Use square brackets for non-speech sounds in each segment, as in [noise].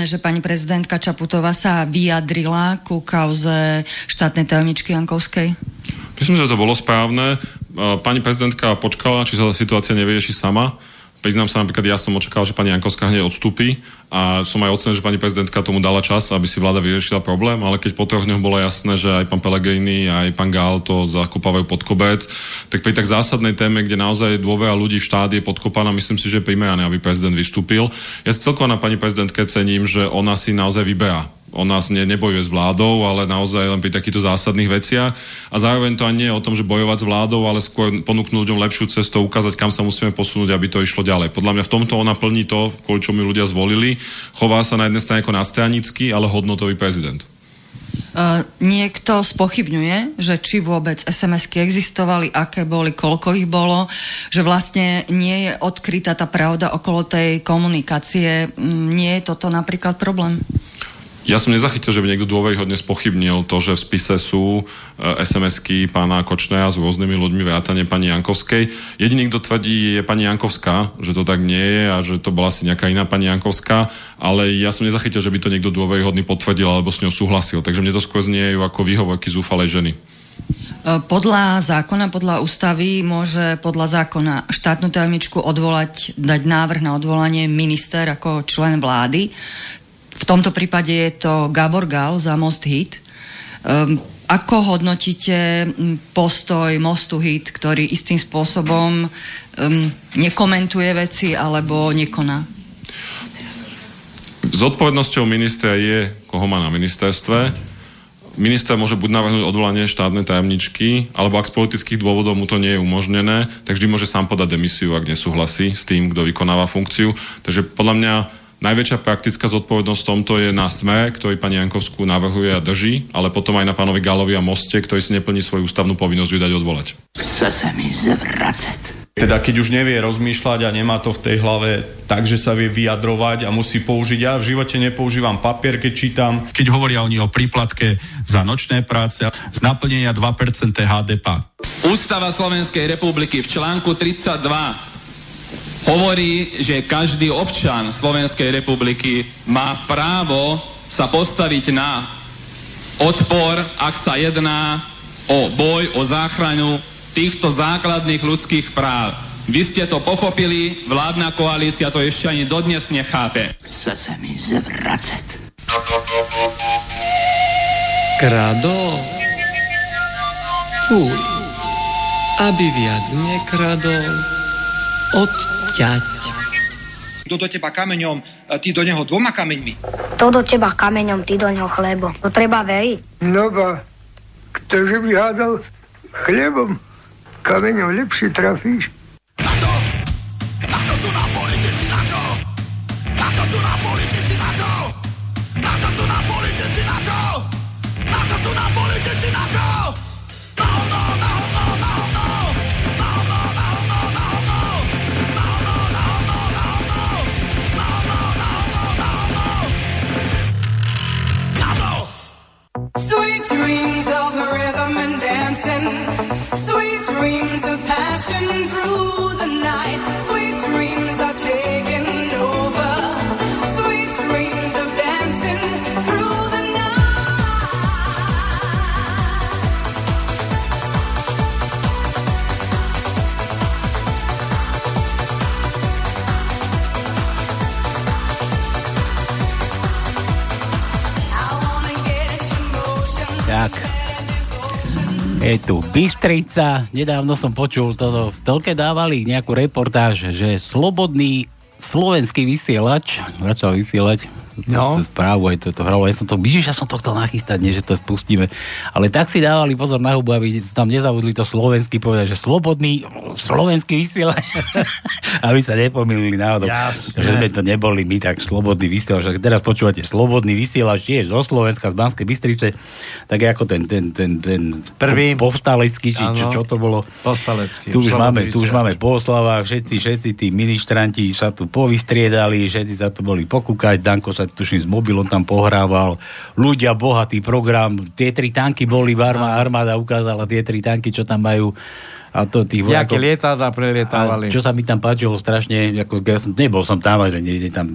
správne, že pani prezidentka Čaputová sa vyjadrila ku kauze štátnej tajomničky Jankovskej? Myslím, že to bolo správne. Pani prezidentka počkala, či sa situácia nevyrieši sama Priznám sa napríklad, ja som očakal, že pani Jankovská hneď odstúpi a som aj ocenil, že pani prezidentka tomu dala čas, aby si vláda vyriešila problém, ale keď po troch dňoch bolo jasné, že aj pán Pelegrini, aj pán Gál to zakopávajú pod kobec, tak pri tak zásadnej téme, kde naozaj dôvera ľudí v štát je podkopaná, myslím si, že je primerané, aby prezident vystúpil. Ja si celkovo na pani prezidentke cením, že ona si naozaj vyberá on nás ne, nebojuje s vládou, ale naozaj len pri takýchto zásadných veciach. A zároveň to ani nie je o tom, že bojovať s vládou, ale skôr ponúknuť ľuďom lepšiu cestu, ukázať, kam sa musíme posunúť, aby to išlo ďalej. Podľa mňa v tomto ona plní to, kvôli čomu ľudia zvolili. Chová sa na jednej strane ako nastranický, ale hodnotový prezident. Uh, niekto spochybňuje, že či vôbec SMS-ky existovali, aké boli, koľko ich bolo, že vlastne nie je odkrytá tá pravda okolo tej komunikácie. Mm, nie je toto napríklad problém? Ja som nezachytil, že by niekto dôveryhodne spochybnil to, že v spise sú e, SMS-ky pána Kočnera s rôznymi ľuďmi vrátane pani Jankovskej. Jediný, kto tvrdí, je pani Jankovská, že to tak nie je a že to bola asi nejaká iná pani Jankovská, ale ja som nezachytil, že by to niekto dôveryhodný potvrdil alebo s ňou súhlasil. Takže mne to skôr znie ako výhovorky zúfalej ženy. E, podľa zákona, podľa ústavy môže podľa zákona štátnu tajomničku odvolať, dať návrh na odvolanie minister ako člen vlády. V tomto prípade je to Gabor Gal za Most Hit. Um, ako hodnotíte postoj Mostu Hit, ktorý istým spôsobom um, nekomentuje veci alebo nekoná? Zodpovednosťou ministra je, koho má na ministerstve. Minister môže buď navrhnúť odvolanie štátnej tajomničky, alebo ak z politických dôvodov mu to nie je umožnené, tak vždy môže sám podať demisiu, ak nesúhlasí s tým, kto vykonáva funkciu. Takže podľa mňa Najväčšia praktická zodpovednosť v tomto je na SME, ktorý pani Jankovskú navrhuje a drží, ale potom aj na pánovi Galovi a Moste, ktorý si neplní svoju ústavnú povinnosť vydať odvolať. Chce sa mi zvracať. Teda keď už nevie rozmýšľať a nemá to v tej hlave tak, že sa vie vyjadrovať a musí použiť. Ja v živote nepoužívam papier, keď čítam. Keď hovoria oni o príplatke za nočné práce z naplnenia 2% HDP. Ústava Slovenskej republiky v článku 32 hovorí, že každý občan Slovenskej republiky má právo sa postaviť na odpor, ak sa jedná o boj, o záchranu týchto základných ľudských práv. Vy ste to pochopili, vládna koalícia to ešte ani dodnes nechápe. Chce sa mi zvracať. Krado? Uj, aby viac nekradol, od ťať. Kto do teba kameňom, ty do neho dvoma kameňmi. Kto do teba kameňom, ty do neho chlebom. To treba veriť. No ba, ktože by hádal chlebom, kameňom lepšie trafíš. Na čo? Na čo sú na politici, na čo? Na čo sú na politici, na čo? Na čo sú na politici, na čo? Na čo sú na politici, na čo? Sweet dreams of rhythm and dancing. Sweet dreams of passion through the night. Sweet dreams Je tu Bystrica. Nedávno som počul toto. V telke dávali nejakú reportáž, že slobodný slovenský vysielač začal vysielať no. správu, aj to, to hralo. Ja som to, ja som to chcel nachystať, nie, že to spustíme. Ale tak si dávali pozor na hubu, aby tam nezabudli to slovenský povedať, že slobodný slovenský vysielač. [laughs] aby sa nepomýlili náhodou. Jasné. Že sme to neboli my, tak slobodný vysielač. Ak teraz počúvate slobodný vysielač, tiež zo Slovenska, z Banskej Bystrice, tak ako ten, ten, ten, ten Prvý. povstalecký, či čo, čo to bolo. Povstalecký. Tu už, máme, tu už máme po oslavách, všetci, všetci tí ministranti sa tu povystriedali, všetci sa tu boli pokúkať, Danko sa tuším s mobilom tam pohrával, ľudia, bohatý program, tie tri tanky boli, armáda, ukázala tie tri tanky, čo tam majú a to tých Jaké vojakov- lietadla prelietávali. a čo sa mi tam páčilo strašne, ako, ja som, nebol som tam, ale niekde tam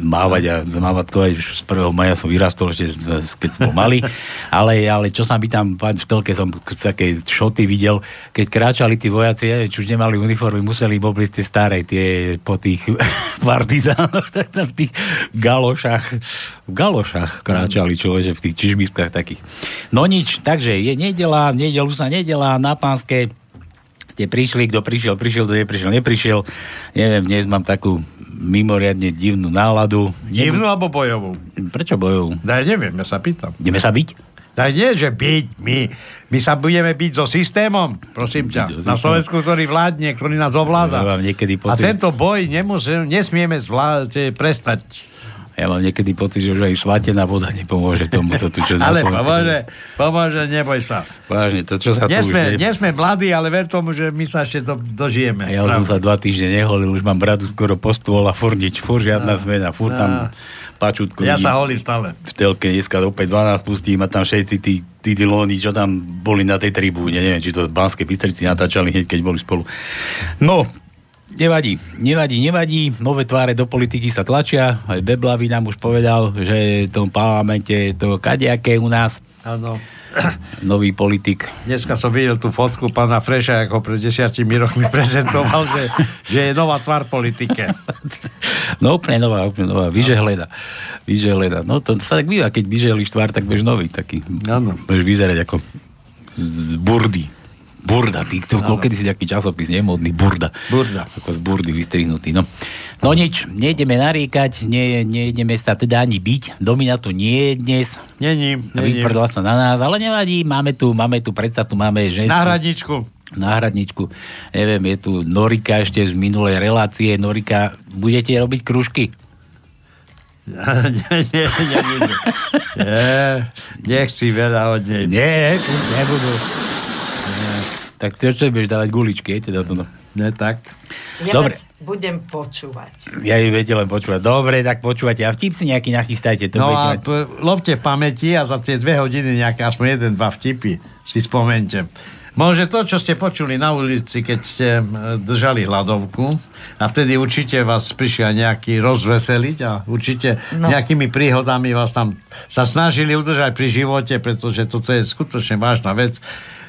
mávať a zamávatkovať, už z 1. maja som vyrastol ešte, keď som bol malý, [laughs] ale, ale čo sa mi tam páči, v telke som také šoty videl, keď kráčali tí vojaci, ja, či už nemali uniformy, museli obliť tie staré, tie po tých [laughs] partizánoch, tak tam v tých galošách, v galošách kráčali človeče, v tých čižmiskách takých. No nič, takže je nedela, v nedelu sa nedela na pánske, ste prišli, kto prišiel, prišiel, kto neprišiel, neprišiel. Neviem, dnes mám takú mimoriadne divnú náladu. Divnú alebo bojovú? Prečo bojovú? Daj, neviem, ja sa pýtam. Ideme sa byť? Daj nie, že byť, my, my sa budeme byť so systémom, prosím ťa, na. Slovensku, ktorý vládne, ktorý nás ovláda. Ja niekedy A pocit, tento boj nemôže, nesmieme zvládať, prestať. Ja mám niekedy pocit, že už aj svatená voda nepomôže tomu, to tu, čo Ale pomôže, pomôže, neboj sa. Vážne, to, čo sa Nie tu už... deje- nie sme mladí, ale ver tomu, že my sa ešte do, dožijeme. Ja už som sa dva týždne neholil, už mám bradu skoro po stôl a furt nič, furt žiadna zmena, furt tam pačutko. Ja sa holím stále. v telke dneska opäť 12 pustím a tam všetci tí, tí dilóni, čo tam boli na tej tribúne, neviem, či to z Banskej Bystrici natáčali hneď, keď boli spolu. No, nevadí, nevadí, nevadí, nové tváre do politiky sa tlačia, aj Beblavy nám už povedal, že v tom parlamente je to kadejaké u nás, Áno. nový politik. Dneska som videl tú fotku pána Freša, ako pred desiatimi rokmi [laughs] prezentoval, že, že je nová tvár politike. No úplne nová, úplne nová, vyžehleda. Vyžehleda. No to sa tak býva, keď vyžehlíš tvár, tak budeš nový taký. Áno. Budeš vyzerať ako z burdy. Burda, ty, to, Áno. kedy si taký časopis nemodný, burda. Burda. Ako z burdy vystrihnutý, no. No nič, nejdeme nariekať, nie, nejdeme sa teda ani byť. Domina tu nie je dnes. Není, není. Vyprdla sa na nás, ale nevadí, máme tu, máme tu, predsa tu máme ženskú Náhradničku. náhradničku. Neviem, je tu Norika ešte z minulej relácie. Norika, budete robiť kružky? [laughs] nie, nie, nie, nie, [laughs] nie. nie. Nechci veľa od nej. Nie, nebudú. Tak to čo budeš dávať guličky, je teda to no. Ne, tak. Ja Dobre. vás budem počúvať. Ja ju viete len počúvať. Dobre, tak počúvate. A vtip si nejaký nachystajte. To No a mať- p- lobte v pamäti a za tie dve hodiny nejaké aspoň jeden, dva vtipy si spomente. Môže to, čo ste počuli na ulici, keď ste držali hladovku a vtedy určite vás prišiel nejaký rozveseliť a určite no. Nejakými príhodami vás tam sa snažili udržať pri živote, pretože toto je skutočne vážna vec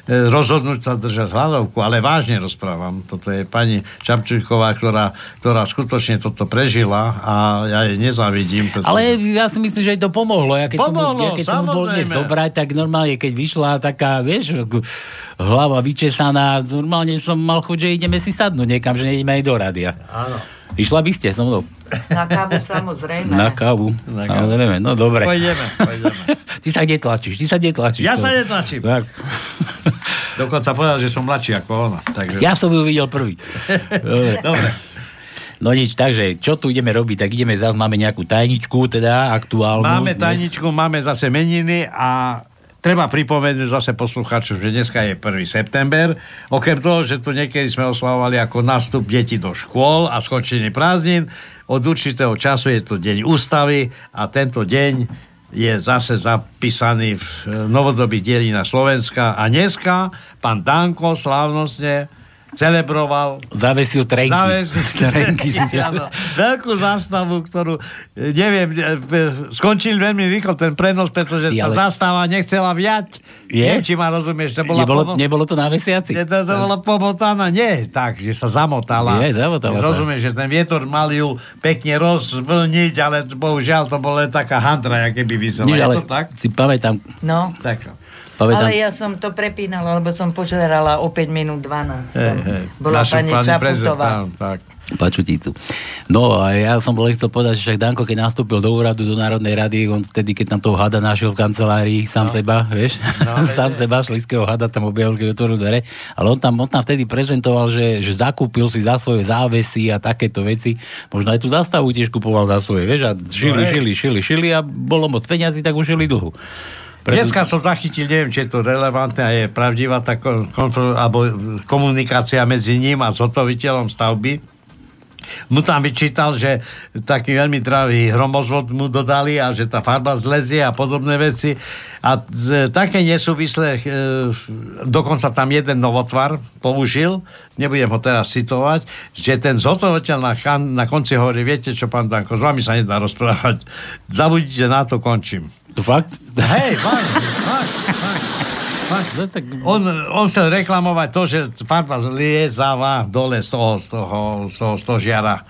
rozhodnúť sa držať hladovku, ale vážne rozprávam. Toto je pani Čapčíková, ktorá, ktorá skutočne toto prežila a ja jej nezávidím. Pretože... Ale ja si myslím, že jej to pomohlo. Ja keď, som, Pomohlo, ja keď som bol dnes zobrať, tak normálne, keď vyšla taká, vieš, hlava vyčesaná, normálne som mal chuť, že ideme si sadnúť niekam, že nejdeme aj do rádia. Áno. Išla by ste so mnou Na kávu samozrejme. na kávu. Na kávu. Samozrejme, no dobre. Pôjdeme, pôjdeme. [laughs] Ty sa netlačíš, ty sa netlačíš. Ja To- sa netlačím. Tak. [laughs] Dokonca povedal, že som mladší ako ona. Takže... Ja som ju videl prvý. Dobre. [laughs] Dobre. No nič, takže čo tu ideme robiť, tak ideme zase, máme nejakú tajničku, teda aktuálnu. Máme tajničku, máme zase meniny a treba pripomenúť zase poslucháčov, že dneska je 1. september. Okrem toho, že tu niekedy sme oslavovali ako nástup detí do škôl a skončenie prázdnin, od určitého času je to deň ústavy a tento deň je zase zapísaný v e, novodobých dejinách Slovenska. A dneska pán Danko slávnostne celebroval Zavesil trenky. Zavesil [laughs] trenky. [laughs] Áno, veľkú zástavu, ktorú, e, neviem, e, e, skončil veľmi rýchlo ten prenos, pretože tá ale- zástava nechcela viať. Je? Neviem, či ma rozumieš, to bola nebolo, pomo- nebolo to na vesiaci? Nie, to, to bola pomotána, nie, tak, že sa zamotala. Je, zamotala. Rozumieš, že ten vietor mal ju pekne rozvlniť, ale bohužiaľ to bola taká handra, aké by vysela. Nie, Je ale to tak? si pamätám, No, Tak. Pamätám- Ale ja som to prepínala, lebo som požerala o 5 minút 12. Hej, hej. Bola Naša pani pani Čaputová. tak. Pačuticu. No a ja som bol chcel povedať, že však Danko, keď nastúpil do úradu do Národnej rady, on vtedy, keď tam toho hada našiel v kancelárii, sám no. seba, vieš, no, [laughs] sám seba, šlíského hada tam objavil, keď otvoril dvere, ale on tam, on tam vtedy prezentoval, že, že zakúpil si za svoje závesy a takéto veci, možno aj tú zastavu tiež kupoval za svoje, vieš, a šili, hej. šili, šili, šili a bolo moc peňazí, tak ušili dlhu. Dneska som zachytil, neviem, či je to relevantné a je pravdivá tá kon- kontrol, alebo komunikácia medzi ním a zhotoviteľom stavby. Mu tam vyčítal, že taký veľmi drahý hromozvod mu dodali a že tá farba zlezie a podobné veci. A z, také nesúvislé, e, dokonca tam jeden novotvar použil, nebudem ho teraz citovať, že ten zhotovateľ na, na konci hovorí, viete čo, pán Danko, s vami sa nedá rozprávať. Zabudite na to, končím. Fakt? Hej, fakt. Fakt. On, on chcel reklamovať to, že farba zliezava dole z toho, z toho, z toho stožiara.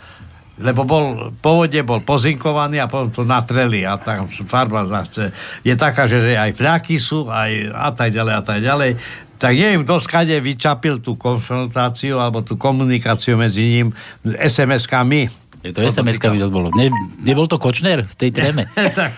Lebo bol, pôvodne bol pozinkovaný a potom to natreli a tam farba zase je taká, že aj fľaky sú aj a tak ďalej a tak ďalej. Tak neviem, kto skade vyčapil tú konfrontáciu alebo tú komunikáciu medzi ním SMS-kami. Je to SMS-kami to bolo. Ne, nebol to Kočner v tej tréme? [laughs] tak,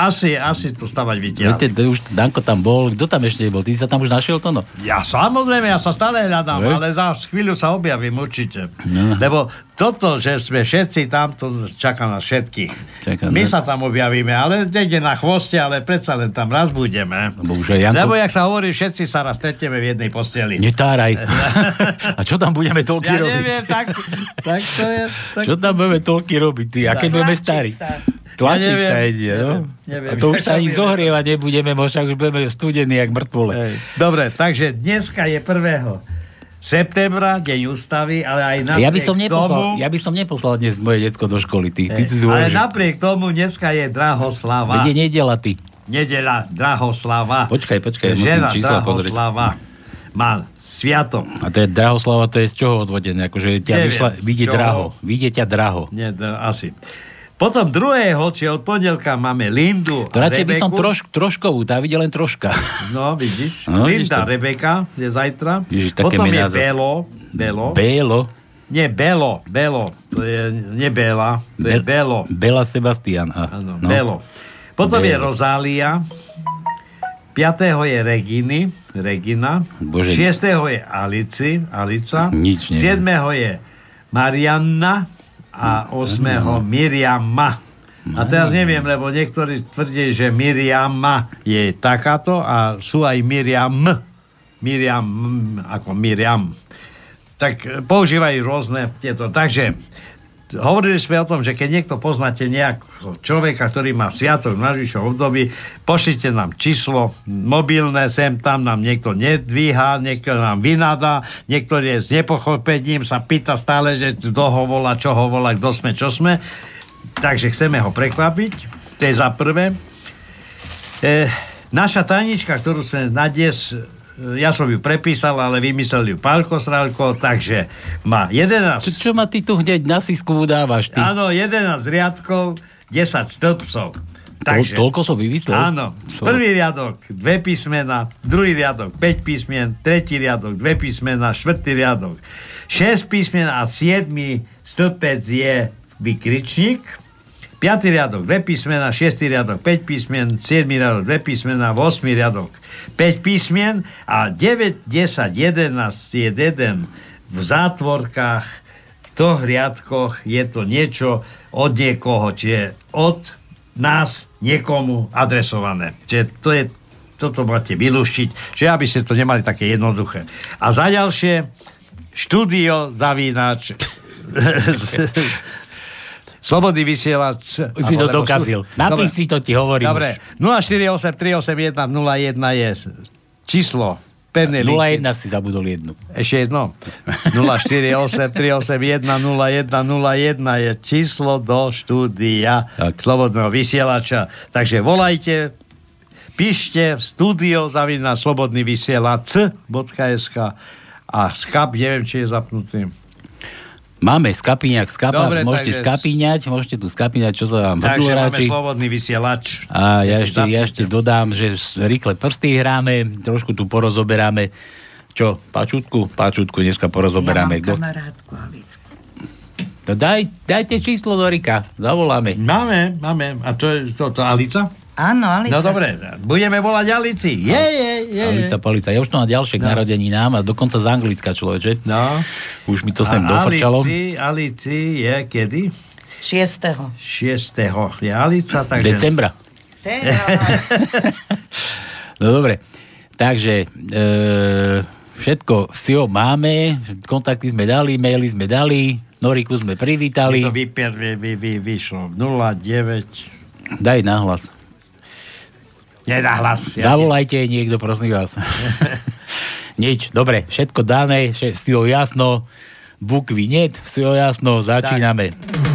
asi, asi to stavať vytiahli. Viete, to už Danko tam bol, kto tam ešte bol? Ty sa tam už našiel to, no? Ja samozrejme, ja sa stále hľadám, Hej. ale za chvíľu sa objavím určite. No. Lebo toto, že sme všetci tam, to čaká na všetkých. Čaká, My no. sa tam objavíme, ale niekde na chvoste, ale predsa len tam raz budeme. Lebo už aj Janko... Lebo, jak sa hovorí, všetci sa raz stretneme v jednej posteli. Netáraj. [laughs] A čo tam budeme toľky Ja robiť? neviem, tak, tak to je... Tak... Čo tam budeme toľky robiť, ty? Aké budeme starí? Tlačiť Ja sa ide, no? neviem. A to už sa ani zohrievať nebudeme, mo však už budeme studení, jak mŕtvole. Hej. Dobre, takže dneska je 1. septembra, deň ústavy, ale aj napriek Ja by som neposlal, tomu... ja by som neposlal dnes moje detsko do školy, ty. ty Hej, si si ale napriek tomu dneska je Drahoslava. Je nedela, ty. Nedela Drahoslava. Počkaj, počkaj, musím Žena čísla pozrieť. Má sviatok. A to je Drahoslava, to je z čoho odvodené? Akože ťa Neviem, vyšla, vidie čoho. draho. Vidie ťa draho. Nie, no, asi. Potom druhého, či od pondelka máme Lindu To radšej by som troš, troškovú, tá vidie len troška. No, vidíš. No, vidíš Linda, to. Rebeka je zajtra. Ježiš, Potom je za- Belo. Belo. Bélo. Nie, Belo. Belo. To je nie Bela. To je Bel- Belo. Bela Sebastian. Áno, no. Belo. Potom je Belo. Rozália. 5. je Reginy, Regina. Bože. 6. je Alici, Alica. Nič neviem. 7. je Marianna a 8. Miriama. A teraz neviem, lebo niektorí tvrdí, že Miriama je takáto a sú aj Miriam. Miriam, ako Miriam. Tak používajú rôzne tieto. Takže hovorili sme o tom, že keď niekto poznáte nejakého človeka, ktorý má sviatok v najbližšom období, pošlite nám číslo mobilné, sem tam nám niekto nedvíha, niekto nám vynadá, niektorý je s nepochopením, sa pýta stále, že kto ho volá, čo ho volá, kto sme, čo sme. Takže chceme ho prekvapiť. To je za prvé. E, naša tajnička, ktorú sme na dnes, ja som ju prepísal, ale vymyslel ju Pálko Sralko, takže má 11... Čo, čo ma ty tu hneď na sisku udávaš, ty? Áno, 11 riadkov, 10 stĺpcov. Takže, toľko som vymyslel? Áno. Prvý riadok, dve písmena, druhý riadok, 5 písmen, tretí riadok, dve písmena, štvrtý riadok, 6 písmen a 7 stĺpec je vykričník, 5. riadok, 2 písmena, 6. riadok, 5 písmen, 7. riadok, 2 písmena, 8. riadok, 5 písmen a 9, 10, 11 je jeden v zátvorkách, v toch riadkoch je to niečo od niekoho, čiže od nás niekomu adresované. Čiže to je, toto máte vylúštiť, že aby ste to nemali také jednoduché. A za ďalšie, štúdio zavínač [laughs] Slobodný vysielač. Si to dokazil. Napíš si to, ti hovorím. Dobre. 04838101 je číslo pevnej linky. 01 si zabudol jednu. Ešte jedno. 0483810101 je číslo do štúdia tak. Slobodného vysielača. Takže volajte, píšte studio zavina slobodný vysielač.sk a Skype, neviem, či je zapnutý. Máme skapiňak, skapa, Dobre, môžete takže- skapíňať, môžete tu skapíňať, čo sa vám Takže máme slobodný vysielač. A ja ešte, ja ešte dodám, že rýchle prsty hráme, trošku tu porozoberáme. Čo, pačutku? Pačutku dneska porozoberáme. Kto chce- kamarátku Alicku. No daj, dajte číslo do Rika, zavoláme. Máme, máme. A to je to, to Alica? Áno, Alica. No dobre, budeme volať Alici. Je, je, je. Alica Palica. Ja už to mám ďalšie k No. narodení nám a dokonca z Anglicka človeče. No. Už mi to sem A dofrčalo. Alici, Alici je kedy? 6. 6. Je Alica, takže... Decembra. [laughs] No dobre. Takže e, všetko si ho máme, kontakty sme dali, maily sme dali, Noriku sme privítali. To vypier, vy, vy, vy, vyšlo 09. Daj nahlas. Nenahlas. Zavolajte niekto, prosím vás. [laughs] Nič, dobre, všetko dané, vše- si ho jasno, bukvy net, ho jasno, začíname. No,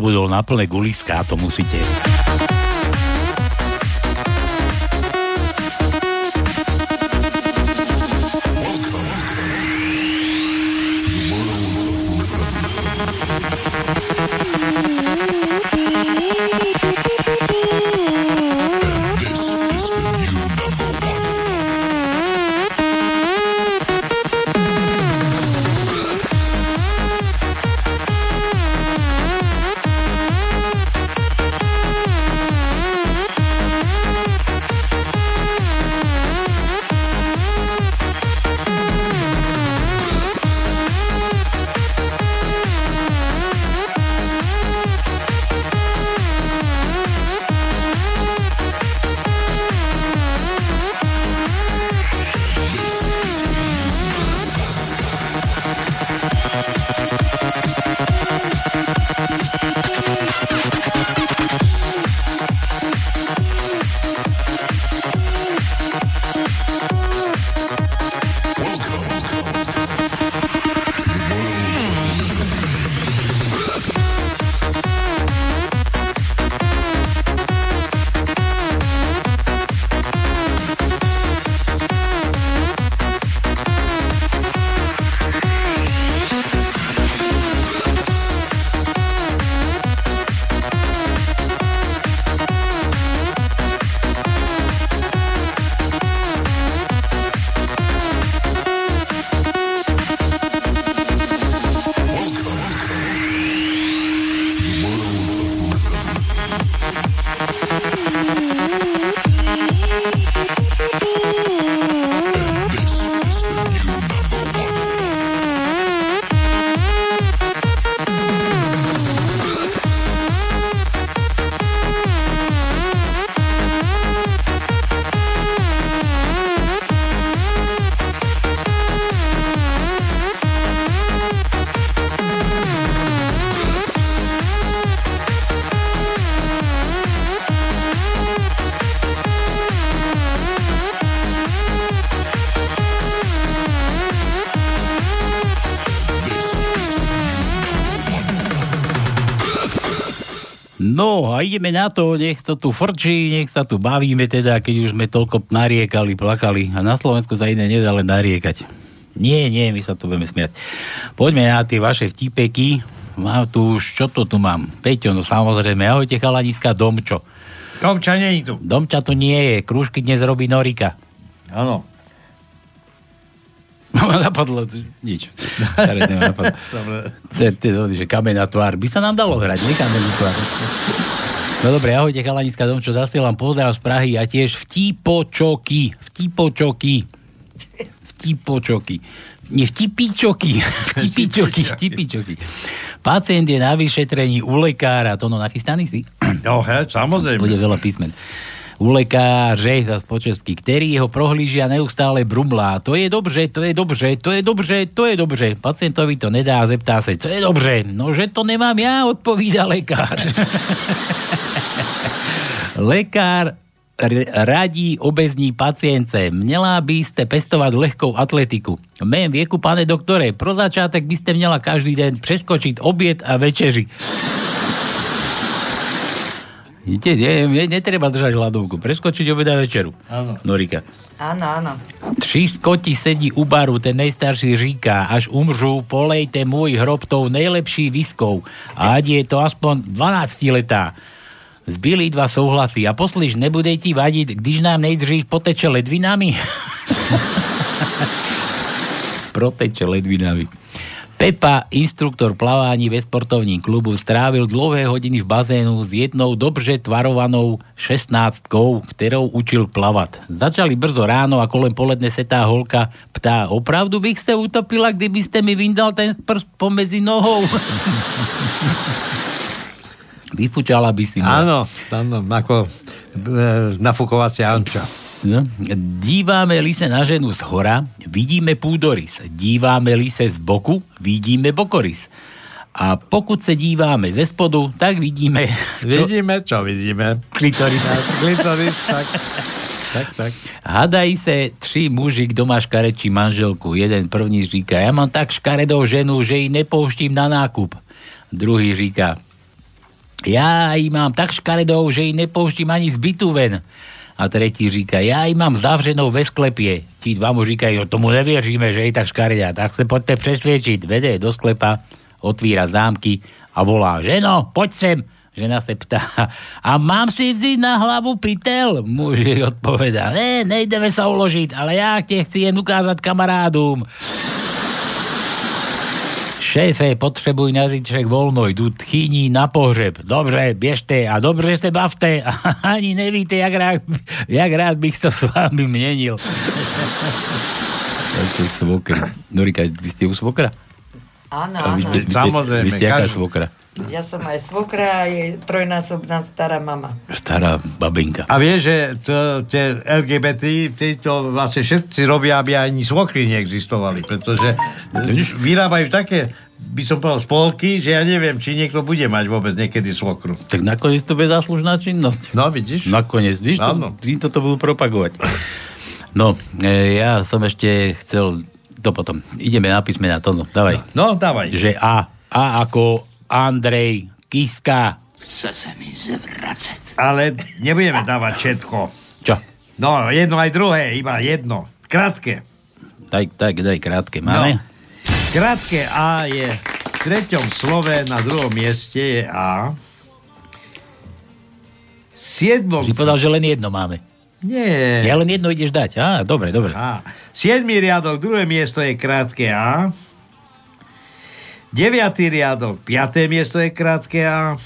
zabudol na plné guliská, to musíte. Ideme na to, nech to tu frčí, nech sa tu bavíme teda, keď už sme toľko nariekali, plakali. A na Slovensku sa iné nedá len nariekať. Nie, nie, my sa tu budeme smiať. Poďme na tie vaše vtipeky. Mám tu už, čo to tu mám? Peťo, no samozrejme, ahojte chalaniska, Domčo. Domča nie je tu. Domča tu nie je, krúžky dnes robí Norika. Áno. [laughs] No ma napadlo, nič. [laughs] Dobre. To je, to je, dobrý, že kameň na tvár. By sa nám dalo hrať, nie kameň na tvár. No dobre, ahojte chalaniska Domčo, zasielam pozdrav z Prahy a tiež vtipočoky. Vtipočoky. Vtipočoky. Nie vtipičoky. [laughs] Vtipičoky. Vtipičoky. Pacient je na vyšetrení u lekára. To no, nachystaný si? No, he, samozrejme. Bude veľa písmen. U lekáře, zase po česky, který ho prohlížia neustále brumlá. To je dobře, to je dobře, to je dobře, to je dobře. Pacientovi to nedá, zeptá se, co je dobře? No, že to nemám ja, odpovída. Lekár r- radí obezní pacience. Měla by ste pestovať lehkou atletiku. Mém vieku, pane doktore, pro začátek by ste měla každý den preskočiť oběd a večeři. Vidíte, nie, nie, netreba držať hladovku. Preskočiť obed a večeru. Áno. Norika. Áno, áno. Tři skoti sedí u baru, ten nejstarší říká, až umřu, polejte môj hrob tou nejlepší viskou. A ať je to aspoň 12 letá. Zbylí dva souhlasí. A poslyš, nebude ti vadiť, když nám nejdřív poteče ledvinami? [laughs] Proteče ledvinami. Pepa, instruktor plavání ve sportovním klubu, strávil dlouhé hodiny v bazénu s jednou dobře tvarovanou šestnáctkou, kterou učil plavat. Začali brzo ráno a kolem poledne se tá holka ptá, opravdu bych se utopila, kdybyste mi vyndal ten prst pomezi nohou? [laughs] Vyfučala by si. ma. Áno, áno, ako e, nafukovacia anča. No, Díváme-li se na ženu z hora, vidíme půdorys. Díváme-li se z boku, vidíme bokorys. A pokud se díváme ze spodu, tak vidíme... Vidíme, čo vidíme? Klitoris. Klitoris, tak. Tak, tak. Hadají se tři muži, kdo má škarečí manželku. Jeden první říká, ja mám tak škaredou ženu, že ji nepouštím na nákup. Druhý říká, ja ji mám tak škaredou, že ji nepouštím ani z bytu ven. A tretí říká, ja ji mám zavřenou ve sklepie. Tí dva mu říkajú, no tomu nevěříme, že je tak škaredá. Tak se poďte presviečiť. Vede do sklepa, otvíra zámky a volá, ženo, poď sem. Žena se ptá, [laughs] a mám si vzít na hlavu pytel? Muž jej odpovedá, ne, nejdeme sa uložiť, ale ja te chci jen ukázať kamarádům. Šéfe, potřebuj na zítřek voľno, idú tchýni na pohřeb. Dobře, biežte a dobře ste bavte. [laughs] Ani nevíte, jak rád, jak rád bych to s vámi menil. [laughs] Norika, vy ste u svokra? Áno, A vy áno. ste, vy ste, Samozrejme, vy ste jaká svokra? Ja som aj svokra a je trojnásobná stará mama. Stará babinka. A vieš, že to, tie LGBT, títo vlastne všetci robia, aby ani svokry neexistovali, pretože vyrábajú také, by som povedal, spolky, že ja neviem, či niekto bude mať vôbec niekedy svokru. Tak nakoniec to bude záslužná činnosť. No, vidíš? Nakoniec, víš, to, Áno. týmto to budú propagovať. No, e, ja som ešte chcel, to potom, ideme na písmena, to no, dávaj. No, dávaj. Že A, A ako Andrej Kiska. Chce se mi zvracet. Ale nebudeme dávať všetko. Čo? No, jedno aj druhé, iba jedno. Krátke. Daj, daj, daj krátke, máme? No. Krátke A je v treťom slove, na druhom mieste je A. Siedmom... Si povedal, že len jedno máme. Nie. Ja len jedno ideš dať. Á, dobre, dobre. A. Siedmý riadok, druhé miesto je krátke A. Deviatý riadok, piaté miesto je krátke A.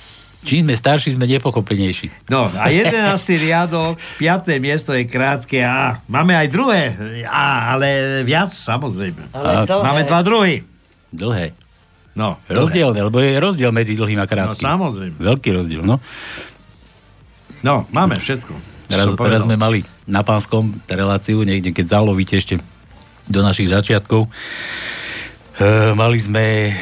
Čím sme starší, sme nepochopenejší. No a jedenáctý riadok, piaté miesto je krátke A. Máme aj druhé A, ale viac samozrejme. Ale. Máme dva druhy. Dlhé. No, Rozdielne, lebo je rozdiel medzi dlhým a No krátkým. samozrejme. Veľký rozdiel, no. No, máme všetko. Teraz, teraz sme mali na pánskom reláciu, niekde keď zalovíte ešte do našich začiatkov. E, mali sme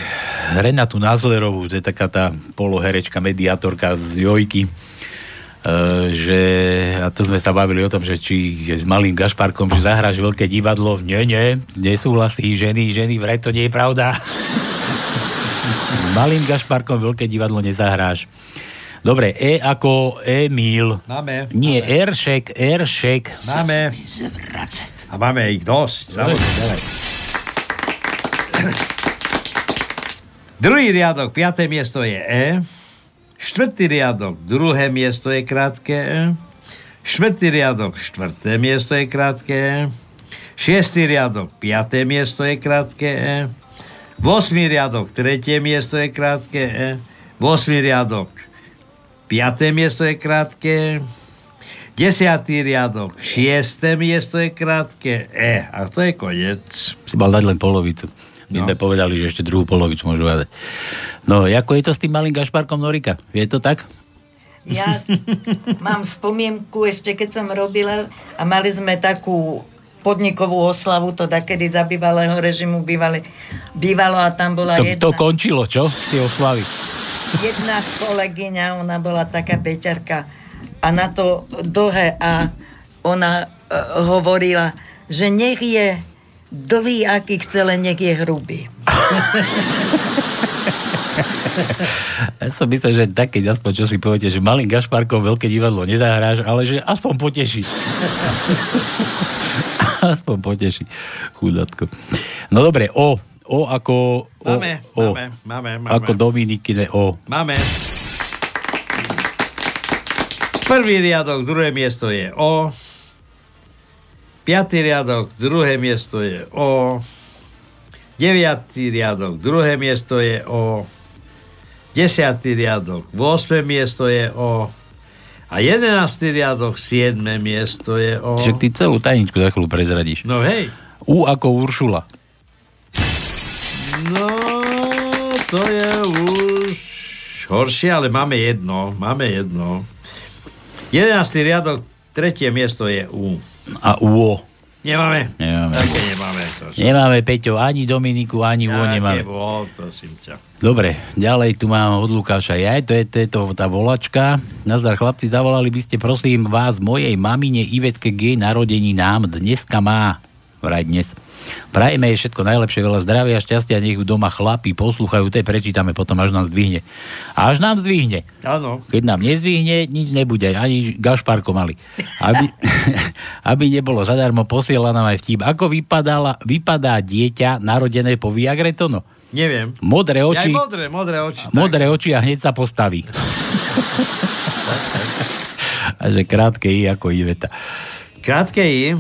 Renatu Nazlerovú, to je taká tá poloherečka, mediátorka z Jojky. E, že, a to sme sa bavili o tom, že či že s malým Gašparkom, že zahráš veľké divadlo. Nie, nie, nesúhlasí ženy, ženy, vraj to nie je pravda. [laughs] S malým Gašparkom veľké divadlo nezahráš. Dobre, E ako Emil. Máme. Nie, Eršek, Eršek. Máme. A máme ich dosť. Samozrejme. Druhý riadok, piaté miesto je E. Štvrtý riadok, druhé miesto je krátke E. Štvrtý riadok, štvrté miesto je krátke E. Šiestý riadok, piaté miesto je krátke E. Vosmý riadok, tretie miesto je krátke E. Vosmý riadok, piaté miesto je krátke Desiatý riadok, šiesté miesto je krátke E. A to je koniec. Si mal dať len polovicu. My No. sme povedali, že ešte druhú polovicu môžu dať. No, ako je to s tým malým Gašparkom Norika? Je to tak? Ja mám spomienku ešte, keď som robila a mali sme takú podnikovú oslavu, to takedy za bývalého režimu bývali, bývalo a tam bola To, jedna, to končilo, čo? Tie oslavy. Jedna kolegyňa, ona bola taká peťarka a na to dlhé a ona uh, hovorila, že nech je dlhý, aký chce, len nech je hrubý. Ja som myslel, že tak, keď aspoň čo si poviete, že malým Gašparkom veľké divadlo nezahráš, ale že aspoň poteší. [laughs] aspoň poteší. Chudatko. No dobre, O. O ako... O, Máme, o, máme, máme, máme. Ako Dominikine O. Máme. Prvý riadok, druhé miesto je O. Piatý riadok, druhé miesto je O. Deviatý riadok, druhé miesto je O. Desiatý riadok, 8. miesto je O. A jedenáctý riadok, 7. miesto je O. Však ty celú tajničku za chvíľu prezradíš. No hej. U ako Uršula. No, to je už horšie, ale máme jedno. Máme jedno. Jedenáctý riadok, tretie miesto je U. A U. Nemáme? Nemáme. Také nemáme. To Nemáme, Peťo, ani Dominiku, ani U nemáme. Také bol, prosím ťa. Dobre, ďalej tu mám od Lukáša. Ja, to je, to je to, tá volačka. Nazdar chlapci, zavolali by ste prosím vás mojej mamine Ivetke jej narodení nám dneska má. Vraj dnes. Prajme jej všetko najlepšie, veľa zdravia, šťastia, nech ju doma chlapi poslúchajú, to je prečítame potom, až nám zdvihne. A až nám zdvihne. Áno. Keď nám nezdvihne, nič nebude, ani Gašparko mali. Aby, [laughs] aby nebolo zadarmo, posiela nám aj vtip. Ako vypadala, vypadá dieťa narodené po Viagretono? Neviem. Modré oči. Ja, modré, modré oči. Modré oči a hneď sa postaví. [laughs] a že krátke I ako Iveta. Krátke I?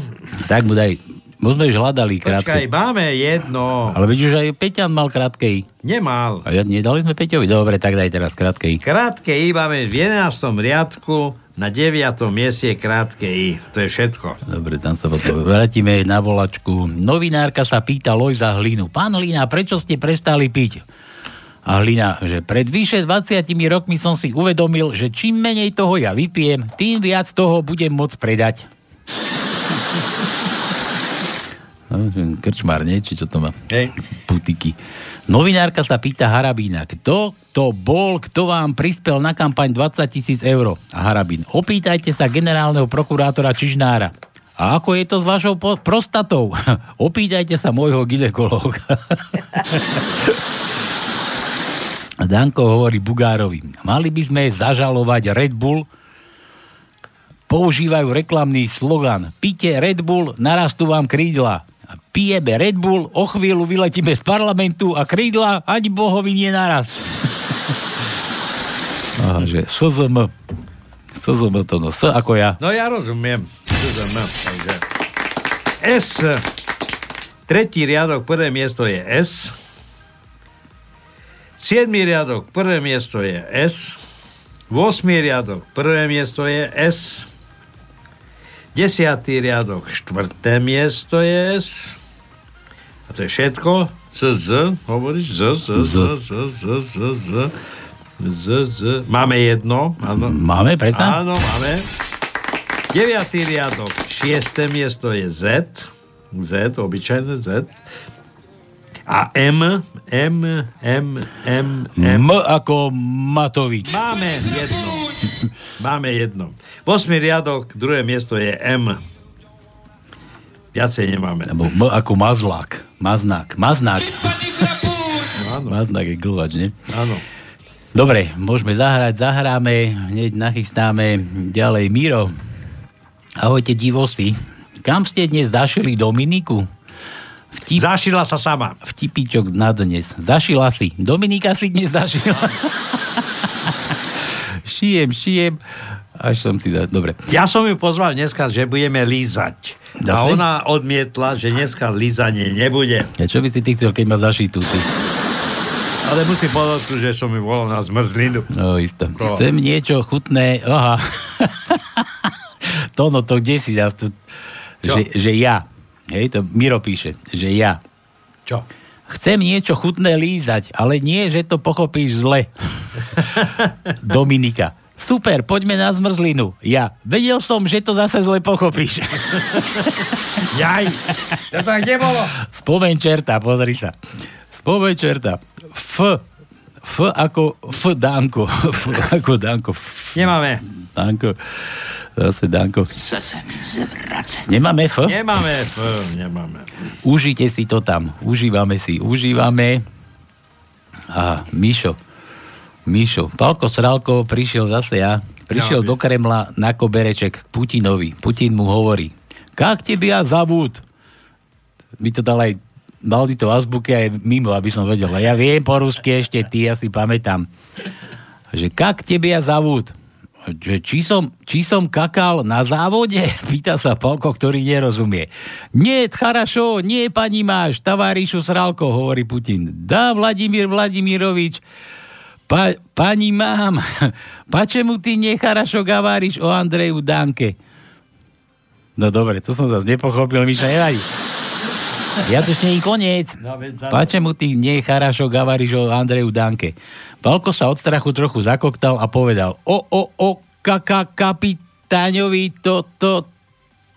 Tak mu daj. Sme už hľadali krátke. Počkaj, máme jedno. Ale vidíš, že aj Peťan mal krátke I. Nemal. A ja, nedali sme Peťovi? Dobre, tak daj teraz krátke I. Krátke I máme v 11. riadku, na 9. mieste je krátke I. To je všetko. Dobre, tam sa potom vrátime na volačku. Novinárka sa pýta Lojza Hlinu. Pán Hlina, prečo ste prestali piť? A Hlina, že pred vyše 20 rokmi som si uvedomil, že čím menej toho ja vypijem, tým viac toho budem môcť predať. No, Krčmár, nie? Či čo to má? Hej. Putiky. Novinárka sa pýta Harabína, kto to bol, kto vám prispel na kampaň 20 tisíc eur? A Harabín, opýtajte sa generálneho prokurátora Čižnára. A ako je to s vašou po- prostatou? [laughs] Opýtajte sa môjho ginekológa. [laughs] Danko hovorí Bugárovi, mali by sme zažalovať Red Bull, používajú reklamný slogan Pite Red Bull, narastú vám krídla. Pijeme Red Bull, o chvíľu vyletíme z parlamentu a krídla ani bohovi nie naraz. [laughs] Aha, že SZM. SZM to no. S ako ja. No ja rozumiem. Rozumiem. Takže S. Tretí riadok, prvé miesto je S. Siedmý riadok, prvé miesto je S. Vosmý riadok, prvé miesto je S. Desiatý riadok, štvrté miesto je S. A to je všetko. Z, Z, hovoríš? Z, Z, Z, Z, Z, Z, Z. Z, Z. Máme jedno. Áno. Máme, predsa? Áno, máme. Deviatý riadok, šiesté miesto je Z. Z, obyčajné Z. A M, M, M, M, M. M ako Matovič. Máme jedno. [laughs] Máme jedno. Vosmý riadok, druhé miesto je M. Viacej nemáme. Alebo M ako Mazlák. Maznák. Maznák. Maznák je glvač, nie? Áno. Dobre, môžeme zahrať, zahráme, hneď nachystáme ďalej. Miro, ahojte divosti. Kam ste dnes zašili Dominiku? Vtip... Zašila sa sama. Vtipičok na dnes. Zašila si. Dominika si dnes zašila. [laughs] šijem, šijem. Až som dal. Dobre. Ja som ju pozval dneska, že budeme lízať. Dá A ona odmietla, že dneska lízanie nebude. Ja čo by si ty chcel, keď ma zašitú? Ty? Ale musím povedať, že som ju volal na zmrzlinu. No isto. Ko? Chcem niečo chutné. Aha. [laughs] to no, to kde si dá? To, že, že ja. Hej, to Miro píše, že ja. Čo? Chcem niečo chutné lízať, ale nie, že to pochopíš zle. [laughs] Dominika. super, poďme na zmrzlinu. Ja, vedel som, že to zase zle pochopíš. [laughs] Jaj, to tak nebolo. Spomeň čerta, pozri sa. Spomeň čerta. F. F ako F Danko. [laughs] F ako Danko. F, Nemáme. Danko. [laughs] Zase Danko. Chce se mi zvracet. Nemáme F? Nemáme F, nemáme. Užite si to tam. Užívame si. Užívame. A Mišo. Mišo. Palko Sralko prišiel zase ja. Prišiel No, do Kremla na kobereček k Putinovi. Putin mu hovorí. Kak tebia zavúd? By to dal aj mal by to v azbuke aj mimo, aby som vedel. A ja viem po rusky ešte, ty ja si pamätám. Že kak tebia zavúd? Že či som, či som kakal na závode? [laughs] Pýta sa Palko, ktorý nerozumie. Nie, charašo, nie, pani máš, tavárišu Sralko, hovorí Putin. Dá Vladimír Vladimirovič, pa, pani mám, [laughs] pačemu ty necharašo gaváriš o Andreju Danke? No dobre, to som zase nepochopil, Miša, nevadí. Ja ešte nie koniec. No, za- Pačemu ty nie charašo gavariš o Andreju Danke. Palko sa od strachu trochu zakoktal a povedal o, o, o, kaka, kapitáňovi, to, to,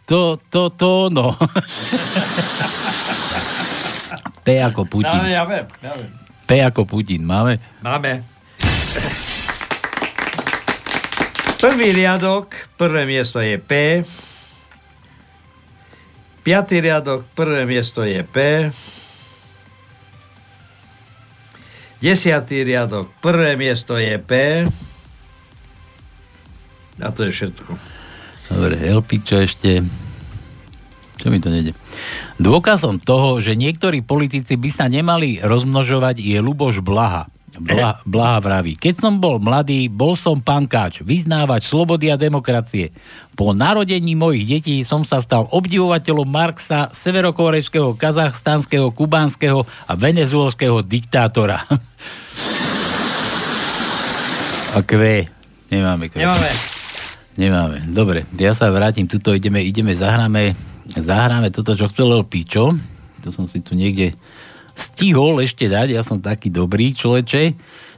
to, to, to, no. [laughs] P ako Putin. Máme, ja viem, ja viem. P ako Putin. Máme? Máme. Prvý riadok, prvé miesto je P. Piatý riadok, prvé miesto je P. Desiatý riadok, prvé miesto je P. A to je všetko. Dobre, LP, čo ešte? Čo mi to nejde? Dôkazom toho, že niektorí politici by sa nemali rozmnožovať, je Luboš Blaha. Blaha, Blaha vraví. Keď som bol mladý, bol som pankáč, vyznávač slobody a demokracie. Po narodení mojich detí som sa stal obdivovateľom Marxa, severokorejského, kazachstanského, kubánskeho a venezuelského diktátora. [laughs] a kve. Nemáme kve. Nemáme. Nemáme. Dobre, ja sa vrátim, tuto ideme, ideme, zahráme, zahráme toto, čo chcel Pičo. To som si tu niekde stihol ešte dať, ja som taký dobrý človeče.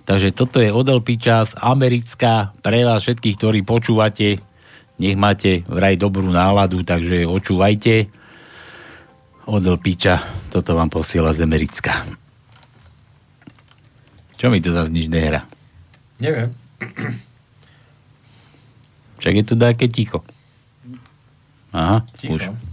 Takže toto je od Pičas, americká, pre vás všetkých, ktorí počúvate, nech máte vraj dobrú náladu, takže očúvajte. Od Piča, toto vám posiela z Americka. Čo mi to zase nič nehra? Neviem. Však je tu také ticho. Aha, Ticho. už.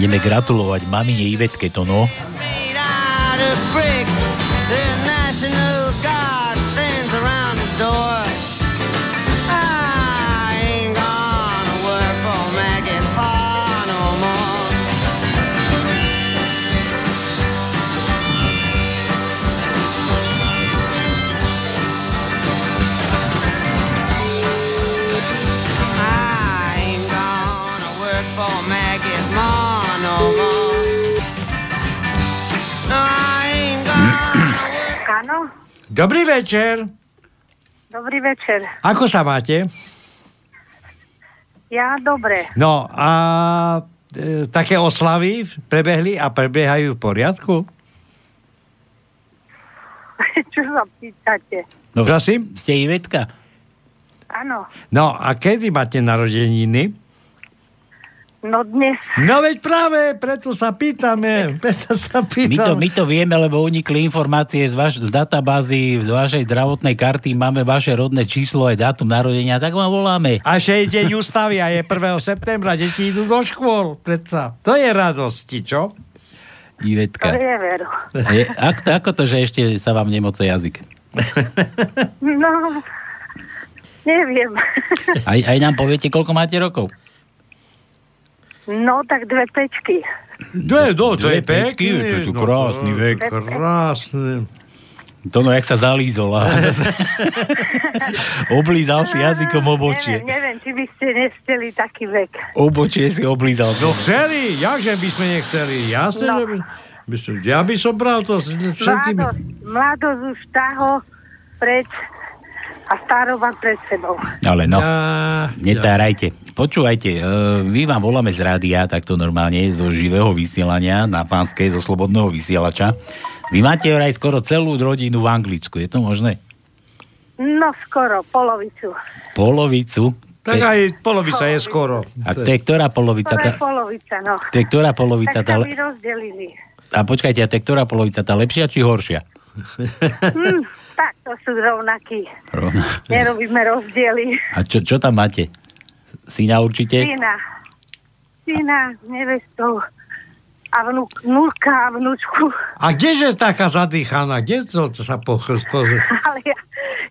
Ideme gratulovať mamine Ivetke to Dobrý večer. dobrý večer. Ako sa máte? Ja dobre. No a e, také oslavy prebehli a prebiehajú v poriadku? [laughs] Čo sa pýtate? No, Prosím? Ste Ivetka? Áno, No a kedy máte narodeniny? No dnes. No veď práve, preto sa pýtame. [laughs] Preto sa My to, pýtam. my to vieme, lebo unikli informácie z, vaš, z databázy, z vašej zdravotnej karty, máme vaše rodné číslo aj dátum narodenia, tak vám voláme. A že je deň ústavy a je 1. septembra, deti idú do škôl, predsa. To je radosti, čo? To Ivetka. je veru. Je, ako, to, ako to, že ešte sa vám nemoce jazyk? No, neviem. Aj, aj nám poviete, koľko máte rokov? No, tak dve pečky. Dve, do, to Dve je pečky, to je tu no, krásny vek. Krásny. To no, jak sa zalízol. a- [laughs] Oblízal si jazykom obočie. Neviem, neviem, či by ste nesteli taký vek. Obočie si oblízal. No chceli, jakže by sme nechceli. Jasne, No. že by, by som, ja by som bral to s všetkými. Mladosť, mladosť už taho preč a starova pred sebou. Ale no, Ja, netárajte. Počúvajte, e, my vám voláme z rádia, takto normálne, zo živého vysielania na pánskej, zo slobodného vysielača. Vy máte vraj skoro celú rodinu v Anglicku, je to možné? No skoro, polovicu. Polovicu. Tak To je- aj polovica je skoro. A to je ktorá polovica? Skoro je polovica, no. to je ktorá polovica? Tak Tá, rozdelili. a počkajte, a to je ktorá polovica? Tá lepšia či horšia? Hm, tak to sú rovnakí. Rovná. Nerobíme rozdiely. A čo, čo tam máte? Syna určite? Syna. Syna s nevestou. A vnúk, vnúka a vnúčku. A kdeže taká zadýchaná? Kde to, to sa pochrst? [laughs] Ale ja,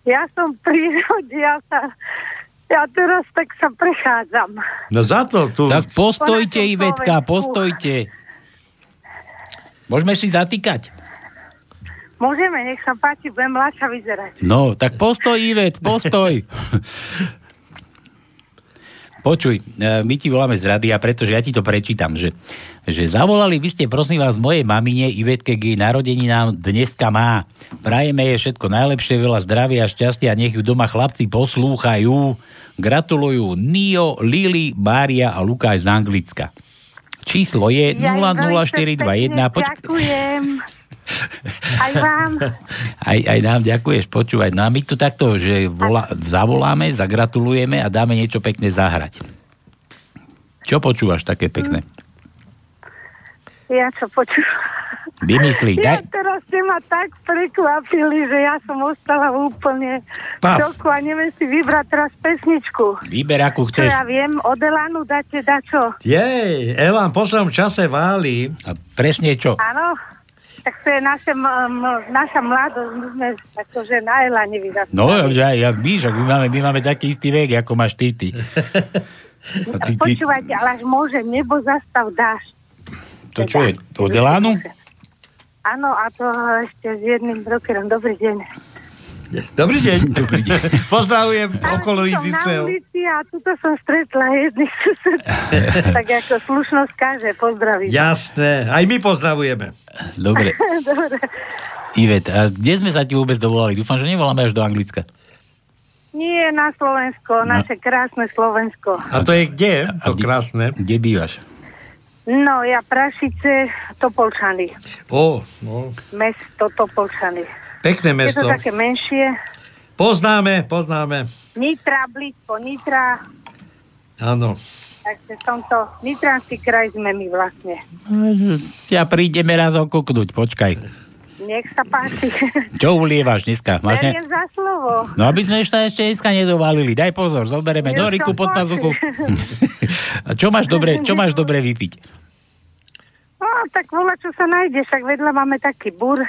ja som pri rode, ja sa... Ja teraz tak sa prechádzam. No za to tu... Tak postojte, Ivetka, postojte. Môžeme si zatýkať? Môžeme, nech sa páči, budem mladšia vyzerať. No, tak postoj, Ivet, postoj. Počuj, e, my ti voláme z rádia, pretože ja ti to prečítam, že, že zavolali by ste, prosím vás, mojej mamine Ivetke k jej narodeninám dneska má. Prajeme jej všetko najlepšie, veľa zdravia, šťastia, nech ju doma chlapci poslúchajú. Gratulujú Nio, Lili, Mária a Lukáš z Anglicka. Číslo je Ja im veľmi 00421. pekne Poč- Ďakujem. Aj vám. aj, aj nám ďakuješ, počúvať. No a my tu takto, že volá, zavoláme, zagratulujeme a dáme niečo pekné zahrať. Čo počúvaš také pekné? Ja čo počúvam. Vymyslí, Ja daj, teraz ste ma tak prekvapili, že ja som ostala úplne v Paf. šoku a neviem si vybrať teraz pesničku. vyber akú Čo chceš. ja viem, od Elanu dáte dačo. Jej, Elan, po svojom čase váli. A presne čo? Áno? Tak to je naše, naša mladosť, my sme akože na Elane vyrastali. No, ja, ja, víš, ak my máme, my máme taký istý vek, ako máš ty, ty. [laughs] A ty, ty Počúvajte, ale až môže, nebo zastav dáš. to čo je? Od Elánu? Áno, a to ešte s jedným brokerom. Dobrý deň. Dobrý deň. Dobrý deň. [laughs] Pozdravujem okolo som na Idiceho. ulici a tuto som stretla jedných sused. [laughs] tak ako slušnosť káže, pozdraví. Jasné, aj my pozdravujeme. Dobre. [laughs] Dobre. Ivet, a kde sme sa ti vôbec dovolali? Dúfam, že nevoláme až do Anglicka. Nie na Slovensko, No. naše krásne Slovensko. A to je kde? To kde- krásne. Kde bývaš? No, ja Prašice, Topolčany. Ó, no. Mesto Topolčany. Pekné Je to mesto. také menšie. Poznáme, poznáme. Nitra, blízko Nitra. Áno. Takže v tomto Nitranský kraj sme my vlastne. Ja prídeme raz okuknúť, počkaj. Nech sa páči. Čo ulievaš dneska? Máš ne... Za slovo. No aby sme ešte, ešte dneska nedovalili. Daj pozor, zoberieme Noriku som pod pazuchu. [laughs] A čo máš dobre, čo máš dobre vypiť? No, tak volá, čo sa nájde, však vedľa máme taký bur,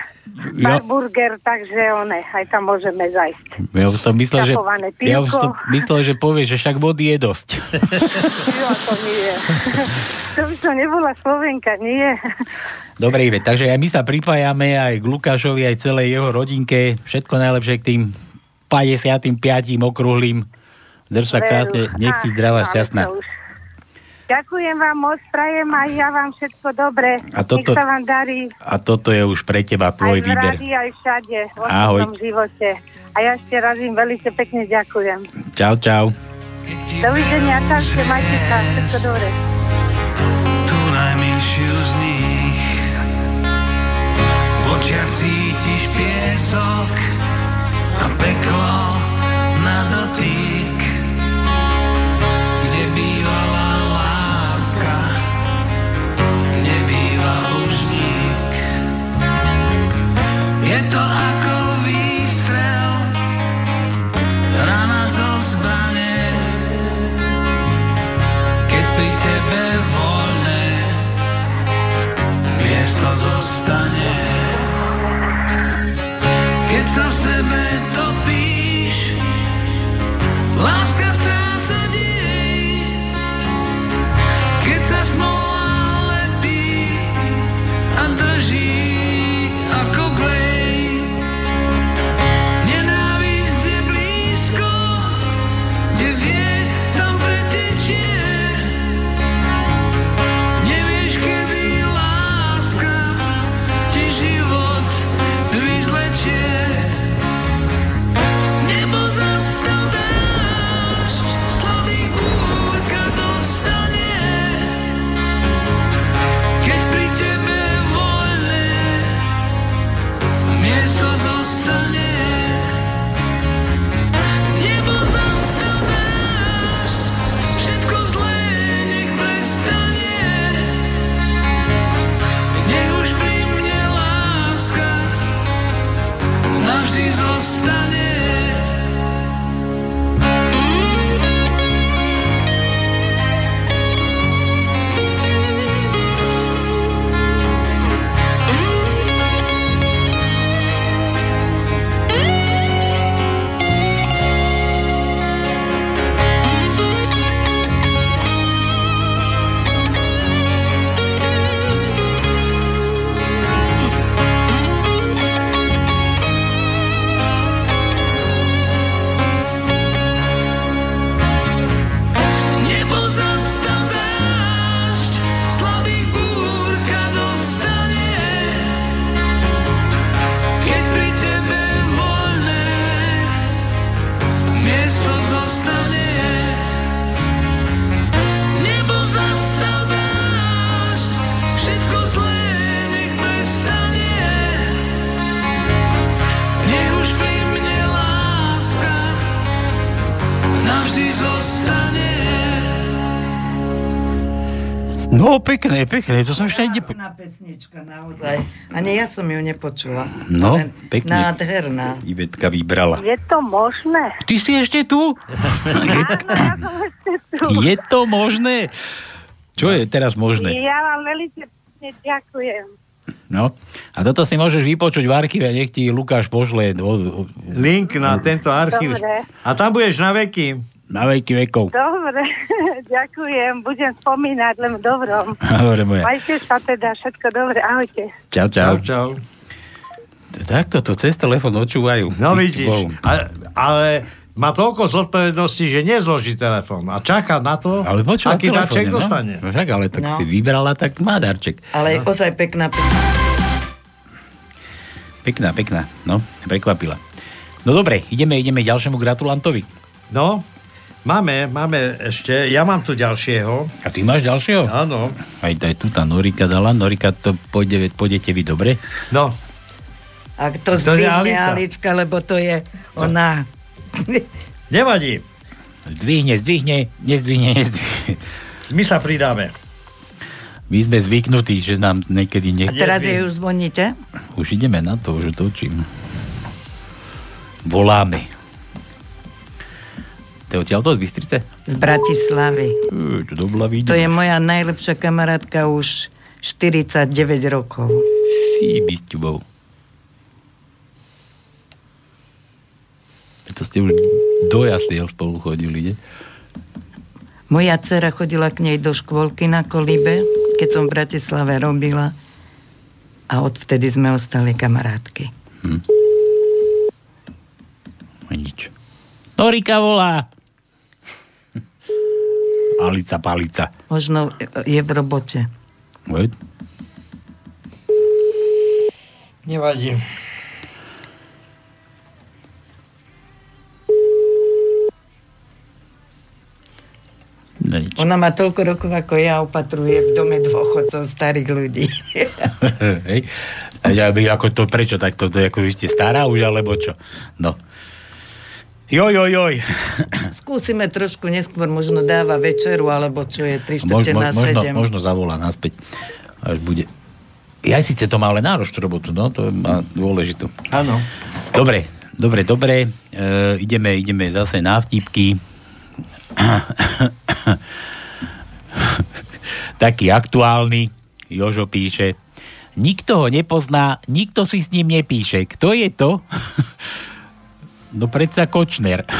bar burger, takže one, aj tam môžeme zajsť. Ja už som myslel, že, ja už som myslel, že povieš, že však vody je dosť. [laughs] Jo, to nie. [laughs] to by som nebola Slovenka, nie. Dobre, Ive, takže aj my sa pripájame aj k Lukášovi, aj celej jeho rodinke. Všetko najlepšie k tým 55. okrúhlým. Drž sa krásne, nech si zdravá, šťastná. už. Ďakujem vám moc, prajem aj ja vám všetko dobre. A toto- Nech sa vám darí A toto je už pre teba tvoj aj v výber. rádi, aj všade, v Ahoj. živote. A ja ešte raz im veľmi pekne ďakujem. Čau, čau. Dovidenia, čaute, majte sa, všetko dobre. tú najmenšiu z nich. V očiach cítiš piesok a peklo na dotyk, Je to ako pekné, to som ešte. Krásna pesnička, naozaj. Ani ja som ju nepočula. No, Ale pekne. Nádherná. Ivetka vybrala. Je to možné? Ty si ešte tu? Je to možné? Čo je teraz možné? Ja vám veľmi ďakujem. No. A toto si môžeš vypočuť v archíve, nech ti Lukáš pošle. Link na tento archív. Dobre. A tam budeš na veky. Na veky vekov. Dobre, [laughs] ďakujem, budem spomínať len v dobrom. [laughs] Dobre moja. Majte sa teda, všetko dobre, ahojte. Čau, čau. čau. Takto to cez telefón očúvajú. No vidíš. Bohu. A, ale má toľko zodpovedností, že nezloží telefón a čaká na to, Ale počúva aký darček no. dostane. No však, ale tak No. si vybrala, tak má darček. Ale no. ozaj pekná pesnička. Pekná, pekná. No, prekvapila. No dobre, ideme, ideme ďalšiemu gratulantovi. No, máme, máme ešte, ja mám tu ďalšieho. A ty máš ďalšieho? Áno. Aj, aj tu tá Norika dala. Norika, to pôjde, pôjdete vy dobre? No. Ak to zdvihne Alica. Alicka, lebo to je ona. [laughs] Nevadí. Zdvihne, zdvihne, nezdvihne, nezdvihne. My sa pridáme. My sme zvyknutí, že nám niekedy A nech... teraz jej už zvoníte? Už ideme na to, už točím. Voláme. To je odtiaľ to z Bystrice? Z Bratislavy. Ú, To. To je moja najlepšia kamarátka už 49 rokov. Si Bystubou. To ste už do jasliel spolu chodili, ne? Moja dcera chodila k nej do škôlky na Kolíbe, keď som v Bratislave robila. A odvtedy sme ostali kamarátky. Hm. A nič. Norika volá. Alica, palica. Možno je v robote. Veď? Nevadí. Nič. Ona má toľko rokov ako ja, opatruje v dome dôchodcov starých ľudí. [laughs] Hej. A ja by, ako to, prečo takto, to, ako vy ste stará už, alebo čo? No. Joj, joj, joj. Skúsime trošku neskôr, možno dáva večeru, alebo čo je 3 Mož, na možno, 7. možno zavolá naspäť, až bude. Ja síce to má ale náročnú robotu, no, to má dôležitú. Áno. Dobre, dobre, dobre. E, ideme, ideme zase na vtipky. [coughs] Taký aktuálny. Jožo píše. Nikto ho nepozná, nikto si s ním nepíše. Kto je to? [laughs] No predsa Kočner. [laughs]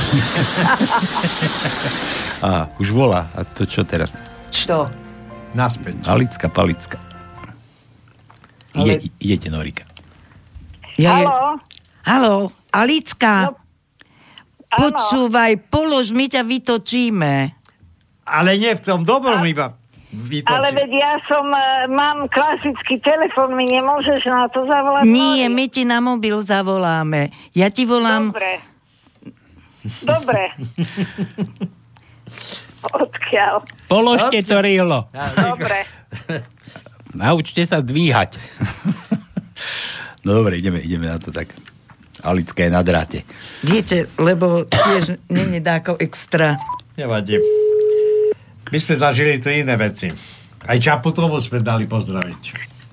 A, už volá. A to čo teraz? Čo? Naspäť. Alicka, palicka. Ide, idete, Norika. Ja je... Haló? Halo, Alicka. No, Počúvaj, polož, my ťa vytočíme. Ale nie v tom dobrom iba. Vytočí. Ale veď ja som, e, mám klasický telefon, mi nemôžeš na to zavolať? Nie, Nori? my ti na mobil zavoláme. Ja ti volám... Dobre. Dobre. Odkiaľ? Položte to rýlo. Dobre. Naučte sa dvíhať. no dobre, ideme, ideme na to tak. Alická je na dráte. Viete, lebo tiež není dáko extra. Nevadí. My sme zažili tu iné veci. Aj Čaputovu sme dali pozdraviť.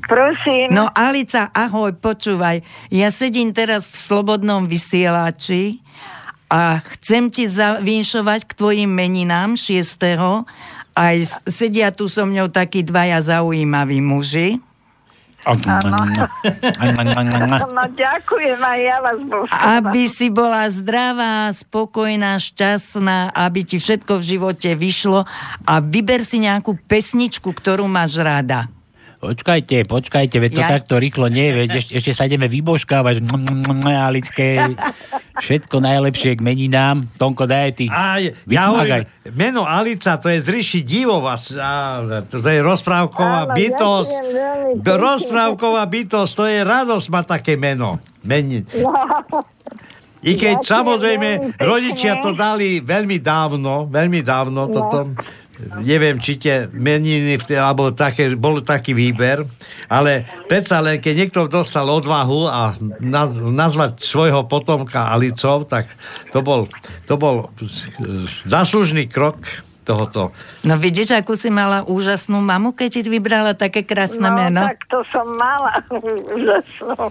Prosím. No Alica, ahoj, počúvaj. Ja sedím teraz v slobodnom vysielači a chcem ti zavinšovať k tvojim meninám 6. Aj sedia tu so mňou takí dvaja zaujímaví muži. No ďakujem, aj ja vás. Aby si bola zdravá, spokojná, šťastná, aby ti všetko v živote vyšlo a vyber si nejakú pesničku, ktorú máš rada. Počkajte, počkajte, veď to Ja- takto rýchlo nie, veď ešte, ešte sa ideme vybožkávať. Alické, všetko najlepšie k meninám. Tonko, daj ty. Aj, ja hovorím, meno Alica, to je z ríši divov, a, a, to je rozprávková Áno, bytosť. pekne. rozprávková bytosť, to je radosť mať také meno. Meni. [laughs] I keď Ďakujem samozrejme rodičia to dali veľmi dávno, veľmi dávno No. toto. Neviem, či tie meniny, alebo také, bol taký výber, ale predsa len, keď niekto dostal odvahu a naz, nazvať svojho potomka Alicov, tak to bol, to bol z- zaslužný krok tohoto. No vidíš, akú si mala úžasnú mamu, keď ti vybrala také krásne No, meno? tak to som mala [laughs] úžasnú.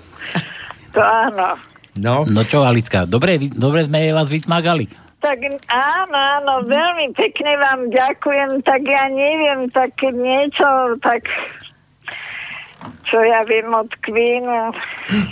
To áno. No. No čo, Alická, dobre, dobre sme vás vycmagali. Tak áno, áno, veľmi pekne vám ďakujem, tak ja neviem, tak keď niečo, tak čo ja viem od Queenu.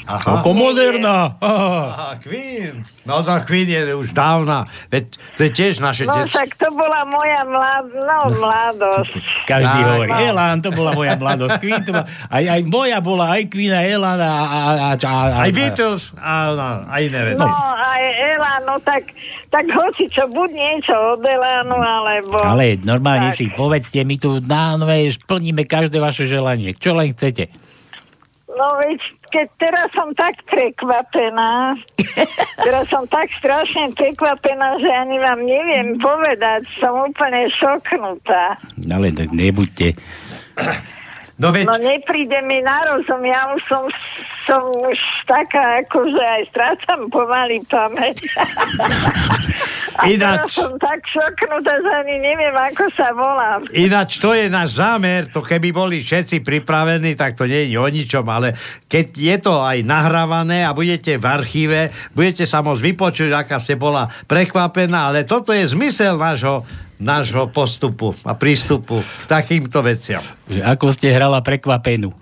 Aha. Ako moderná. Aha, Queen. No to Queen je už dávna. Veď to je tiež naše No detstvo. však to bola moja mlad, no, mladosť. Každý Tak, hovorí, no. Elan, to bola moja mladosť. Queen, to bola, aj, aj moja bola, aj Queen, aj Elan a, a, a, a, a, Aj Beatles a, a, a iné veci. No aj Ela, no tak, tak hoci čo, buď niečo od Elánu, alebo... Ale normálne tak. si povedzte, my tu na nové plníme každé vaše želanie. Čo len chcete. No veď, keď teraz som tak prekvapená, [laughs] teraz som tak strašne prekvapená, že ani vám neviem povedať, som úplne šoknutá. Ale tak nebuďte. No veď, No nepríde mi na rozum, ja už som, som už taká, akože aj strácam pomaly pamäť. [laughs] Ináč- som [laughs] tak šoknutá, že ani neviem, ako sa volám. Ináč to je náš zámer, to keby boli všetci pripravení, tak to nie je o ničom, ale keď je to aj nahrávané a budete v archíve, budete sa môcť vypočuť, aká ste bola prekvapená, ale toto je zmysel nášho, nášho postupu a prístupu k takýmto veciam. Že ako ste hrala prekvapenú. [laughs]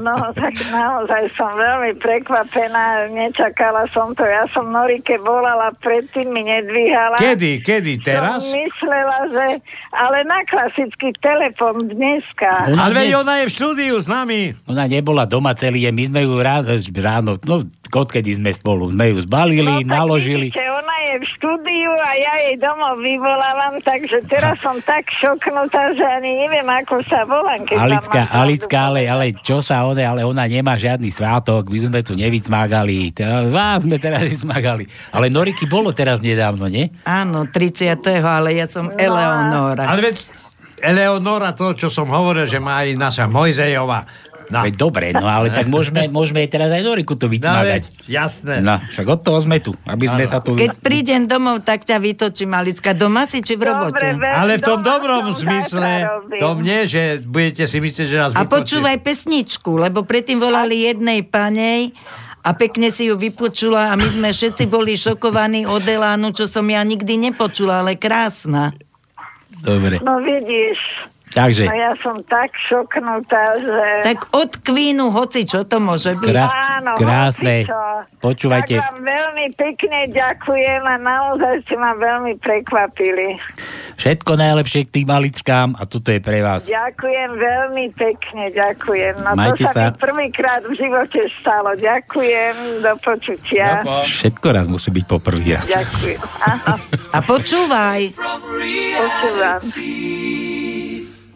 No, tak naozaj som veľmi prekvapená, nečakala som to. Ja som Norike volala, predtým mi nedvíhala. Kedy, kedy, teraz? Som myslela, že... Ale na klasický telefon dneska. Ona Ale veď nie- ona je v štúdiu s nami. Ona nebola doma celý deň, my sme ju ráno, ráno no odkedy sme spolu, sme ju zbalili, tak naložili. Vidíte, ona je v štúdiu a ja jej domov vyvolávam, takže teraz som tak šoknutá, že ani neviem, ako sa volám. Keď mám Alicka, ale, ale čo sa one, ale ona nemá žiadny svátok, my sme tu nevycmágali, vás sme teraz vycmágali. Ale Noriky bolo teraz nedávno, nie? Áno, 30. ale ja som Eleonora. Ale veď Eleonora, to, čo som hovoril, že má aj naša Mojzejová. No. Veď dobre, no ale tak môžeme, môžeme teraz aj Noriku tu No, vycmágať. veď, jasné. No, však od toho sme tu, aby sme Áno. sa tu... Keď prídem domov, tak ťa vytočím, Alicka. Doma si či v robote? Ale v tom dobrom zmysle, to mne, že budete si myslieť, že nás A vypočuje. počúvaj pesničku, lebo predtým volali jednej panej a pekne si ju vypočula a my sme všetci boli šokovaní od Elánu, čo som ja nikdy nepočula, ale krásna. Dobre. No vidíš. Takže. No ja som tak šoknutá, že... Tak od Queenu, hoci čo to môže byť. Krá- Áno, krásne. hocičo. Počúvajte. Tak vám veľmi pekne ďakujem a naozaj ste ma veľmi prekvapili. Všetko najlepšie k tým malickám a tuto je pre vás. Ďakujem veľmi pekne, ďakujem. No Majte to sa, sa. mi prvýkrát v živote stalo. Ďakujem, do počutia. Všetko raz musí byť po prvý raz. Ďakujem. Aha, A počúvaj. počúvam.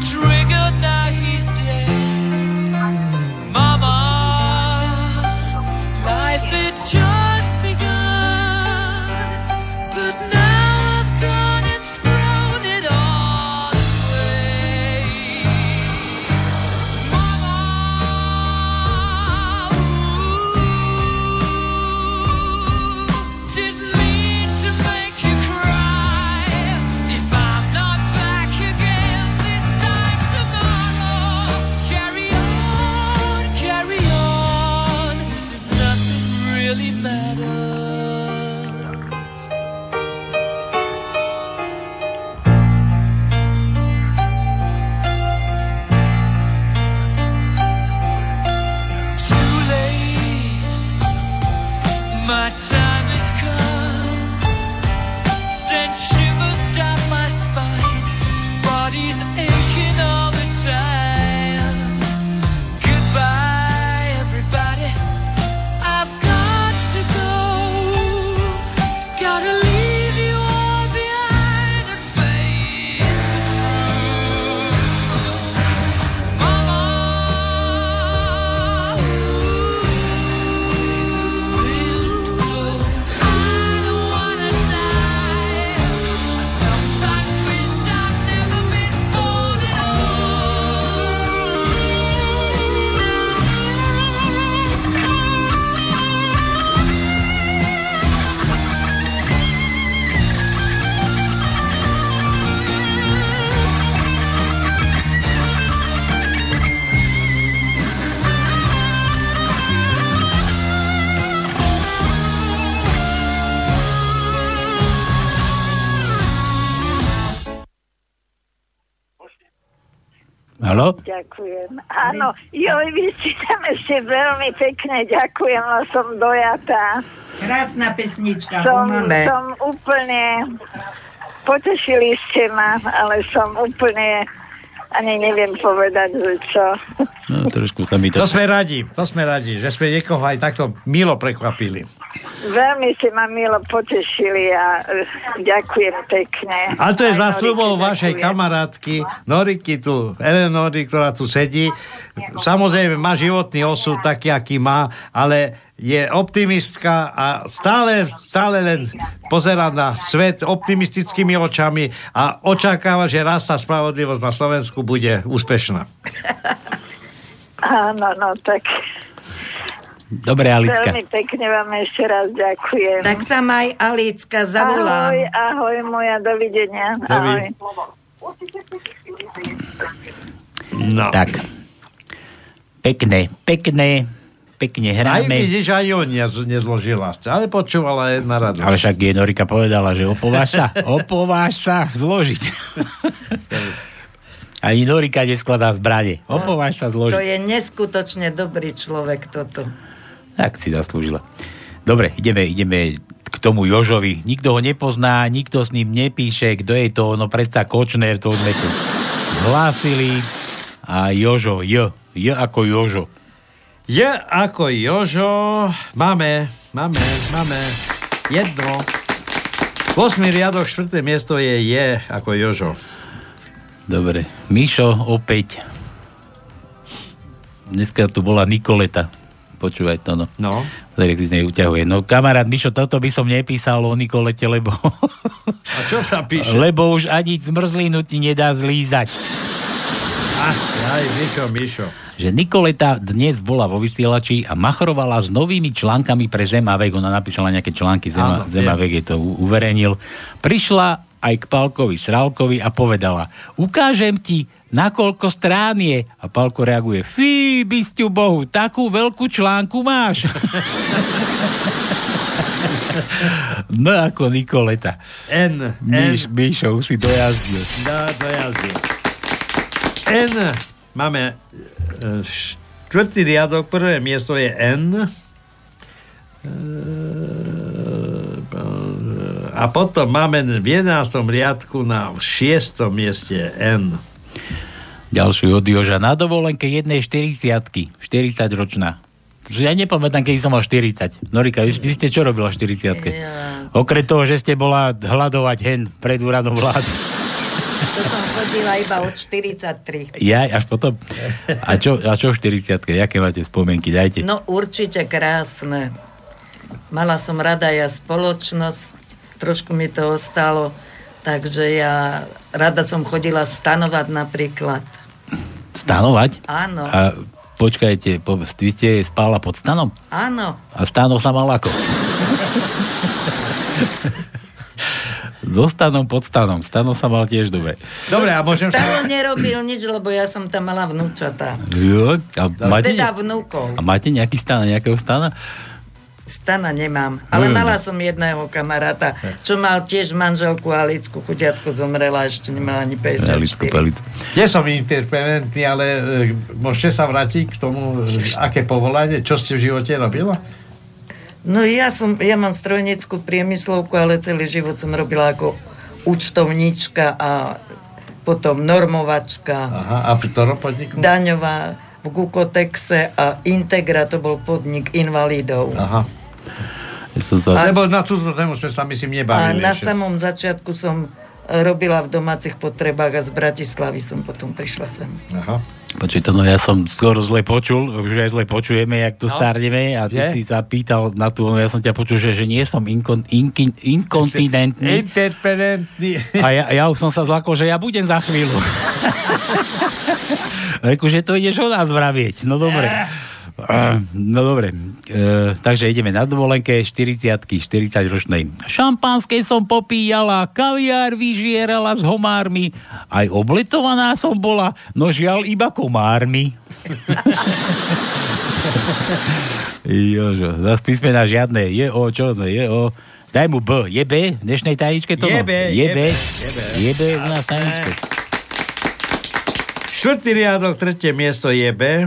trigger, now My time Ďakujem. Áno, joj, vy ste tam ešte veľmi pekne ďakujem, no som dojatá. Krásna pesnička. Som, som úplne... Potešili ste ma, ale som úplne... Ani neviem povedať, že čo. No, trošku sa mi to... To sme radi, to sme radi, že sme niekoho aj takto milo prekvapili. Veľmi ste ma milo potešili a eh, ďakujem pekne. Ale to je zásľubou Norike vašej kamarátky Noriky tu, Eleonory, ktorá tu sedí. Samozrejme má životný osud taký, aký má, ale je optimistka a stále, stále len pozera na svet optimistickými očami a očakáva, že raz tá spravodlivosť na Slovensku bude úspešná. Áno, no tak Dobre, Alicka. Veľmi pekne vám ešte raz ďakujem. Tak sa maj, Alicka, zavolám. Ahoj, ahoj moja, dovidenia. Ahoj. No. Tak. Pekné, pekné, pekne Aj hráme. vidíš, aj on nez, nezložila. Ale počúvala jedna radosť. Ale však je Norika povedala, že opováž sa, [laughs] opováž sa zložiť. Ani Norika neskladá zbranie. Opováž sa To zložiť. je neskutočne dobrý človek toto. Tak si zaslúžila. Dobre, ideme, ideme k tomu Jožovi. Nikto ho nepozná, nikto s ním nepíše, kto je to, no predsa Kočner, to sme tu hlásili. A Jožo, J, J ako Jožo. Je ako Jožo. Máme, máme, máme jedno. 8. riadok, 4. miesto je je ako Jožo. Dobre, Mišo opäť. Dneska tu bola Nikoleta. Počúvaj to, no. No. Si z nej uťahuje. No kamarát Mišo, toto by som nepísal o Nikolete, lebo, A čo sa píše? lebo už ani zmrzlinu ti nedá zlízať. Ach, aj, Mišo, Mišo. Že Nikoleta dnes bola vo vysielači a machrovala s novými článkami pre Zemavek. Ona napísala nejaké články, Zema, Áno, Zemavek je to uverejnil. Prišla aj k Palkovi Sralkovi a povedala, ukážem ti, nakoľko strán je. A Palko reaguje, fí, bysťu Bohu, takú veľkú článku máš. [laughs] no ako Nikoleta. N, N. Míš, Míšo, už si dojazdil. Dá do jazdy. N. Máme e, štvrtý riadok, prvé miesto je N. E, A potom máme v 11. riadku na 6. mieste N. Ďalšiu od Joža. Na dovolenke jednej 40 40 ročná. Ja nepamätám, keď som mal 40. Norika, vy, vy ste čo robila 40 Ja, Okrem toho, že ste bola hľadovať hen pred úradom vlády. to som chodila iba od 43. Ja až potom. A čo, a čo v 40 Jaké máte spomienky? Dajte. No určite krásne. Mala som rada ja spoločnosť, trošku mi to ostalo, takže ja rada som chodila stanovať napríklad. Stanovať? Áno. A počkajte, po, vy ste spála pod stanom? Áno. A stánov sa mal ako? So stanom pod stanom. Stanom sa mal tiež dobre. Dobre, a môžem Stano nerobil nič, lebo ja som tam mala vnúčata. Jo, a máte, Teda vnúkov. a máte nejaký stan, nejakého stana? Stana nemám. Ale No, mala som jedného kamaráta, čo mal tiež manželku Alicku, chudiatko zomrela, ešte nemala ani 54. Nie som interpretný, ale e, môžete sa vrátiť k tomu, e, aké povolanie, čo ste v živote robila? No ja som, ja mám strojnickú priemyslovku, ale celý život som robila ako účtovníčka a potom normovačka, Aha, a pri ktorom podniku? daňová v Gukotexe a Integra, to bol podnik invalidov. Aha. Sa... Lebo na túto tému sme sa myslím A nebavili. na ešte. samom začiatku som e, robila v domácich potrebách a z Bratislavy som potom prišla sem. Aha. Počuj, to no ja som skoro zle počul, že zle počujeme, jak to No. starneme a ty Je? si sa pýtal na tú, no ja som ťa počul, že, že nie som inkon, inkin, inkontinentný. Interpretný. A ja, ja už som sa zlakol, že ja budem za chvíľu. [laughs] Reku, že to ideš o nás vravieť. No dobre. Eh, No dobre, e, takže ideme na dovolenke 40 40 ročnej. Šampanské som popíjala, kaviár vyžierala s homármi, aj obletovaná som bola, no žiaľ iba komármi. [laughs] Jožo, zase písmena žiadne, je o, čo, je o, daj mu B, je B v dnešnej tajničke to? Je B, je je B, B, je B u nás tajničke. Štvrtý riadok, tretie miesto je B.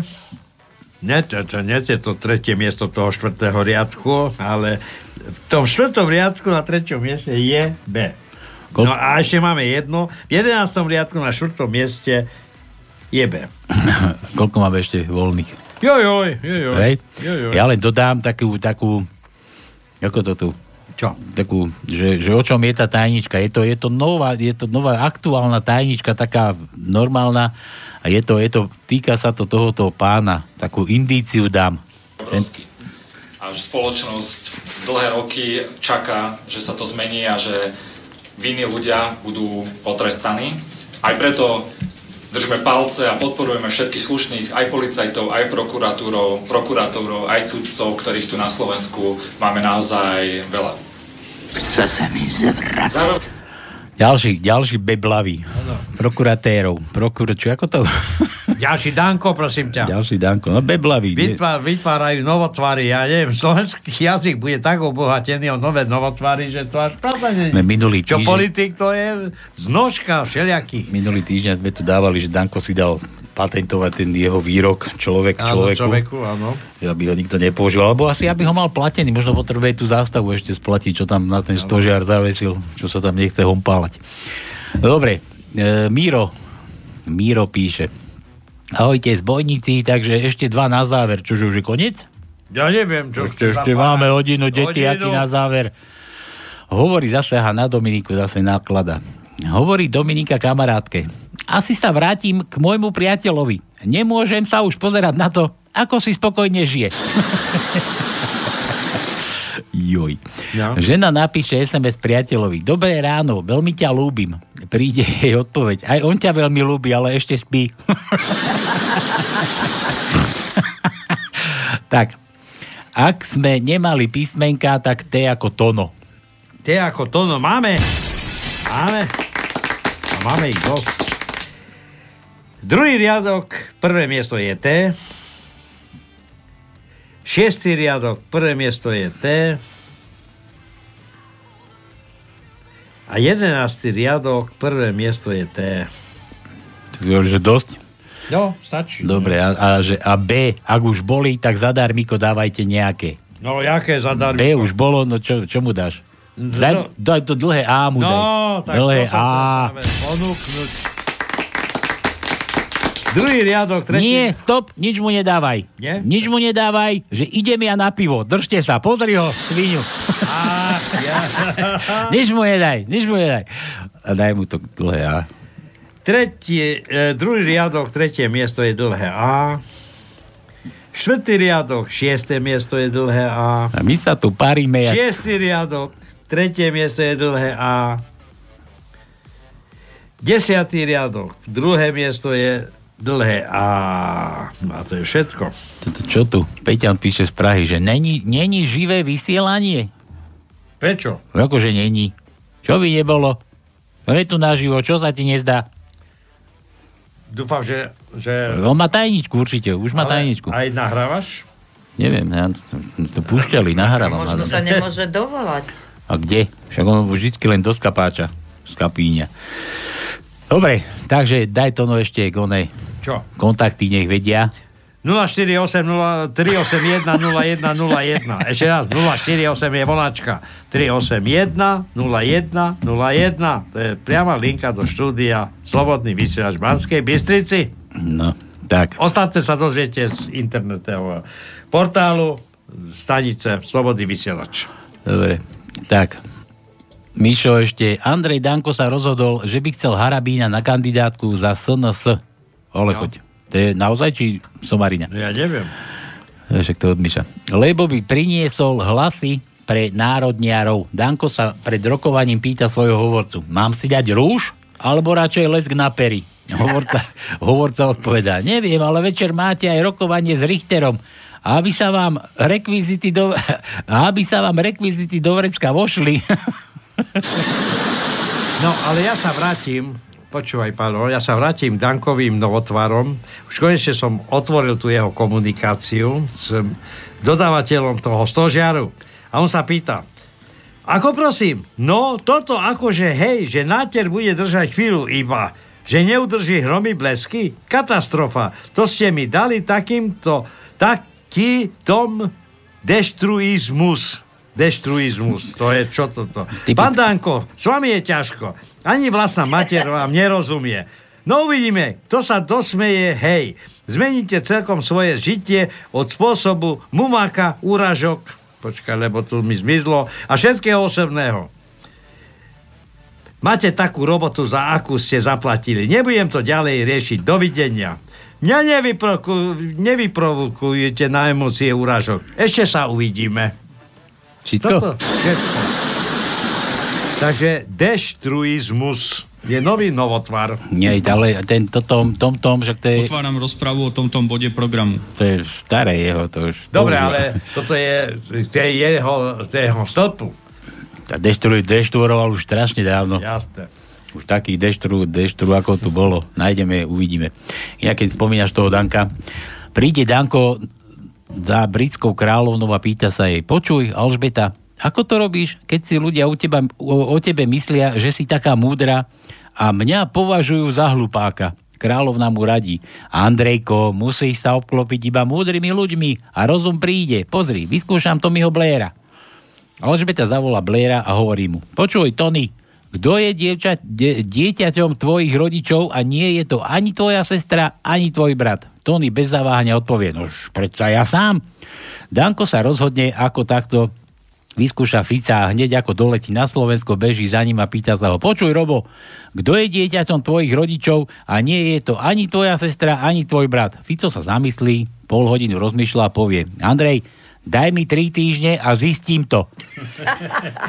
Nie, to, to, nie je to tretie miesto toho štvrtého riadku, ale v tom štvrtom riadku na treťom mieste je B. No a ešte máme jedno. V jedenáctom riadku na štvrtom mieste je B. [laughs] Koľko máme ešte voľných? Jojoj, jojoj. Hej? jojoj. Ja len dodám takú, takú, ako to tu? Čo? Takú, že, že o čom je tá tajnička. Je to, je to, nová, je to nová aktuálna tajnička, taká normálna a je to, je to, týka sa to tohoto pána. Takú indíciu dám. Ten, obrovský. A spoločnosť dlhé roky čaká, že sa to zmení a že vinní ľudia budú potrestaní. Aj preto držíme palce a podporujeme všetkých slušných, aj policajtov, aj prokuratúrov, prokurátorov, aj sudcov, ktorých tu na Slovensku máme naozaj veľa. Chce sa mi zvracať. Ďalší, ďalší beblavý. Prokuratérov. Prokur... Čo, ako to? [laughs] Ďalší Danko, prosím ťa. Ďalší Danko. No beblavý. Vytvár, vytvárajú novotvary. Ja neviem, slovenský jazyk bude tak obohatený o nové novotvary, že to až pravda nie. Minulý Čo týždeň- politik, to je znožka všelijakých. Minulý týždeň sme tu dávali, že Danko si dal patentovať ten jeho výrok človek Áno, človeku. človeku, áno. Že aby ho nikto nepoužíval. Alebo asi aby ho mal platený. Možno potrebuje tú zástavu ešte splatiť, čo tam na ten stožiar zavesil, čo sa tam nechce hompálať. Dobre, e, Míro. Míro píše. Ahojte, zbojníci, takže ešte dva na záver. Čože už je koniec? Ja neviem, čo Ešte, ešte máme hodinu, deti, aký na záver. Hovorí zase, aha, na Dominiku zase naklada. Hovorí Dominika kamarátke. Asi sa vrátim k môjmu priateľovi. Nemôžem sa už pozerať na to, ako si spokojne žije. [laughs] Joj. No. Žena napíše SMS priateľovi. Dobré ráno, veľmi ťa ľúbim. Príde jej odpoveď. Aj on ťa veľmi ľúbi, ale ešte spí. [laughs] tak, ak sme nemali písmenka, tak T ako Tono. Tie ako to, no máme. Máme. A máme ich dosť. Druhý riadok, prvé miesto je T. Šiestý riadok, prvé miesto je T. A jedenáctý riadok, prvé miesto je T. Ty hovoríš, že dosť? No, stačí. Dobre, a, a, že, a B, ak už boli, tak zadarmiko dávajte nejaké. No, jaké zadarmo? B už bolo, no čo, čo mu dáš? Daj, daj to dlhé A mu daj. No, tak dlhé to sa A. ponúknuť. Druhý riadok, tretí... Nie, stop, nič mu nedávaj. Nie? Nič mu nedávaj, že idem ja na pivo. Držte sa, pozri ho, sviňu. Ach, ja. [laughs] nič mu nedaj, nič mu nedaj. A daj mu to dlhé A. Tretie, e, druhý riadok, tretie miesto je dlhé A. Štvrtý riadok, šiesté miesto je dlhé A. A my sa tu paríme. Jak... Šiestý riadok, tretie miesto je dlhé A. Desiatý riadok, druhé miesto je dlhé A. A to je všetko. Toto, čo tu? Peťan píše z Prahy, že není, není živé vysielanie. Prečo? Akože není. Čo by nebolo? No je tu naživo, čo sa ti nezdá? Dúfam, že... že... On má tajničku určite, už má Ale tajničku. Aj nahrávaš? Neviem, ja, to púšťali, nahrávam. Možno sa nemôže dovolať. A kde? Však on vždy len do skapáča. Z kapíňa. Dobre, takže daj to no ešte k onej Čo? kontakty, nech vedia. 048 381 0101. Ešte raz, 048 je volačka. 381 0101. To je priama linka do štúdia Slobodný vysielač Banskej Bystrici. No, tak. Ostatné sa dozviete z internetového portálu stanice Slobodný vysielač. Dobre, tak. Mišo ešte, Andrej Danko sa rozhodol, že by chcel Harabína na kandidátku za SNS. Ole, No. choď. To je naozaj, či somarina? No ja neviem. Však to od Miša. Lebo by priniesol hlasy pre národniarov. Danko sa pred rokovaním pýta svojho hovorcu. Mám si dať rúž? Alebo radšej lesk na pery? Hovorca, [laughs] hovorca odpovedá. Neviem, ale večer máte aj rokovanie s Richterom. Aby sa vám rekvizity do, [laughs] aby sa vám rekvizity do vrecka vošli. [laughs] No, ale ja sa vrátim, počúvaj, Pálo, ja sa vrátim Dankovým novotvarom. Už konečne som otvoril tú jeho komunikáciu s dodávateľom toho stožiaru. A on sa pýta, ako prosím? No, toto akože hej, že náter bude držať chvíľu iba, že neudrží hromy blesky? Katastrofa. To ste mi dali takýmto, taký tom deštruizmus. Deštruizmus, to je čo toto? Pán Danko, s vami je ťažko. Ani vlastná mater vám nerozumie. No uvidíme, kto sa dosmeje, hej. Zmeníte celkom svoje žitie od spôsobu mumáka, úražok, počkaj, lebo tu mi zmizlo, a všetkého osobného. Máte takú robotu, za akú ste zaplatili. Nebudem to ďalej riešiť. Dovidenia. Mňa nevyproku, nevyprovokujete na emócie úražok. Ešte sa uvidíme. Všetko? Toto, všetko. Takže deštruizmus. Je nový novotvar. Nie, ale ten toto, tom, tom, že to je, Otváram rozpravu o tomto bode programu. to je staré jeho, to už... Dobre, používa. ale toto je, to je jeho, to je jeho stĺpu. A deštruj, deštruoval už strašne dávno. Jasné. Už takých deštru, deštru, ako tu bolo. Nájdeme, uvidíme. Ja keď spomínaš toho Danka, príde Danko za britskou kráľovnou a pýta sa jej, počuj, Alžbeta, ako to robíš, keď si ľudia u teba, o, o tebe myslia, že si taká múdra a mňa považujú za hlupáka. Kráľovna mu radí. Andrejko, musíš sa obklopiť iba múdrymi ľuďmi a rozum príde. Pozri, vyskúšam Tommyho Blaira. Alžbeta zavolá Blaira a hovorí mu, počuj, Tony, kto je dievča, de, dieťaťom tvojich rodičov a nie je to ani tvoja sestra, ani tvoj brat. Tony bez zaváhania odpovie, no už predsa ja sám. Danko sa rozhodne, ako takto vyskúša Fica a hneď ako doletí na Slovensko, beží za ním a pýta sa ho, počuj Robo, kto je dieťaťom tvojich rodičov a nie je to ani tvoja sestra, ani tvoj brat. Fico sa zamyslí, pol hodinu rozmýšľa a povie, Andrej, daj mi tri týždne a zistím to.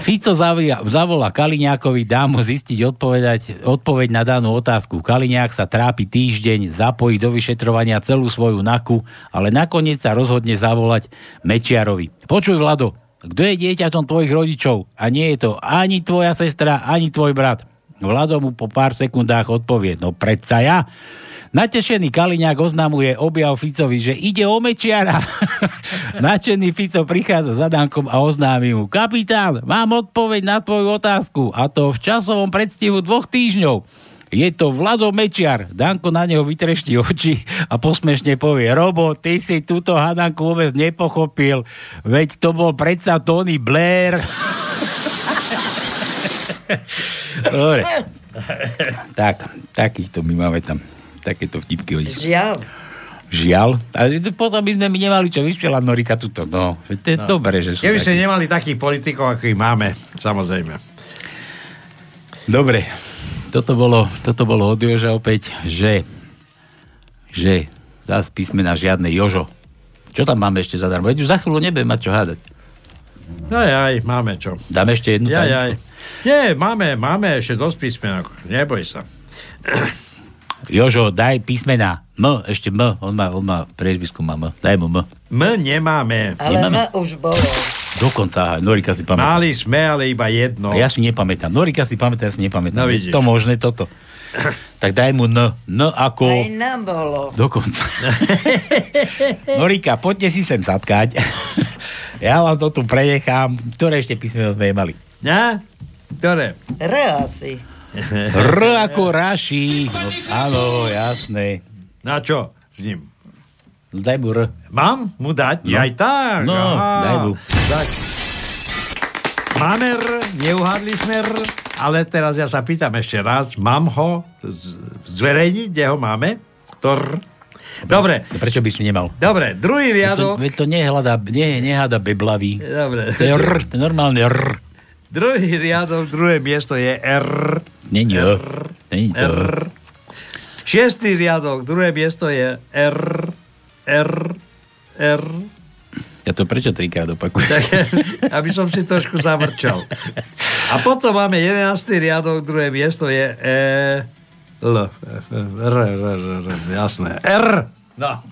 Fico zavia, zavolá Kaliňákovi, dá mu zistiť odpovedať, odpoveď na danú otázku. Kaliňák sa trápi týždeň, zapojí do vyšetrovania celú svoju naku, ale nakoniec sa rozhodne zavolať Mečiarovi. Počuj, Vlado, kto je dieťaťom tvojich rodičov a nie je to ani tvoja sestra, ani tvoj brat. Vlado mu po pár sekundách odpovie, no predsa ja. Natešený Kaliňák oznamuje objav Ficovi, že ide o Mečiara. [laughs] Načený Fico prichádza za Dankom a oznámi mu, kapitán, mám odpoveď na tvoju otázku a to v časovom predstihu dvoch týždňov. Je to Vlado Mečiar. Danko na neho vytreští oči a posmešne povie, Robo, ty si túto hadanku vôbec nepochopil, veď to bol predsa Tony Blair. [laughs] Dobre. Tak, takýchto my máme tam takéto vtipky. hodí. Žiaľ. Žiaľ. A potom by sme my nemali čo vysielať Norika tuto. No, to je No. dobré, že sú Keby ste nemali takých politikov, akých máme, samozrejme. Dobre. Toto bolo, toto bolo od Joža opäť, že že zás písmena žiadne Jožo. Čo tam máme ešte zadarmo? Veď už za chvíľu nebudem mať čo hádať. Aj, aj, máme čo. Dáme ešte jednu Aj, aj. Nie, máme, máme ešte dosť písmenok. Neboj sa. Jožo, daj písmena. M, ešte M. On má, on má priezvisku má M. Daj mu M. M nemáme. Ale Nemáme. M už bolo. Dokonca, Norika si pamätá. Mali sme, ale iba jedno. A ja si nepamätám. Norika si pamätá, ja si nepamätám. No Je vidíš. to možné toto. tak daj mu N. N ako... Aj nám bolo. Dokonca. [laughs] Norika, poďte si sem zatkať. [laughs] ja vám to tu prenechám. Ktoré ešte písmeno sme mali? Ja? Ktoré? R asi. R ako Raši. No, áno, jasné. Na čo s ním? No, daj mu R. Mám mu dať? No. No. Aj tak. No, aha. daj mu. Tak. Máme R, neuhadli sme R, ale teraz ja sa pýtam ešte raz, mám ho z- zverejniť, kde ho máme? To R. Dobre, To Prečo by si nemal? dobre, druhý To, riadok. veď to nehľadá, ne, neháda beblavý. Dobre. To je R, to je normálne R. Druhý riadok, druhé miesto je R. Není R. Není to R. R. Šiestý riadok, druhé miesto je R. R. R. Ja to prečo trikrát opakujem? Tak, [laughs] aby som si trošku zavrčal. A potom máme 11. riadok, druhé miesto je E... L. R, R, R, R, jasné. R. No.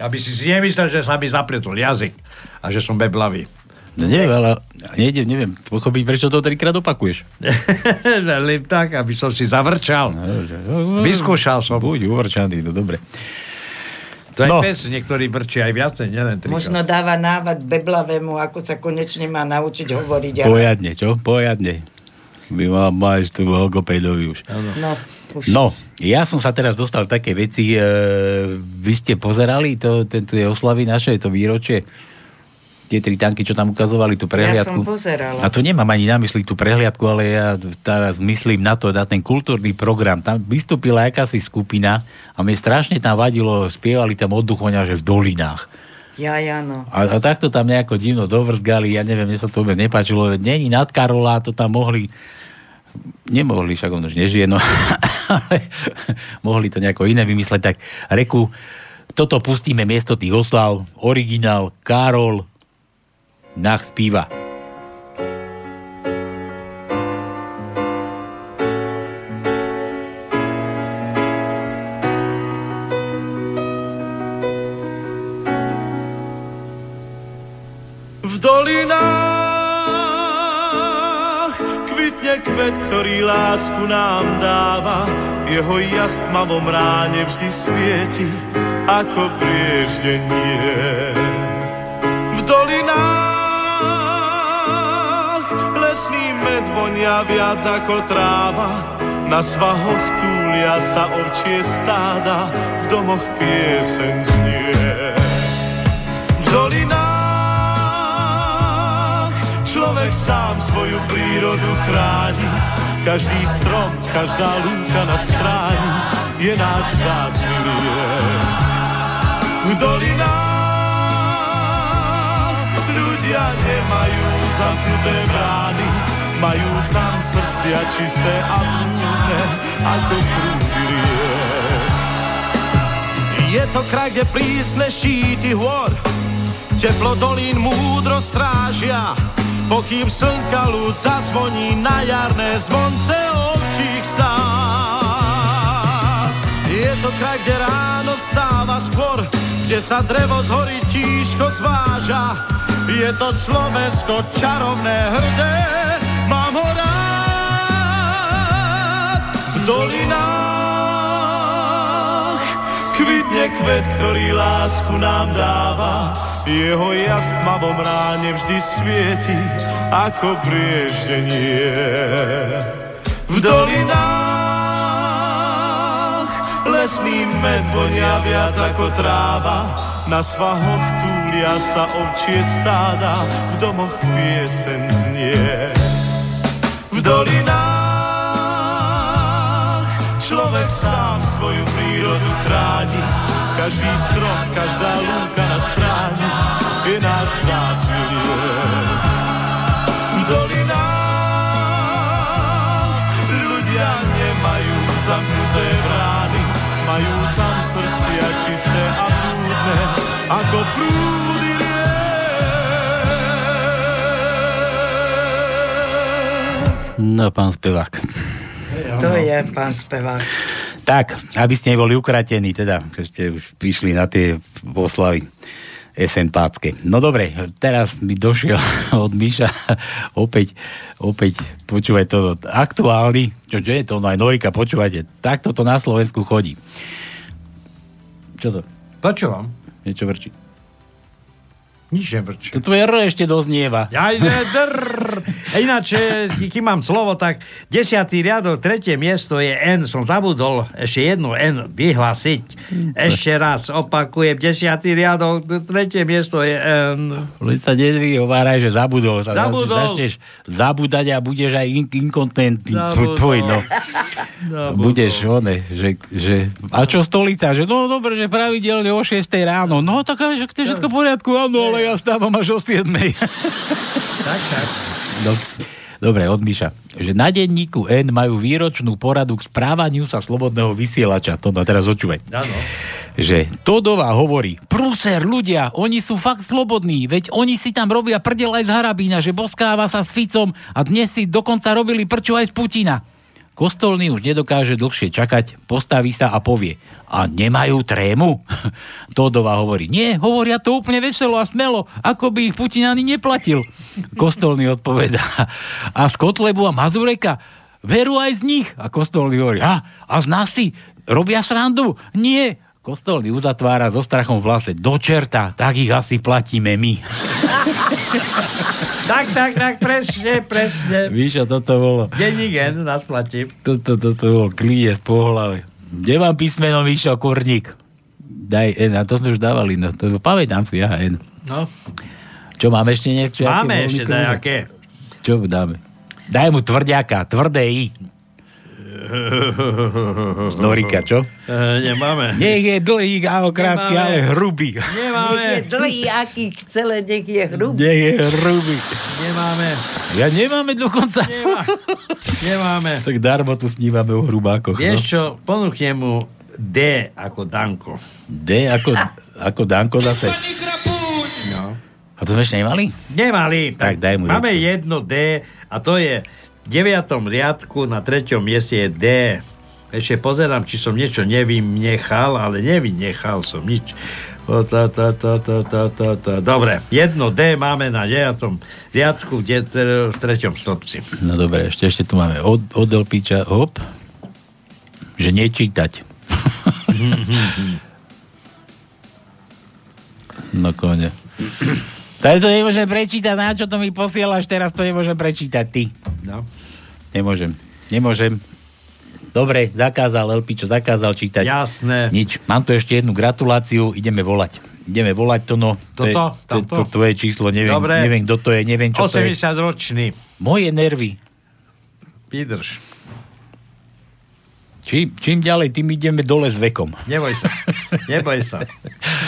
Aby si si nemyslel, že sa mi zapletol jazyk a že som beblavý. No neviem, ale nejde, neviem pochopiť, prečo to trikrát opakuješ. [laughs] Tak, aby som si zavrčal. Vyskúšal som. Buď uvrčaný, no dobre. To je No. pes, niektorý vrčí aj viacej, nielen trikrát. Možno dáva návod beblavému, ako sa konečne má naučiť hovoriť. ale- Pojadne, čo? Pojadne. Vy má, máš tu logopédovi už. No, už. No, ja som sa teraz dostal také veci, e, vy ste pozerali to, tento je oslavy naše, to výročie, tie tri tanky, čo tam ukazovali, tú Ja prehliadku. som pozerala. A to nemám ani na mysli tú prehliadku, ale ja teraz myslím na to, na ten kultúrny program. Tam vystúpila akási skupina a mne strašne tam vadilo, spievali tam od Duchoňa, že v dolinách. Ja, ja, no. A, a takto tam nejako divno dovrzgali, ja neviem, mne sa to vôbec nepáčilo, není nad Karola, to tam mohli, nemohli, však on už nežije, no, [laughs] ale mohli to nejako iné vymysleť, tak reku, toto pustíme miesto tých oslav, originál, Karol, Nach nachspíva. V dolinách kvitne kvet, ktorý lásku nám dáva, jeho jast mavom ráne vždy svieti, ako prieždenie. V dolinách vonia viac ako tráva, na svahoch túlia sa ovčie stáda, v domoch pieseň znie. V dolinách človek sám svoju prírodu chráni, každý strom, každá lúka na stráni je náš vzácný liek. V dolinách ľudia nemajú zamknuté brány, majú tam srdcia čisté a múdne, ako prúdy riek. Je to kraj, kde prísne štíty hôr, teplo dolín múdro strážia, pokým slnka ľud zazvoní na jarné zvonce ovčích stát. Je to kraj, kde ráno vstáva skôr, kde sa drevo z hory tížko zváža. Je to Slovensko čarovné, hrdé, dolinách kvitne kvet, ktorý lásku nám dáva. Jeho jas tmavom ráne vždy svieti, ako prieždenie. V dolinách lesný med vonia viac ako tráva, na svahoch túlia sa ovčie stáda, v domoch piesen znie. V dolinách človek sám svoju prírodu chráni, každý strom, každá lúka na stráni je náš vzácný dolinách ľudia nemajú zamknuté brány, majú tam srdcia čisté a prúdne, ako prúdy No, pán spevák. To je pán spevák. Tak, aby ste neboli ukratení, teda, keď ste už prišli na tie oslavy SN Pácké. No dobre, teraz mi došiel [laughs] od Miša opäť, opäť počúvaj to aktuálny, čo, čo je to, no aj Norika, počúvajte, takto to na Slovensku chodí. Čo to? Počúvam. Niečo vrčí. Nič nevrčí. To tvoje R ešte doznieva. Ja, drr. Ináč, kým mám slovo, tak desiatý riadok, tretie miesto je N. Som zabudol ešte jedno N vyhlásiť. Ešte raz opakujem, desiatý riadok, tretie miesto je N. Len sa nevyhováraj, že zabudol. Zabudol. Začneš zabúdať a budeš aj in- inkontent. Zabudol. Tvoj, no. Zabudol. Budeš, one, že, že... A čo stolica? Že no dobre, že pravidelne o 6 ráno. No tak že to je všetko v poriadku, áno, ale ja stávam až o 7. Tak, tak. No. Dobre, od Miša. Že na denníku N majú výročnú poradu k správaniu sa slobodného vysielača. To no, teraz očúvaj. Áno. Že Todová hovorí, prúser, ľudia, oni sú fakt slobodní, veď oni si tam robia prdel aj z Harabína, že boskáva sa s Ficom a dnes si dokonca robili prču aj z Putina. Kostolný už nedokáže dlhšie čakať, postaví sa a povie, a nemajú trému? [laughs] Todová hovorí, nie, hovoria to úplne veselo a smelo, ako by ich Putin ani neplatil. Kostolný odpovedá, a z Kotlebu a Mazureka, veru aj z nich. A Kostolný hovorí, a, a z nás si robia srandu? Nie. Kostolný uzatvára so strachom v hlase, do čerta, tak ich asi platíme my. [laughs] Tak, tak, tak, presne, presne. Víš, a toto bolo, Denník N nás platí. toto, toto bolo klíje z pohľave. Kde mám písmeno, Míšo, kurník? Daj N, a to sme už dávali, no to pamätám si, ja N. No. Čo, máme ešte niečo? Máme ešte nejaké. Čo dáme? Daj mu tvrďaka, tvrdé I. [laughs] Norika, čo? E, nemáme. Nech je dlhý, áno, krátky, Nemáme. ale hrubý. Nemáme. Nech je dlhý, aký celé, nech je hrubý. Nech je hrubý. Nemáme. Ja nemáme dokonca. Nemá. Nemáme. Tak darmo tu snívame o hrubákoch. Vieš No. čo, ponúknem mu D ako Danko. D ako, ako Danko zase. No. A to sme ešte nemali? Nemali. Tak daj mu Máme jedno D a to je deviatom riadku na treťom mieste je D. Ešte pozerám, či som niečo nevynechal, ale nevynechal som nič. O, tá, tá, tá, tá, tá, tá, tá. Dobre, jedno D máme na 9. riadku v, v treťom stĺpci. No dobre, ešte, ešte tu máme od, od Elpiča, hop, že nečítať. no kone. Tak to nemôžem prečítať, na čo to mi posielaš, teraz to nemôžem prečítať, ty. No. Nemôžem, nemôžem. Dobre, zakázal Elpičo, zakázal čítať. Jasné. Nič. Mám tu ešte jednu gratuláciu, ideme volať. Ideme volať to, no. To Toto? to, je- Tamto? to, tvoje číslo, neviem, Dobre. neviem, kto to je, neviem, čo to je. 80 ročný. Moje nervy. Vydrž. Čím, čím ďalej, tým ideme dole s vekom. Neboj sa. Neboj sa.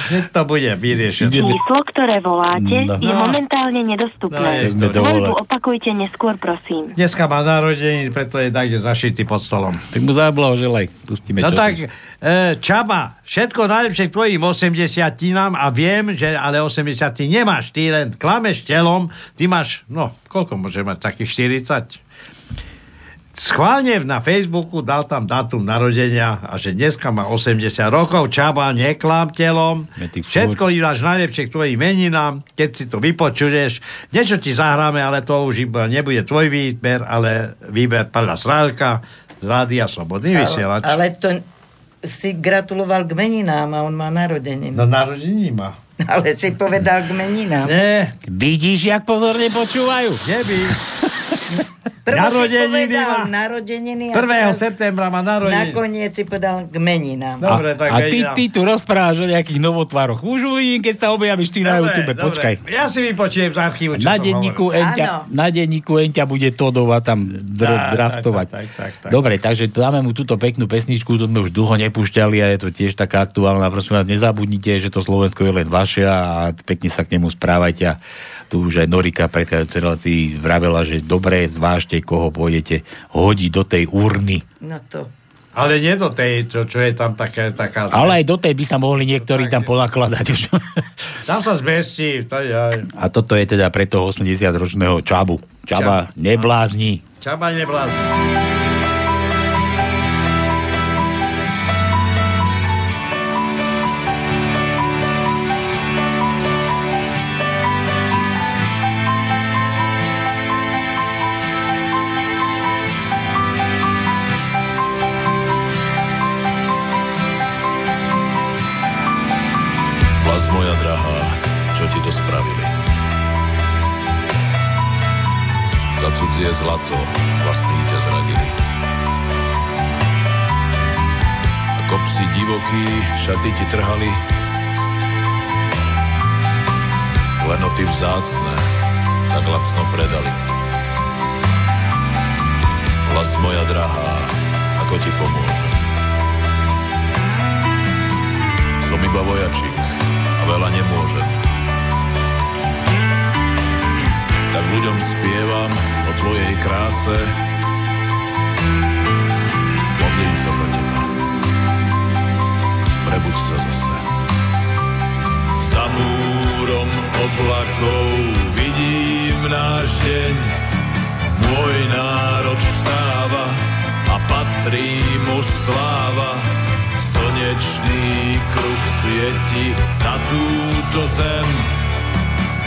Hneď to bude vyriešené. Číslo, ktoré voláte, No. je momentálne nedostupné. No, Voľbu opakujte neskôr, prosím. Dneska má narodení, preto je takde zašitý pod stolom. Tak mu zablahoželaj. Pustíme No čo tak, si. e, Čaba, všetko najlepšie k tvojim 80 a viem, že ale 80 nemáš, ty len klameš telom, ty máš, no, koľko môže mať, takých 40? Schválne na Facebooku dal tam dátum narodenia a že dneska má 80 rokov. Čaba, neklám telom. Všetko máš najlepšie k tvojim meninám. Keď si to vypočuješ, niečo ti zahráme, ale to už iba nebude tvoj výber, ale výber Pavla Srálka z Rádia Slobodný vysielač. Ale to si gratuloval k meninám a on má narodeniny. No narodení má. [laughs] Ale si povedal k meninám. Nie. Vidíš, jak pozorne počúvajú? Neby. [laughs] Prvo Narodeniny si povedal má. narodeniny a 1. teraz septembra má narodeniny. nakoniec si povedal k meninám. Dobre, tak a ty, ty tu rozprávaš o nejakých novotvároch. Už uvidím, keď sa objavíš ty na Dobre, YouTube. dobre. Počkaj. Ja si vypočujem z archívu, čo Na denníku. Enťa, na denníku Enťa bude Todova tam dr- Tak, draftovať. tak, tak, tak, tak. Dobre, takže dáme mu túto peknú pesničku, to sme už dlho nepúšťali a je to tiež taká aktuálna. Prosím vás, nezabudnite, že to Slovensko je len vaše a pekne sa k nemu správajte. A tu už aj Norika predchádzajúcej relácii vravela, že dobre zvážte, koho pôjdete hodiť do tej urny. No to. Ale nie do tej, čo, čo je tam také, taká... Ale aj do tej by sa mohli niektorí tam ponakladať už. [laughs] Tam sa zmestí. A toto je teda pre toho 80-ročného Čabu. Čaba, neblázni. Čaba neblázni. Šaty ti trhali, klenoty vzácne tak lacno predali. Vlast moja drahá, ako ti pomôžem? Som iba vojačik a veľa nemôžem. Tak ľuďom spievam o tvojej kráse. Modlím sa za teba. Prebuď sa zase. Za múrom oblakov vidím náš deň. Môj národ vstáva a patrí mu sláva. Slnečný kruh svieti na túto zem.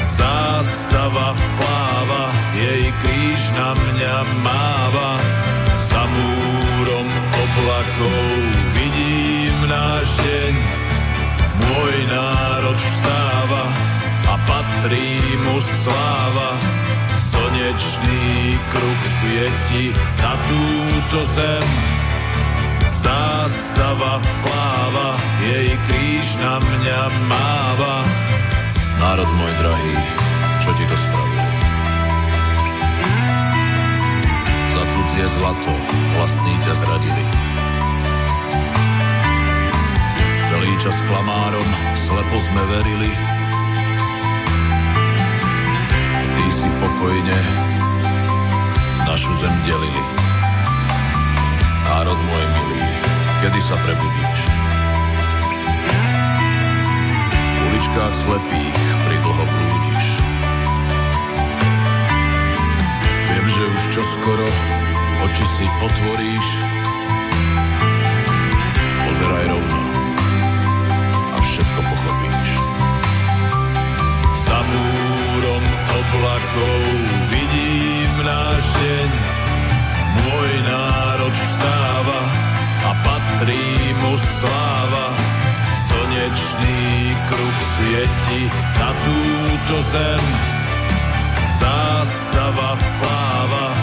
Zástava pláva, jej kríž na mňa máva. Za múrom oblakov vidím náš deň. Môj národ vstáva a patrí mu sláva. Slnečný kruh svieti na túto zem. Zástava pláva, jej kríž na mňa máva. Národ môj drahý, čo ti to spravili? Cudzie zlato vlastní ťa zradili. Celý čas klamárom slepo sme verili. Ty si pokojne našu zem delili. Národ môj milý, kedy sa prebudíš? V uličkách slepých pridlho blúdiš. Viem, že už čoskoro oči si otvoríš, pozeraj rovno. A všetko pochopíš. Za múrom oblakov vidím náš deň, môj národ vstáva a patrí mu sláva. Slnečný kruh svieti na túto zem, zástava pláva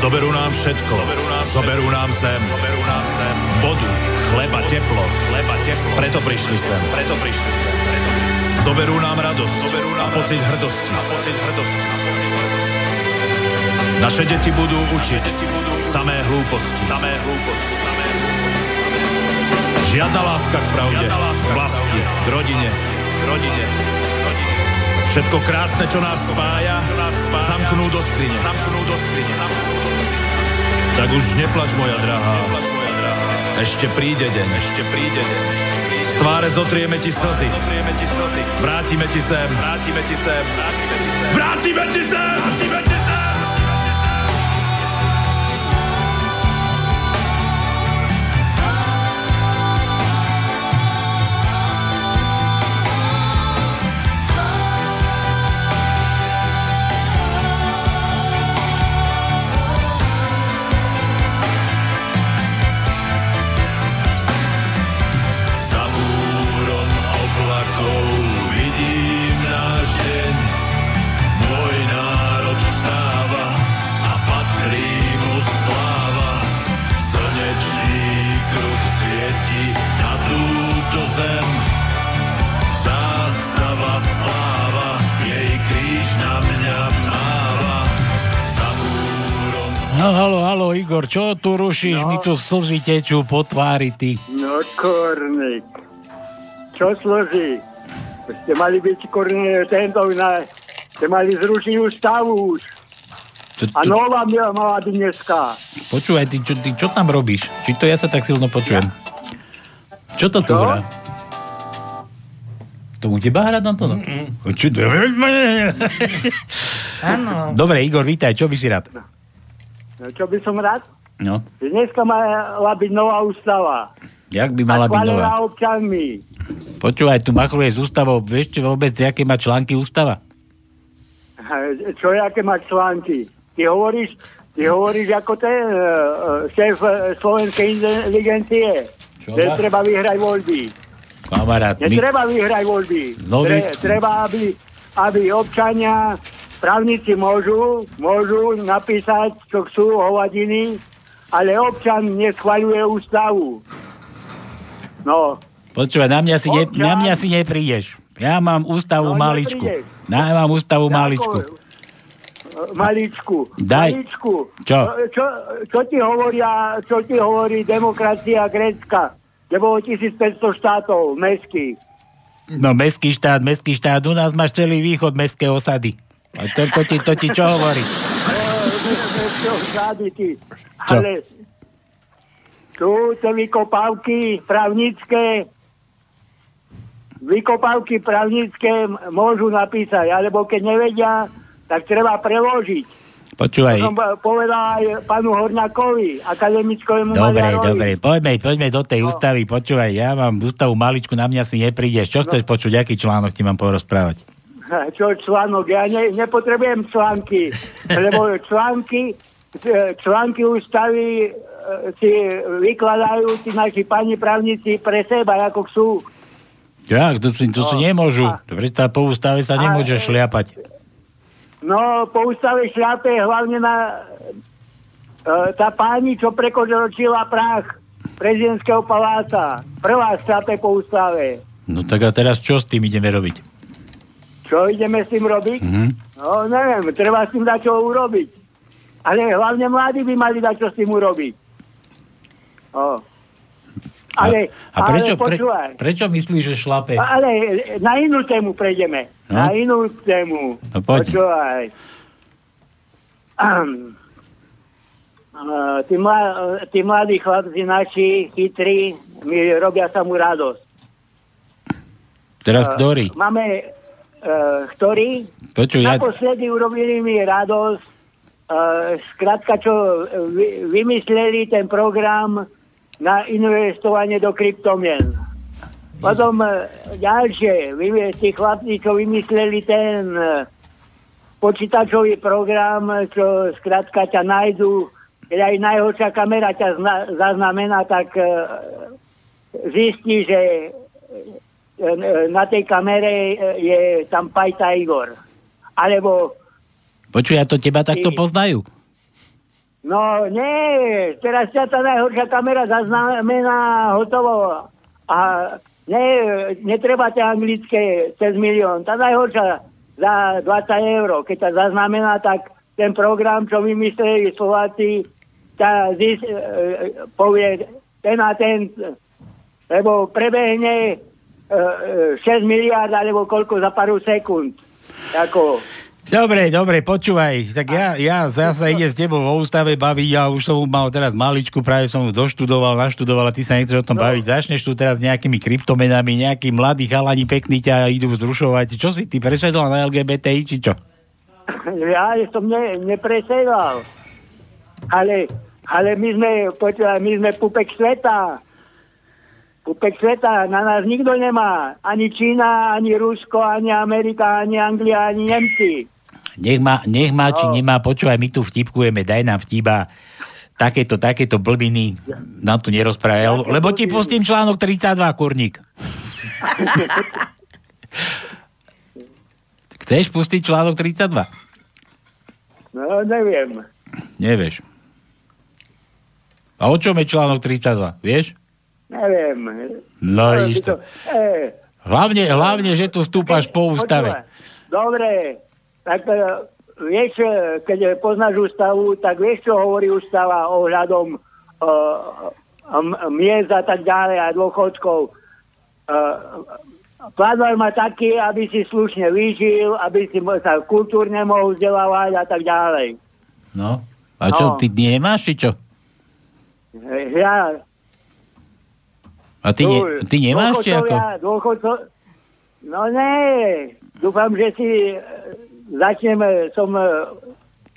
Zoberú nám všetko, zoberú nám zem, vodu, chleba, teplo, chleba, teplo. Preto prišli sem, preto prišli sem. Zoberú nám radosť, zoberú nám a pocit hrdosti. A pocit hrdosti. Naše deti budú učiť samé hlúposti. Samé hlúposti. Žiadna láska k pravde, k vlasti, k rodine, k rodine. Všetko krásne, čo nás spája, zamknú do skrine. Tak už neplač, moja drahá. Ešte príde deň. Ešte príde deň. Z tváre zotrieme ti slzy. Vrátime ti sem. Vrátime ti sem. Vrátime ti sem. Vrátime ti sem. Igor, čo tu rušíš? No. Mi tu slzy tečú po tvári, ty. No, Kornik. Čo slzy? Ste mali byť korne tento na... Ste mali zrušiť ústavu už. To, A nová mala dneska. Počúvaj, ty čo, ty čo tam robíš? Či to ja sa tak silno počujem? Čo to tu Čo? hrá? To u teba hrá tam to? No? Čo to? Áno. Dobre, Igor, vítaj, čo by si rád? No, čo by som rád? No, Dneska mala byť nová ústava. jak by mala byť nová? občanmi. Počúvaj, tu machluje s ústavou. Vieš čo vôbec, aké má články ústava? Čo, aké má články? Ty hovoríš, ty hovoríš ako ten uh, šéf eh, slovenskej inteligencie. Čo Že má? treba vyhrať voľby. Kamarát, my... Netreba vyhrať voľby. No Tre, treba, aby, aby občania, právnici môžu, môžu napísať, čo chcú, hovadiny, ale občan neschvaľuje ústavu. No, Počúvaj, na mňa si, ne, Občan. na mňa si neprídeš. Ja mám ústavu No, maličku. neprídeš. Ja mám ústavu maličku. Ako, e, Maličku. Daj. Maličku. Čo? E, Čo, čo ti hovoria, čo ti hovorí demokracia Grécka? Kde bolo 1500 štátov, mestských. No, mestský štát, mestský štát, u nás máš celý východ mestské osady. A to, to, ti, to ti čo hovorí? Čo? Ale tu tie vykopávky právnické vykopávky právnické môžu napísať, alebo keď nevedia, tak treba preložiť. Počúvaj, To som po- povedal aj panu Horňakovi, akademickému dobre, Maďarovi. dobre, poďme, poďme do tej ústavy, počúvaj, ja mám ústavu maličku, na mňa si neprídeš. Čo chceš počuť, aký článok ti mám porozprávať? Čo článok? Ja ne, nepotrebujem články, lebo články, e, články ústavy e, si vykladajú tí naši pani právnici pre seba, ako chcú. Jak, to, si, to si No, nemôžu. a- Predsa po ústave sa a- nemôžeš šliapať. No, po ústave šľape hlavne na tá pani, čo prekročila prach prezidentského paláca. Prvá šľape po ústave. No tak a teraz čo s tým ideme robiť? Čo ideme s tým robiť? Mhm. No, neviem, treba s tým dať čo urobiť. Ale hlavne mladí by mali dať čo s tým urobiť. O. Ale, A prečo, ale pre, počúvaj, prečo myslíš, že šlape? ale na inú tému prejdeme. No? Na inú tému. No poď. Počúvaj. Uh, tí, mla, tí mladí chlapci naši, chytrí, mi robia sa mu radosť. Teraz Eh, ktorý? Máme, uh, ktorý Počuj, ja... naposledy urobili mi radosť, uh, skrátka, čo vy, vymysleli ten program na investovanie do kryptomien. Potom ďalšie, tí chlapci, čo vymysleli ten počítačový program, čo skrátka ťa nájdu, keď aj najhoršia kamera ťa zna, zaznamená, tak zistí, že na tej kamere e, je tam Pajta Igor. Alebo, Počuj, a to teba takto poznajú? no nie, teraz ťa tá najhoršia kamera zaznamená hotovo. A ne, netreba ťa anglické cez milión. Tá najhoršia za 20 eur. Keď ťa zaznamená, tak ten program, čo vymysleli Slováci, ťa zis, e, e, povie ten a ten, lebo prebehne 6 miliard alebo koľko za pár sekúnd. Ako, Dobre, dobre, počúvaj. Tak ja, ja zase idem s tebou vo ústave baviť, ja už som mal teraz maličku, práve som doštudoval, naštudoval a ty sa nechceš o tom no. baviť. Začneš tu teraz nejakými kryptomenami, nejakí mladí chalani pekní ťa idú zrušovať. Čo si ty presedol na LGBTI, či čo? ja som ne, nepresedal. Ale, ale my sme, počúvaj, my sme pupek sveta. Pupek sveta, na nás nikto nemá. Ani Čína, ani Rusko, ani Amerika, ani Anglia, ani Nemci. Nech má, nech má či nemá, počúvaj, my tu vtipkujeme, daj nám vtiba takéto, takéto blbiny nám tu nerozprávaj, lebo ti pustím článok 32, kurník. [laughs] Chceš pustiť článok 32? No, neviem. Nevieš. A o čom je článok 32? Vieš? Neviem. No, vidíš to. E, Hlavne, hlavne, že tu stúpaš po ústave. počúvaj, Dobre, tak e, vieš, e, keď poznáš ústavu, tak vieš, čo hovorí ústava ohľadom uh, miest a tak ďalej a dôchodkov. Uh, Plán má taký, aby si slušne vyžil, aby si sa kultúrne mohol vzdelávať a tak ďalej. No. A čo, No. ty nemáš, či čo? Ja, A ty, ne, ty nemáš, či ako? Dôchodco... No ne, dúfam, že si e, začneme, som, e,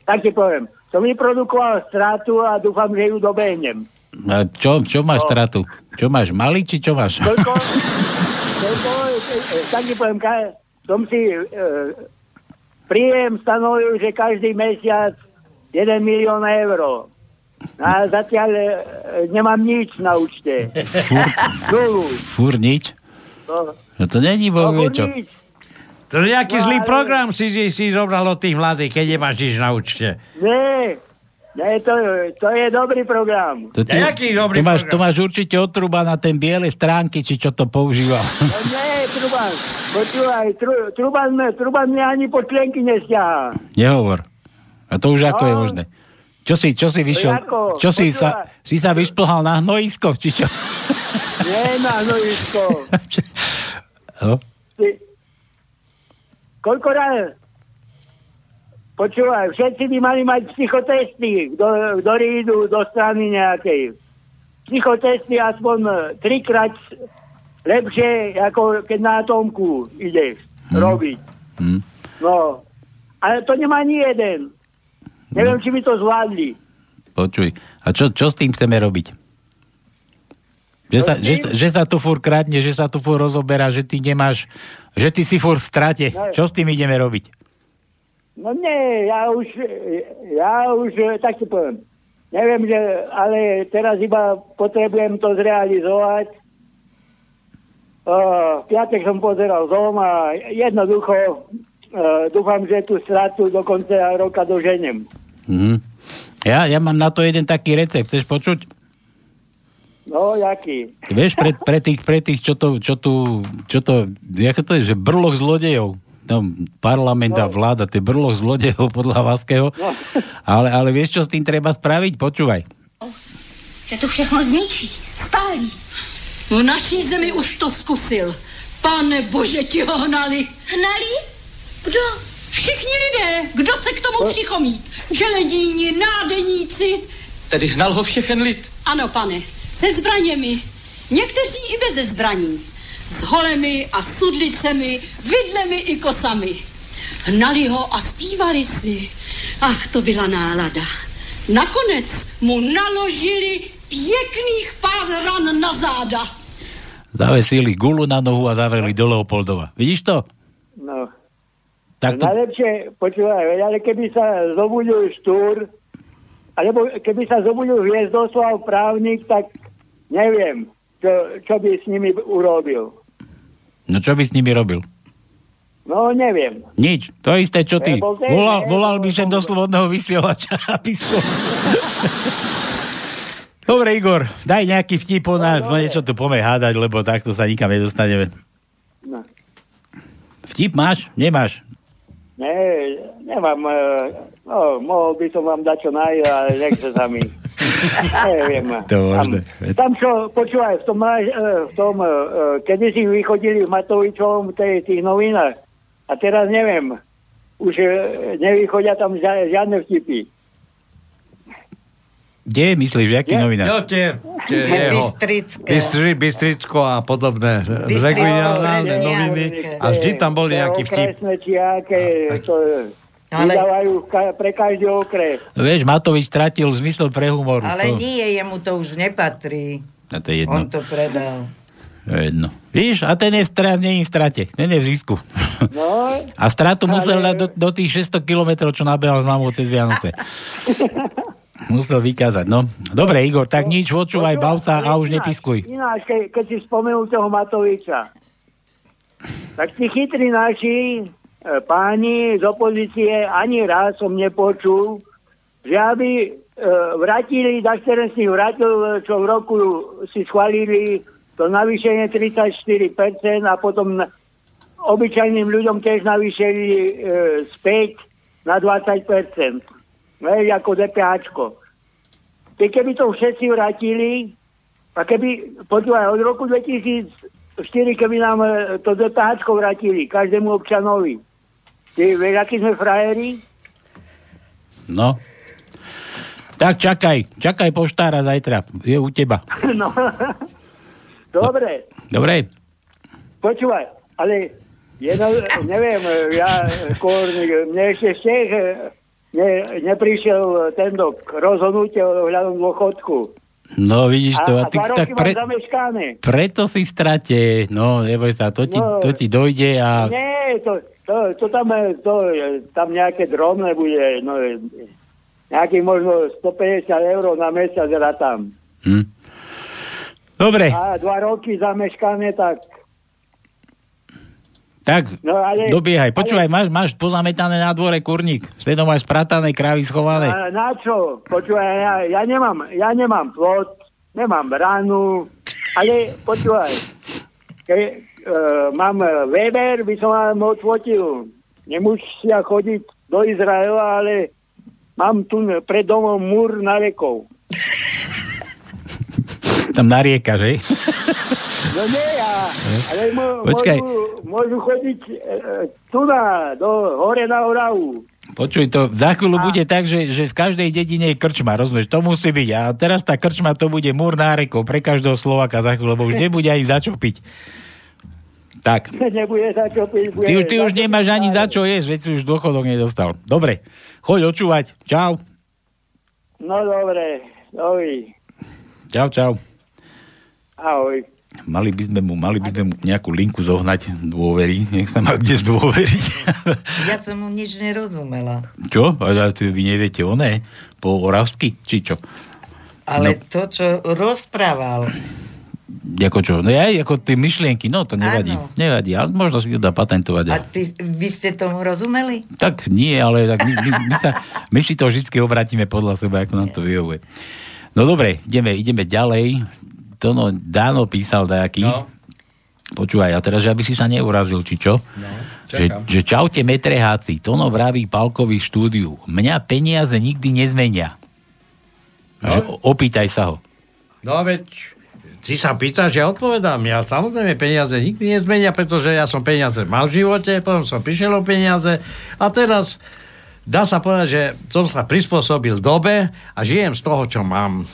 tak ti poviem, som vyprodukoval stratu a dúfam, že ju dobehnem. A čo, čo máš No. stratu? Čo máš, malý, či čo máš? E, [laughs] e, tak ti poviem, ka, som si e, príjem stanovil, že každý mesiac 1 milión eur. A zatiaľ e, nemám nič na účte. Nulu. Fúr nič? No, No to není Boh vie čo. nič. To je nejaký No, zlý ale- program si, si, si zobral od tých mladých, keď nemáš nič na účte. Nie, nie to, to je dobrý program. To ty, Jaký dobrý to máš, program? to máš určite od Truba na ten biele stránky, či čo to používa. No nie, Truban, počúvaj, tru, Truban, Truban mňa ani po členky nestiahá. Nehovor. A to už ako No. je možné. Čo si, čo si vyšiel? ako? Čo si sa, si sa vyšplhal na hnojisko, či čo? Nie na hnojisko. No. Ty, koľko raz? Počúvaj, všetci by mali mať psychotesty, kto- ktorí idú do strany nejakej. Psychotesty aspoň trikrát lepšie, ako keď na atomku ideš robiť. Hm. No, ale to nemá ani jeden. Neviem, či by to zvládli. Počuj. A čo, čo s tým chceme robiť? Že sa, že, sa- že sa tu fur kradne, že sa tu fur rozoberá, že ty nemáš, že ty si fur v strate. Ne. Čo s tým ideme robiť? No nie, ja už, ja už, eh, tak si poviem, neviem, že, ale teraz iba potrebujem to zrealizovať. Uh, v piatek som pozeral zom a jednoducho uh, dúfam, že tú stratu do konca roka doženiem. Mhm. Ja, ja mám na to jeden taký recept. Chceš počuť? No, jaký? Vieš, pre, pre, tých, pre tých, čo to, čo tu, čo to, jak to je, že brloch zlodejov. No, parlament a vláda, to je brloch zlodejov podľa Vaského. No. Ale, ale vieš, čo s tým treba spraviť? Počúvaj. Že to všechno zničí, spálí. V naší zemi už to zkusil. Pane bože, ti ho hnali. Hnali? Kdo? Všichni lidé, kdo se k tomu přichomít. Želedíni, nádeníci. Tedy hnal ho všechen lid. Ano, pane, se zbraněmi. Někteří i beze zbraní. s holemi a sudlicemi, vidlemi i kosami. Hnali ho a zpívali si. Ach, to byla nálada. Nakonec mu naložili pěkných pár ran na záda. Zavesili gulu na nohu a zavreli do Leopoldova. Vidíš to? No. Tak to... Najlepšie, počúvaj, ale keby sa zobudil Štúr, alebo keby sa zobudil Hviezdoslav právnik, tak neviem, čo, čo by s nimi urobil. No čo by s nimi robil? No, neviem. Nič. To isté, čo ty. Ten- Volal, volal by sem do slobodného vysielača [laughs] a písal. [laughs] Dobre, Igor, daj nejaký vtip, na no, niečo tu poďme hádať, lebo takto sa nikam nedostaneme. No. Vtip máš? Nemáš? Ne, nemám, e, no, mohol by som vám dať čo naj, ale nechce sa mi. [laughs] Neviem. To. Tam, tam čo, počúvaj, v tom, e, v tom e, kedy si vychodili v Matovičovom tej, tých novinách, a teraz neviem, už nevychodia tam žia- žiadne vtipy. Kde myslíš, jaký No novinár? tie, tie jeho. Bystri, Bystricko a podobné regionálne noviny. A vždy tam boli nejaký vtip. Okresné či aké, to Ale- vydávajú pre každý okres. Vieš, Matovič stratil zmysel pre humor. Ale to, nie, jemu to už nepatrí. A to je On jedno. to predal. To je jedno. Víš, a ten je v strate, nie je v strate, ten je v zisku. No, [laughs] A stratu musel dať do, do tých 600 kilometrov, čo nabehal s mamou cez Vianoce. [laughs] musel vykázať, no. Dobre, Igor, tak nič, počúvaj, bav sa a už nepiskuj. Ináč, ke, keď si spomenul toho Matoviča, tak tí chytrí naši e, páni z opozície ani raz som nepočul, že aby e, vrátili, Dašteren si vrátil, čo v roku si schválili to navýšenie 34% a potom obyčajným ľuďom tiež navýšili e, späť na 20%. Hej, ako DPHčko. Ty keby to všetci vrátili, a keby, počúvaj, od roku 2004, keby nám e, to DPH vrátili, každému občanovi. Ty vieš, akí sme frajeri? No. Tak čakaj, čakaj poštára zajtra. Je u teba. [laughs] no. Dobre, Dobre? počúvaj, ale jedno, neviem, e, ja skôr, mne ešte z e, ne, neprišiel ten dok rozhodnutie ohľadom dôchodku. No vidíš to. A, a ty, dva tak pre, preto si v strate. No, neboj sa, to ti, No. to ti dojde a... Nie, to, to, to tam, to, tam nejaké drobné bude, no, nejakých možno 150 eur na mesiac tam. Hm. Dobre, A dva roky zameškané, tak tak No, ale- dobiehaj. Počúvaj, máš, máš pozametané na dvore kurník. Stredom máš spratané krávy schované. a, na čo? Počúvaj, ja, ja, nemám, ja nemám plot, nemám bránu, ale počúvaj, ke, e, mám Weber, by som vám odfotil. Nemusia chodiť do Izraela, ale mám tu pred domom múr na rekov. Tam narieka, že? [laughs] No nie, ja, ale mo, Počkaj. môžu, môžu chodiť e, tu na, do, hore na Oravu. Počuj, to za chvíľu bude tak, že, že v každej dedine je krčma, rozumieš? To musí byť. A teraz tá krčma to bude múr nárekov pre každého Slovaka za chvíľu, lebo už [laughs] nebude ani za čo piť. Tak. [laughs] Nebude za čo piť. Bude Ty, už- ty už nemáš ani za čo jesť, veď si už dôchodok nedostal. Dobre, choď očúvať. Čau. No dobre, dovi. Čau, čau. Ahoj. Mali by sme mu, mali by sme mu nejakú linku zohnať dôvery. Nech sa má kde zdôveriť. [laughs] Ja som mu nič nerozumela. čo? Tu vy neviete oné? Po oravsky? Či čo? Ale No. to, čo rozprával, Ako čo? No ja, ako tie myšlienky, no to nevadí. Áno. Nevadí, ale možno si to dá patentovať. a aj. ty, vy ste tomu rozumeli? Tak nie, ale tak my, my, my, sa, my si to vždy obratíme podľa seba, ako nám to vyhovuje. No dobre, ideme, ideme ďalej. To no, Dáno písal dajaký. No. Počúvaj, a teraz, že aby si sa neurazil, či čo? No, že, čakám. že čaute metreháci, Tono vraví Palkovi štúdiu. Mňa peniaze nikdy nezmenia. No. Že, opýtaj sa ho. No veď, ty sa pýtaš, ja odpovedám. Ja samozrejme peniaze nikdy nezmenia, pretože ja som peniaze mal v živote, potom som prišiel o peniaze a teraz dá sa povedať, že som sa prispôsobil dobe a žijem z toho, čo mám.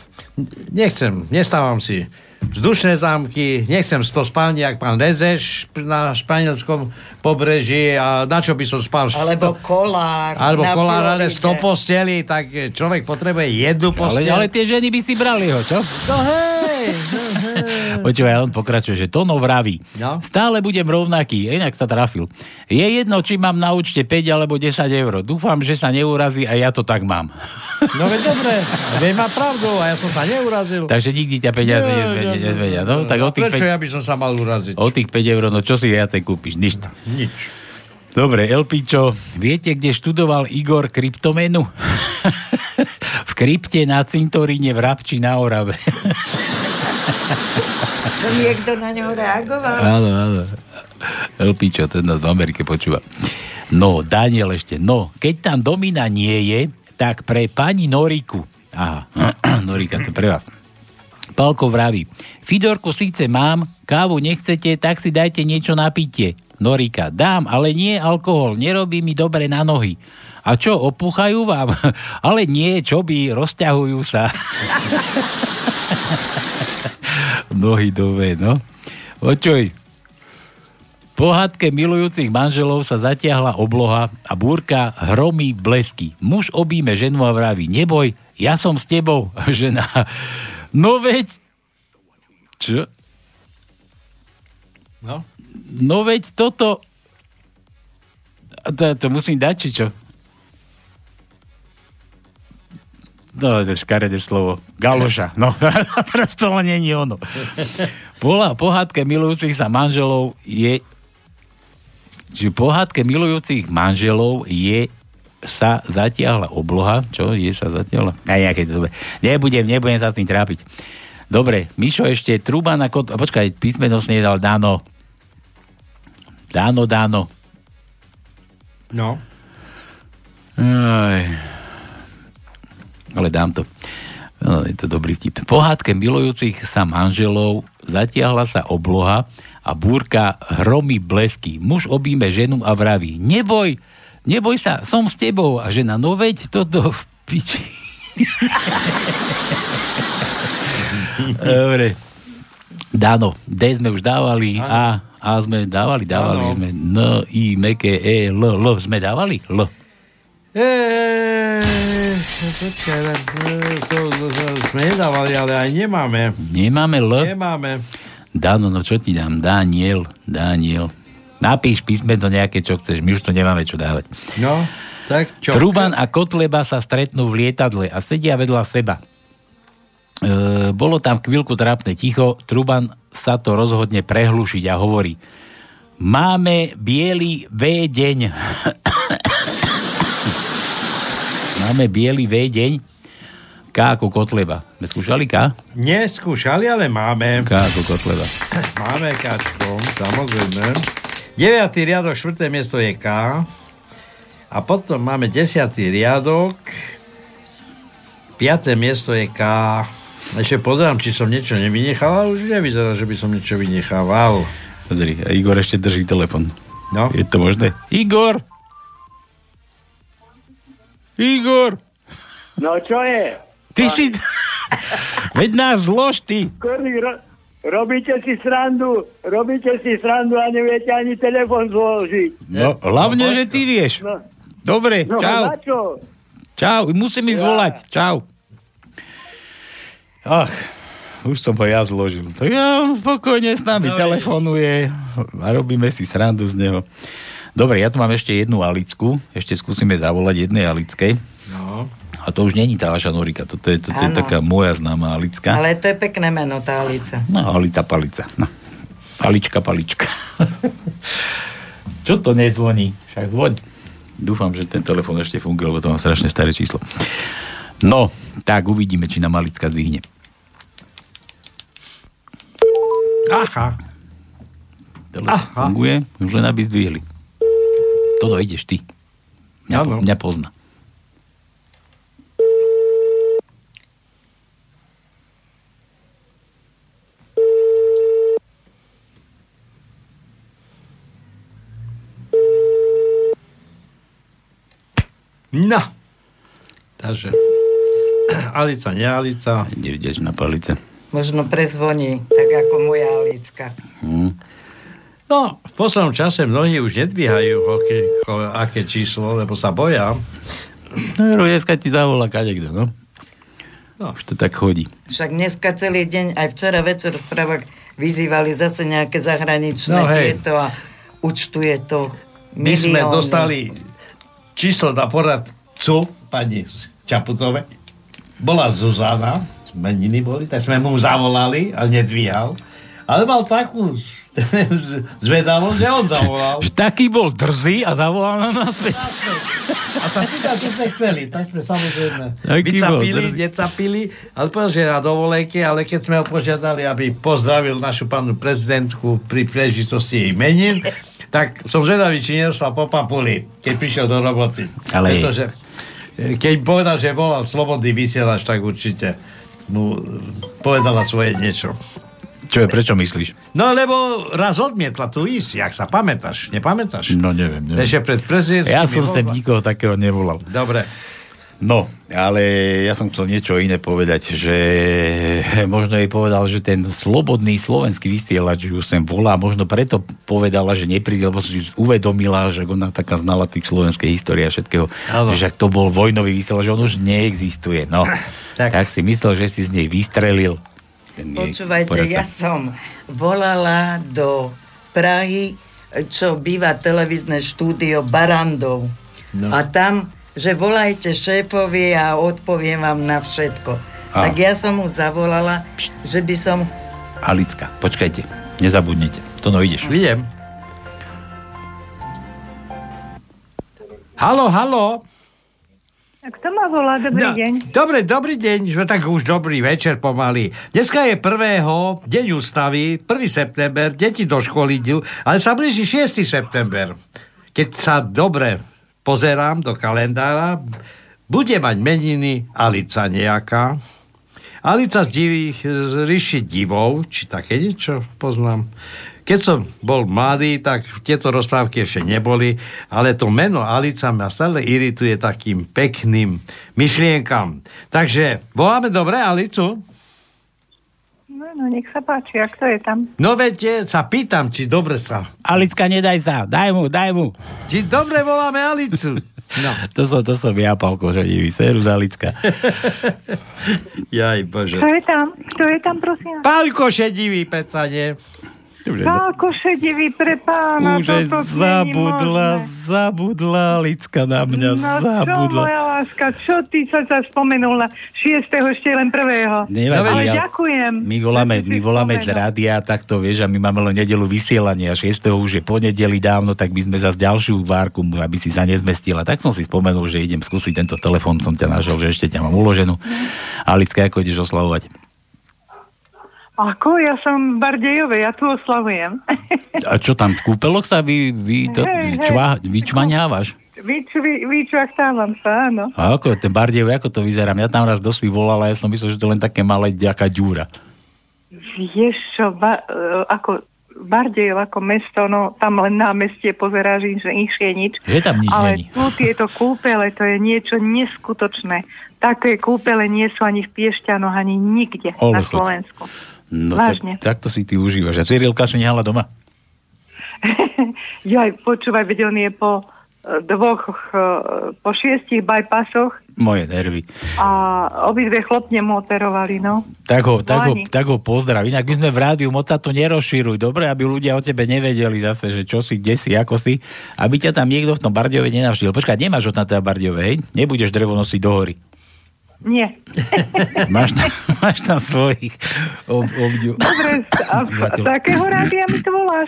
Nechcem, nestávam si vzdušné zámky, nechcem 100 spálni, jak pán Rezeš na španielskom pobreží a na čo by som spal? Alebo kolár. Alebo kolár, ale Floride. 100 posteli, tak človek potrebuje jednu Ale, posteľ. ale tie ženy by si brali ho, čo? No hej! [laughs] Počúvaj, on pokračuje, že Tono vraví. No. Stále budem rovnaký, inak sa trafil. Je jedno, či mám na účte 5 alebo 10 eur. Dúfam, že sa neurazí a ja to tak mám. [laughs] No veď dobre, veď má pravdu a ja som sa neurazil. Takže nikdy ťa peniaze nezmenia. nezmenia. No, tak o tých, Prečo 5, ja by som sa mal uraziť? o tých 5 eur, no čo si viacej kúpiš? Nič. Nič. Dobre, Elpičo, viete, kde študoval Igor kryptomenu? [laughs] v krypte na cintoríne v Rabči na Orave. [laughs] To niekto na ňo reagoval. Áno, áno. Elpičo, ten nás v Amerike počúva. No, Daniel ešte. No, keď tam Domina nie je, tak pre pani Noriku. Aha, [clears throat] Norika, to pre vás. Palko vraví, Fidorku síce mám, kávu nechcete, tak si dajte niečo na pitie. Norika, dám, ale nie alkohol, nerobí mi dobre na nohy. A čo, opúchajú vám? [laughs] ale nie, čo by, rozťahujú sa. [laughs] nohy dove, no. Počuj, po hádke milujúcich manželov sa zatiahla obloha a búrka hromí blesky. Muž obíme ženu a vraví, neboj, ja som s tebou, [laughs] žena. No veď... Čo? No. No veď toto... To, to musím dať, či čo? No, to je škaredé slovo. Galoša. No, [laughs] teraz to není ono. Pola, pohádke milujúcich sa manželov je že pohádke milujúcich manželov je sa zatiahla obloha. Čo? Je sa zatiahla? A nejaké to dobre. Nebudem, nebudem sa s tým trápiť. Dobre, Mišo ešte truba na kot... Počkaj, písmenosť nedal Dano. Dano, Dano. No. Aj. Ale dám to. No, je to dobrý vtip. Pohádke milujúcich sa manželov zatiahla sa obloha a búrka hromy blesky. Muž obíme ženu a vraví, neboj, neboj sa, som s tebou. A žena, no veď toto v piči. [laughs] Dobre. Dano, D sme už dávali, A, A sme dávali, dávali Áno. sme, N, I, meké, E, L, L sme dávali? L. sme nedávali, ale aj nemáme. Nemáme L? Nemáme. Dano, no čo ti dám? Daniel, Daniel. Napíš písmeno nejaké, čo chceš. My už to nemáme čo dávať. No, tak čo? Truban a Kotleba sa stretnú v lietadle a sedia vedľa seba. E, bolo tam chvíľku trápne ticho, Truban sa to rozhodne prehlušiť a hovorí Máme biely V deň. Máme biely V deň. K ako Kotleba. Sme skúšali K? Neskúšali, ale máme. K ako Kotleba. [clears throat] Máme kačko, samozrejme. 9. riadok, 4. miesto je K. A potom máme 10. riadok, 5. miesto je K. Ešte pozerám, či som niečo nevynechal, ale už nevyzerá, že by som niečo vynechával. Pozri, Igor ešte drží telefon. No. Je to možné? Igor! Igor! No čo je? Ty si... [laughs] Veď nás zlož, ty! Kurník, ro- robíte si srandu, robíte si srandu a neviete ani telefon zložiť. No, hlavne, že ty vieš. No, Dobre, no čau. čo? Čau, musím ísť Ja. volať. Čau. Ach, už som ho ja zložil. Tak ja on spokojne s nami No, telefonuje a robíme si srandu z neho. Dobre, ja tu mám ešte jednu Alicku. Ešte skúsime zavolať jednej Alickej. No. A to už není tá vaša Norika, toto je, toto je taká moja známa Alicka. Ale to je pekné meno, tá Alica. No, Alica Palica. No. Palička, palička. [laughs] Čo to nezvoní? Však zvoň. Dúfam, že ten telefon ešte funguje, lebo to mám strašne staré číslo. No, tak uvidíme, či nám Malicka zdvihne. Aha. Telefon Aha. funguje, už len aby zdvihli. Toto ideš ty. Mňa, po, mňa pozná. No. Takže. [clears throat] Alica, nie Alica. Nevidieš na palice. možno prezvoní, tak ako moja Alicka. Hm. No, v poslednom čase mnohí už nedvíhajú, aké, aké číslo, lebo sa boja. No, dneska ti zavolá kadekto, no. No. Už to tak chodí. Však dneska celý deň, aj včera večer v správach vyzývali zase nejaké zahraničné No, hej. tieto a účtuje to My sme milióny. dostali číslo na poradcu pani Čaputove. Bola Zuzana, meniny boli, tak sme mu zavolali, ale nedvíhal. Ale mal takú [laughs] zvedavosť, že on zavolal. Taký bol drzý a zavolal na nás. A sa pýtal, čo sme chceli. Tak sme samozrejme vycapili, necapili, ale povedal, že na dovolenke, ale keď sme ho požiadali, aby pozdravil našu pánu prezidentku pri príležitosti jej menin, tak som zvedavý, či nedostal po papuli, keď prišiel do roboty. Ale- Pretože e, keď povedal, že volal slobodný vysielač, tak určite mu povedala svoje niečo. Čo je, prečo myslíš? No lebo raz odmietla tu ísť, jak sa pamätáš, nepamätáš? No neviem, neviem. Ešte pred Ja som sem nikoho takého nevolal. Dobre. No, ale ja som chcel niečo iné povedať, že [laughs] možno jej povedal, že ten slobodný slovenský vysielač ju sem volá, možno preto povedala, že nepríde, lebo si uvedomila, že ona taká znala tých slovenskej histórie a všetkého, Áno. že ak to bol vojnový vysielač, že on už neexistuje. No, tak. tak si myslel, že si z nej vystrelil. Ten Počúvajte, poradca. ja som volala do Prahy, čo býva televízne štúdio Barandov. No. A tam, že volajte šéfovi a odpoviem vám na všetko. A. Tak ja som mu zavolala, že by som... Alicka, počkajte, nezabudnite. To no ideš. Idem. Halo, halo. Kto ma volá? Dobrý No, deň. Dobre, dobrý deň, že tak už dobrý večer pomaly. Dneska je prvého, deň ústavy, 1. september, deti do školy idú, ale sa blíži 6. september. Keď sa dobre pozerám do kalendára, bude mať meniny Alica nejaká. Alica z, divých, z ríši divov, či také niečo poznám. Keď som bol mladý, tak tieto rozprávky ešte neboli, ale to meno Alica ma stále irituje takým pekným myšlienkam. Takže voláme dobre Alicu? No, no, nech sa páči, a kto je tam? No veď sa pýtam, či dobre sa. Alicka, nedaj sa, daj mu, daj mu. Či dobre voláme Alicu? No. [laughs] To som, to som ja, Palko, že divý. Serus, Alicka. [laughs] Jaj, bože. Kto je tam? Kto je tam, prosím? Pálko šedivý, peca, nie? Pálko šedivý pre pána. Už toto zabudla, zabudla Alicka na mňa, No čo, zabudla. moja láska, čo ty sa sa spomenul na 6. ešte len prvého? Nevadí, Ale ja- ďakujem. My voláme, my voláme z rádia, tak to vieš, a my máme len nedelu vysielanie a 6. už je ponedeli dávno, tak by sme zase ďalšiu várku, aby si sa nezmestila. Tak som si spomenul, že idem skúsiť tento telefón, som ťa našiel, že ešte ťa mám uloženú. Alicka, ako ideš oslavovať? Ako? Ja som v Bardejove, ja tu oslavujem. A čo tam, z kúpelok sa vy, vy to, hej. čva, vyčmaňávaš? Vyč, vy, vyčvachtávam sa, áno. A ako ten Bardejov, ako to vyzerá? Mňa tam raz dosť volala, ja som myslel, že to len také malé ďaká ďúra. Vieš čo, ba, e, ako Bardejov ako mesto, no tam len námestie pozeráš, že nič je nič. Že tam nič Ale není. tu tieto kúpele, to je niečo neskutočné. Také kúpele nie sú ani v Piešťanoch, ani nikde Ole, na. Slovensku. No Vážne. tak, tak to si ty užívaš. A Cyrilka si nehala doma? [laughs] Joj, počúvaj, veď on je po e, dvoch, e, po šiestich bypassoch Moje nervy. a obidve chlopne mu operovali, no. Tak ho, tak, ho, tak ho pozdrav. Inak my sme v rádiu, moc sa to nerozširuj. Dobre, aby ľudia o tebe nevedeli zase, že čo si, kde si, ako si. Aby ťa tam niekto v tom Bardiove nenavštívil. Počkaj, nemáš od na teda Bardiove, hej? Nebudeš drevo nosiť do hory. Nie. [laughs] Máš tam, máš tam svojich ob, obdiv. Dobre, a z, z akého rádia mi to voláš?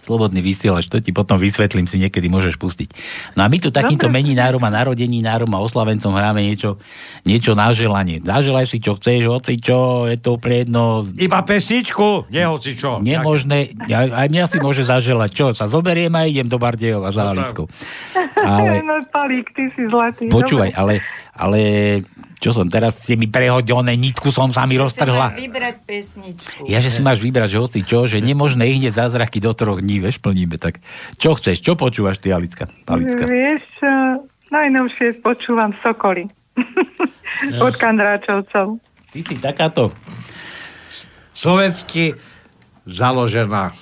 Slobodný vysielač, to ti potom vysvetlím, si niekedy môžeš pustiť. No a my tu takýmto Dobre. meninárom a narodeninárom a oslavencom hráme niečo, niečo na želanie. Zaželaj si, čo chceš, hoci čo, je to úplne jedno. Iba pesničku, nie hoci čo. Nemožné, aj, aj mňa si môže zaželať. Čo, sa zoberiem a idem do Bardejova za No. Halickou. [laughs] Ale- no, Palík, ty si zlatý. Počúvaj, ale, ale čo som teraz, ste mi prehodené, nitku som sa mi roztrhla. vybrať pesničku. Ja, že si máš vybrať, že hoci čo, že nemožné ich hneď zázraky do troch dní, vieš, plníme. Tak čo chceš, čo počúvaš ty, Alicka? Alicka. Vieš, čo, najnovšie počúvam Sokoly. [laughs] Od Kandráčovcov. Ty si takáto sovecky založená.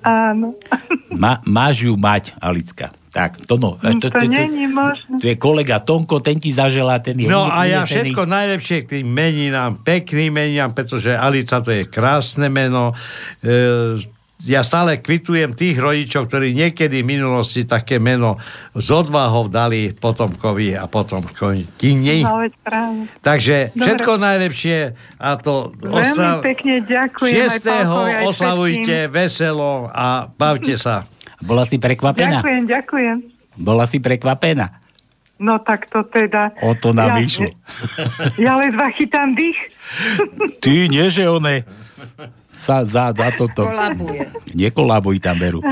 Áno. Ma, máš ju mať, Alicka. Tak, to no. To, to není možné. Tu je kolega Tonko, ten ti zaželá, ten je No a ja všetko najlepšie k tým meninám, pekným meninám, pretože Alica to je krásne meno. E, ja stále kvitujem tých rodičov, ktorí niekedy v minulosti také meno s odvahou dali potomkovi a potomkovi. No. Takže Dobre. všetko najlepšie a to Veľmi pekne ďakujem. aj 6. Pálkovi, aj oslavujte veselo a bavte sa. Bola si prekvapená? Ďakujem, ďakujem. Bola si prekvapená? No tak to teda... O to nám ja, išlo. [laughs] Ja ledva chytám dých. [laughs] Ty, nie, že one sa za, za toto. Kolabuje. Nekolabuj tam, Beru.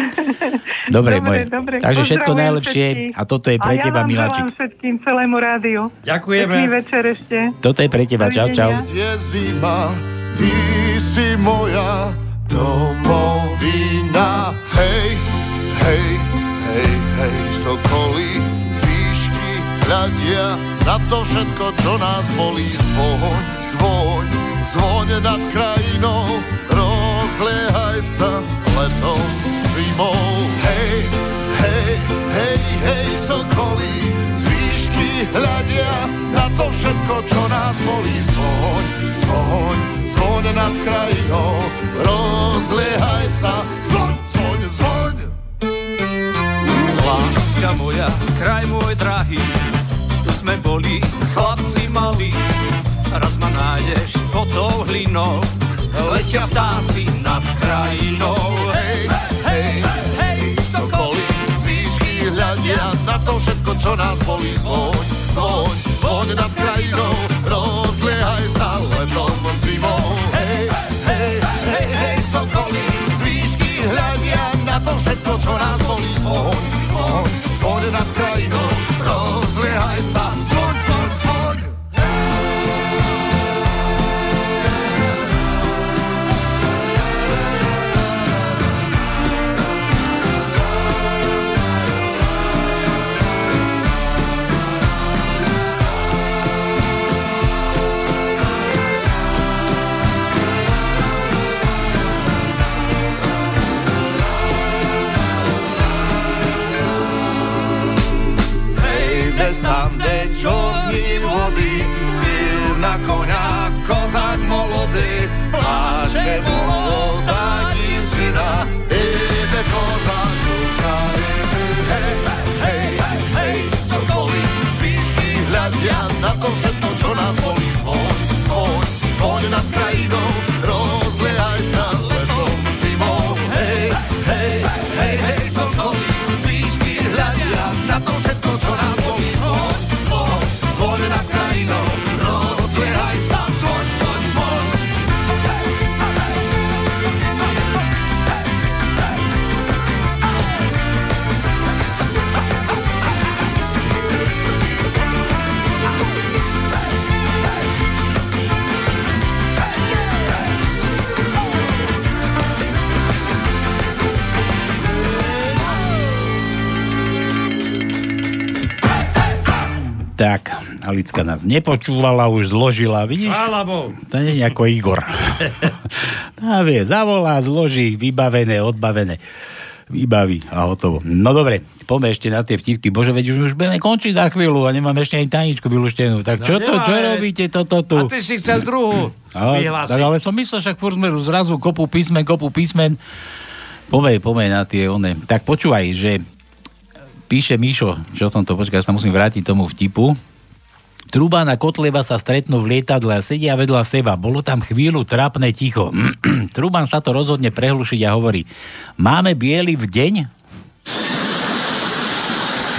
Dobre, moje. dobre. Takže všetko najlepšie všetkých. a toto je pre a teba, ja Miláčik. všetkým celému rádiu. Ďakujeme. Pekný večer ešte. Toto je pre teba. Čau, čau. Je zima, ty si moja domovina. Hej, hej, hej, hej, sokoly z výšky hľadia na to všetko, čo nás bolí. Zvoň, zvoň, zvoň nad krajinou, rozliehaj sa letom, zimou. Hej, hej, hej, hej, sokoly z výšky hľadia na to všetko, čo nás bolí. Zvoň, zvoň, zvoň nad krajinou, rozliehaj sa, zvoň, zvoň, zvoň. Láska moja, kraj môj drahý, tu sme boli chlapci malí. Raz ma nájdeš pod tou hlinou, letia vtáci nad krajinou. Hej, hej, hej, sokoly z hľadia na to všetko, čo nás bolí. Zvoň, zvoň, zvoň nad krajinou, rozliehaj sa letom zimou. Hej, všetko, čo nás bolí. Zvoň, zvoň, zvoň nad krajinou, koňa, kozak molody, pláče molodá divčina, ide kozak čuka, hej, hej, hej, sokoly, z výšky hľadia na to všetko, čo nás bolí, zvoň, zvoň, zvoň nad krajinou, Tak, Alicka nás nepočúvala, už zložila, vidíš? Chvála. To nie je ako Igor. [laughs] Vie, zavolá, zloží, vybavené, odbavené. Vybaví a hotovo. No dobre, poďme ešte na tie vtipky. Bože, veď už, už budeme končiť za chvíľu a nemám ešte ani tajničku vylúštenú. Tak čo No to, čo robíte toto tu? A ty si chcel druhú vyhlásiť. tak ale som myslel, však furt sme zrazu kopu písmen, kopu písmen. Poďme, poďme na tie one. Tak počúvaj, že píše Míšo, čo som to, počkaj, ja sa musím vrátiť tomu vtipu. Trubán a Kotleba sa stretnú v lietadle a sedia vedľa seba. Bolo tam chvíľu trápne ticho. [clears throat] Trubán sa to rozhodne prehlušiť a hovorí, máme biely v deň?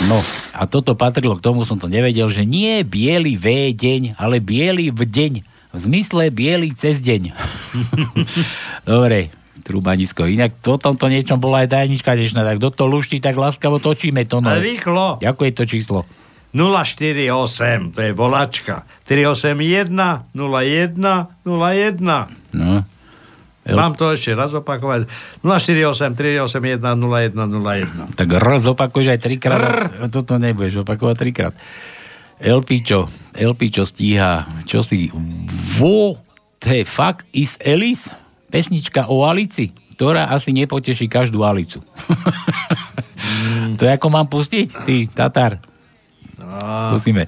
No, a toto patrilo k tomu, som to nevedel, že nie biely V deň, ale biely v deň. V zmysle biely cez deň. [laughs] Dobre, trúbanisko. Inak to tomto niečom bola aj tajnička dnešná, tak do to lušti, tak láskavo točíme to. No. Rýchlo. Ako je to číslo? 048, to je volačka. 381 01 01. No. Mám to ešte raz opakovať. 048 381 01 01. Tak R zopakuješ aj trikrát. Toto nebudeš opakovať trikrát. Elpičo, Elpičo stíha, čo si vo To je Fuck is Alice, pesnička o Alici, ktorá asi nepoteší každú Alicu. [laughs] to je ako mám pustiť, ty, Tatar. Skúsime.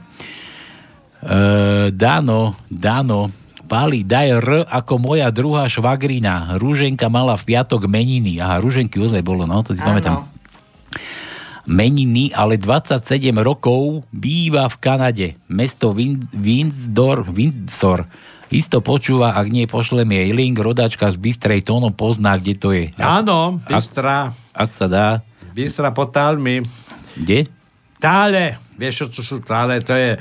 Uh, Dano, Dano, Pali, daj R ako moja druhá švagrina. Rúženka mala v piatok meniny. Aha, Rúženky ozaj bolo, no, to si pamätám. Meniny, ale 27 rokov býva v Kanade. Mesto Win- Windsor, Windsor. Isto počúva, ak nie pošlem jej link, rodačka z Bystrej tónom pozná, kde to je. Áno, Bystra. Ak, ak sa dá. Bystra pod Tálmi. Kde? Tále. Vieš, čo to sú tále? To je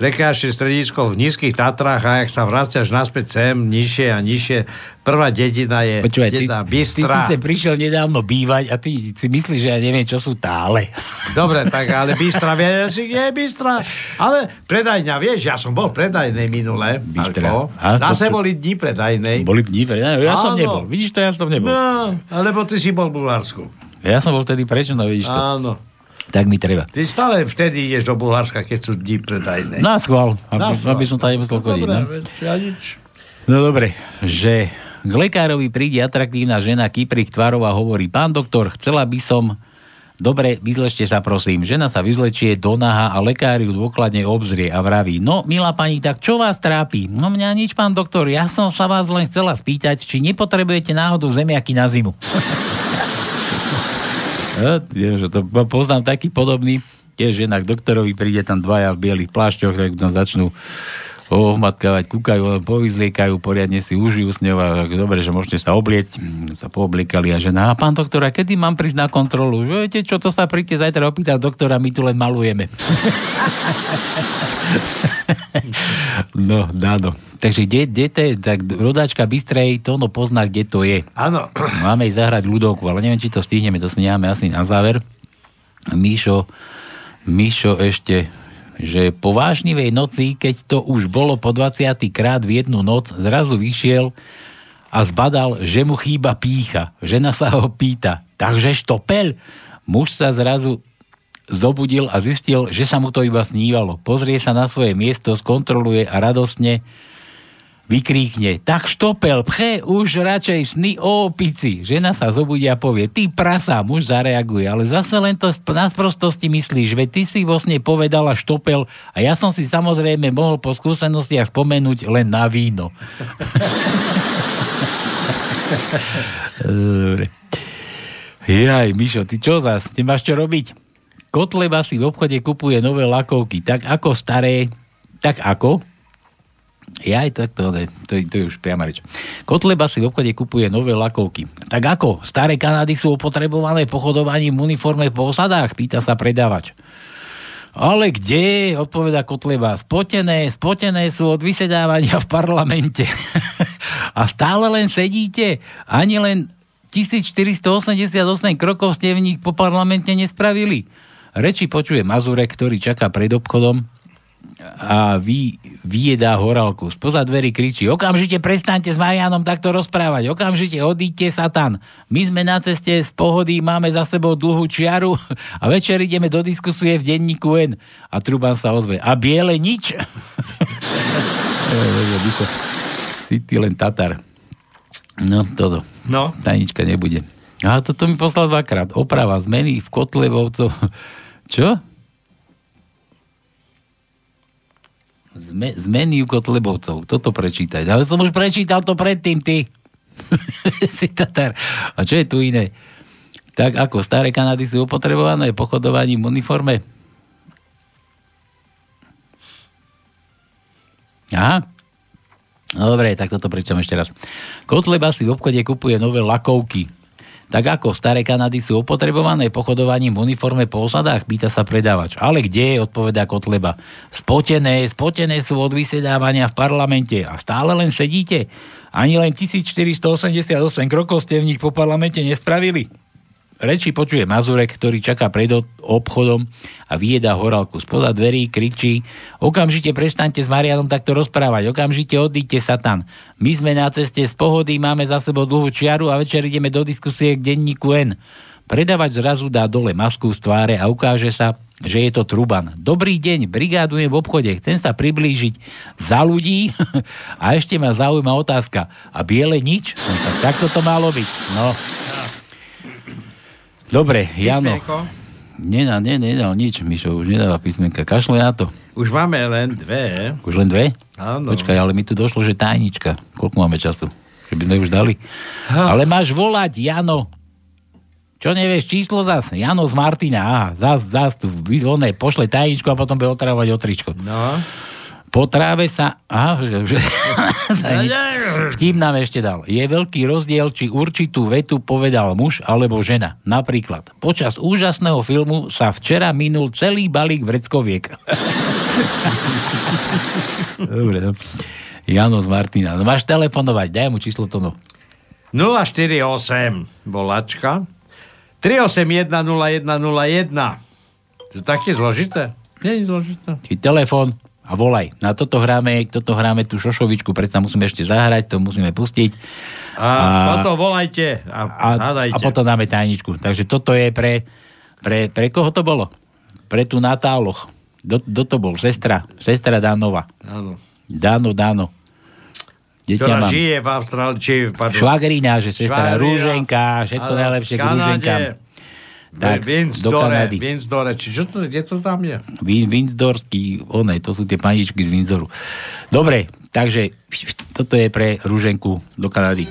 rekreačné stredisko v nízkych Tatrách a ak sa vraciaš naspäť sem, nižšie a nižšie, prvá dedina je Počúvaj, ty, dedina ty si Bystra. sem prišiel nedávno bývať a ty si myslíš, že ja neviem, čo sú tále. Dobre, tak ale Bystra, [laughs] vieš, kde je Bystra? Ale predajňa, vieš, ja som bol v predajnej minule. Bystra. Zase čo- boli dní predajnej. Boli dní, ja, ja som nebol. Vidíš to, ja som nebol. No, alebo ty si bol v Bulharsku. Ja som bol vtedy prečo, no vidíš to. Áno. Tak mi treba. Ty stále vtedy ideš do Bulharska, keď sú dní predajnej. Na schvál, aby, aby som tam nemusel chodiť. Dobre, No? ja nič. no dobre, že k lekárovi príde atraktívna žena Kyprich tvarov a hovorí, pán doktor, chcela by som Dobre, vyzlečte sa prosím. Žena sa vyzlečie do naha a lekár ju dôkladne obzrie a vraví, no milá pani, tak čo vás trápi? No mňa nič, pán doktor, ja som sa vás len chcela spýtať, či nepotrebujete náhodou zemiaky na zimu. [laughs] Ja, že to poznám taký podobný, tiež žena k doktorovi, príde tam dvaja v bielých plášťoch, tak tam začnú ohmatkávať, kúkajú, len povyzliekajú, poriadne si užijú s ňou a dobre, že môžete sa oblieť, sa poobliekali a žena, a pán doktora, kedy mám prísť na kontrolu? Že Viete čo, to sa príďte zajtra opýtať doktora, my tu len malujeme. [laughs] no, dáno. Takže kde, kde to je? Tak rodáčka Bystrej, to ono pozná, kde to je. Áno. [clears throat] Máme ísť zahrať ľudovku, ale neviem, či to stihneme, to si necháme asi na záver. Míšo, Míšo ešte, že po vážnivej noci, keď to už bolo po 20. krát v jednu noc, zrazu vyšiel a zbadal, že mu chýba pícha. Žena sa ho pýta, takže štopel? Muž sa zrazu zobudil a zistil, že sa mu to iba snívalo. Pozrie sa na svoje miesto, skontroluje a radostne vykríkne, tak štopel, pche, už radšej sny o opici. Žena sa zobudí a povie, ty prasa, muž zareaguje, ale zase len to na sprostosti myslíš, veď ty si vo sne povedala štopel a ja som si samozrejme mohol po skúsenostiach spomenúť len na víno. Dobre. Jaj, Mišo, ty čo zas? Ty máš čo robiť? Kotleba si v obchode kupuje nové lakovky, tak ako staré, tak ako? Ja aj tak to, ne, to, to je už priama reč. Kotleba si v obchode kupuje nové lakovky. Tak ako? Staré Kanady sú opotrebované pochodovaním uniforme po osadách? Pýta sa predávač. Ale kde? Odpoveda Kotleba. Spotené, spotené sú od vysedávania v parlamente. [laughs] A stále len sedíte? Ani len 1488 krokov ste v nich po parlamente nespravili. Reči počuje Mazurek, ktorý čaká pred obchodom a vy, vyjedá horálku. Spoza dverí kričí, okamžite prestaňte s Marianom takto rozprávať, okamžite odíďte satan. My sme na ceste z pohody, máme za sebou dlhú čiaru a večer ideme do diskusie v denníku N. A Truban sa ozve, a biele nič? [laughs] si ty len Tatar. No, toto. No. Tajnička nebude. A toto mi poslal dvakrát. Oprava zmeny v Kotlebovcov. [laughs] Čo? Zme, zmeny u Kotlebovcov. Toto prečítaj. Ale som už prečítal to predtým, ty. [laughs] si Tatar. A čo je tu iné? Tak ako staré Kanady sú opotrebované pochodovaním v uniforme? Aha. No dobre, tak toto prečítam ešte raz. Kotleba si v obchode kupuje nové lakovky. Tak ako staré Kanady sú opotrebované pochodovaním v uniforme po osadách, pýta sa predávač. Ale kde, odpovedá Kotleba. Spotené, spotené sú od vysedávania v parlamente a stále len sedíte. Ani len 1488 krokov ste v nich po parlamente nespravili. Reči počuje Mazurek, ktorý čaká pred od- obchodom a vyjedá horálku. Spoza dverí kričí, okamžite prestaňte s Marianom takto rozprávať, okamžite odíďte satan. My sme na ceste z pohody, máme za sebou dlhú čiaru a večer ideme do diskusie k denníku N. Predavač zrazu dá dole masku z tváre a ukáže sa, že je to Truban. Dobrý deň, brigádujem v obchode, chcem sa priblížiť za ľudí [laughs] a ešte ma zaujíma otázka. A biele nič? No, tak takto to malo byť. No. Dobre, Jano. Písmenko? Nedal, ne, nedal nič, Mišo, už nedáva písmenka. Kašle na to. Už máme len dve. Už len dve? Áno. Počkaj, ale mi tu došlo, že tajnička. Koľko máme času? Že by sme už dali. Ale máš volať, Jano. Čo nevieš, číslo zas? Jano z Martina, aha, zas, zas tu, oné, pošle tajničku a potom bude otrávať o tričko. No. Po tráve sa... Aha, že, že. [laughs] [laughs] Vtip nám ešte dal. Je veľký rozdiel, či určitú vetu povedal muž alebo žena. Napríklad, počas úžasného filmu sa včera minul celý balík vreckoviek. [laughs] Dobre, no. Jano z Martina. No máš telefonovať, daj mu číslo to no. 048 volačka 3810101 To je také zložité? Nie je zložité. Chyť telefón a volaj. Na toto hráme, toto hráme tú šošovičku, predsa musíme ešte zahrať, to musíme pustiť. A, potom volajte a, a, hádajte. a potom dáme tajničku. Takže toto je pre, pre, pre koho to bolo? Pre tú Natáloch. Kto to bol? Sestra. Sestra Danova. Áno. Dano, Dano. Deťa Ktorá mám. žije v Austrálii. Švagrina, že sestra Švagrina. Rúženka, všetko najlepšie k Kanáde. Rúženkám. Tak, v Windsore, do Kanady. Windsore. Či čo to, kde to tam je? Windsorský, one, to sú tie paničky z Windsoru. Dobre, takže toto je pre Rúženku do Kanady.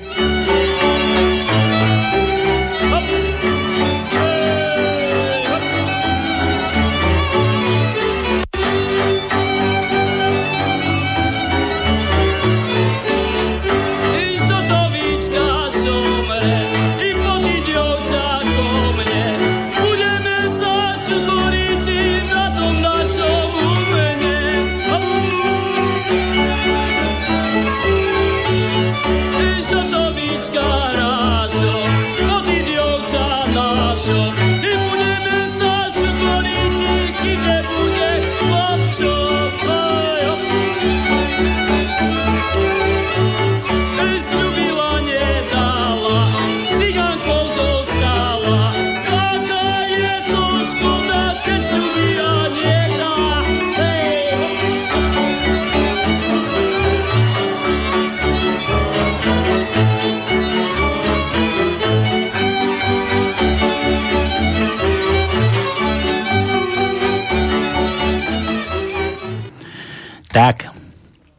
Tak.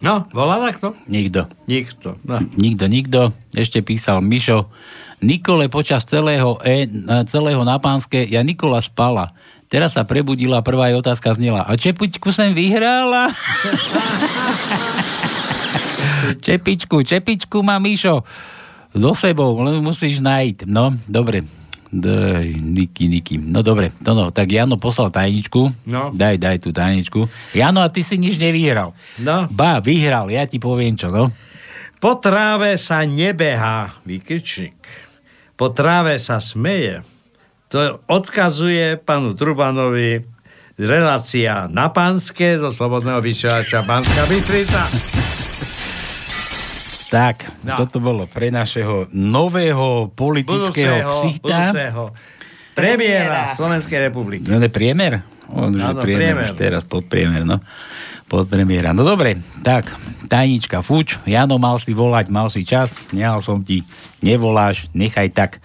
No, volá takto? Nikto. Nikto. No. Nikto, nikto. Ešte písal Mišo. Nikole počas celého, e, celého na pánske, ja Nikola spala. Teraz sa prebudila, prvá jej otázka znela. A čepičku som vyhrala? [laughs] čepičku, čepičku má Mišo. So sebou, len musíš nájsť. No, dobre. Daj, Niky, Niky. No dobre, to no, tak Jano poslal tajničku. No. Daj, daj tú tajničku. Jano, a ty si nič nevyhral. No. Ba, vyhral, ja ti poviem čo, no. Po tráve sa nebehá, vykričník. Po tráve sa smeje. To odkazuje panu Trubanovi relácia na Pánske zo Slobodného vysielača Banská Bystrica. [laughs] Tak, No. toto bolo pre našeho nového politického Budúceho, ksichta. budúceho premiéra Slovenskej republiky. No, ne, priemer? On už je priemer, priemer. už teraz podpriemer, no. Podpremiera. No dobre, tak, tajnička fuč, Jano, mal si volať, mal si čas, nehal som ti, nevoláš, nechaj tak.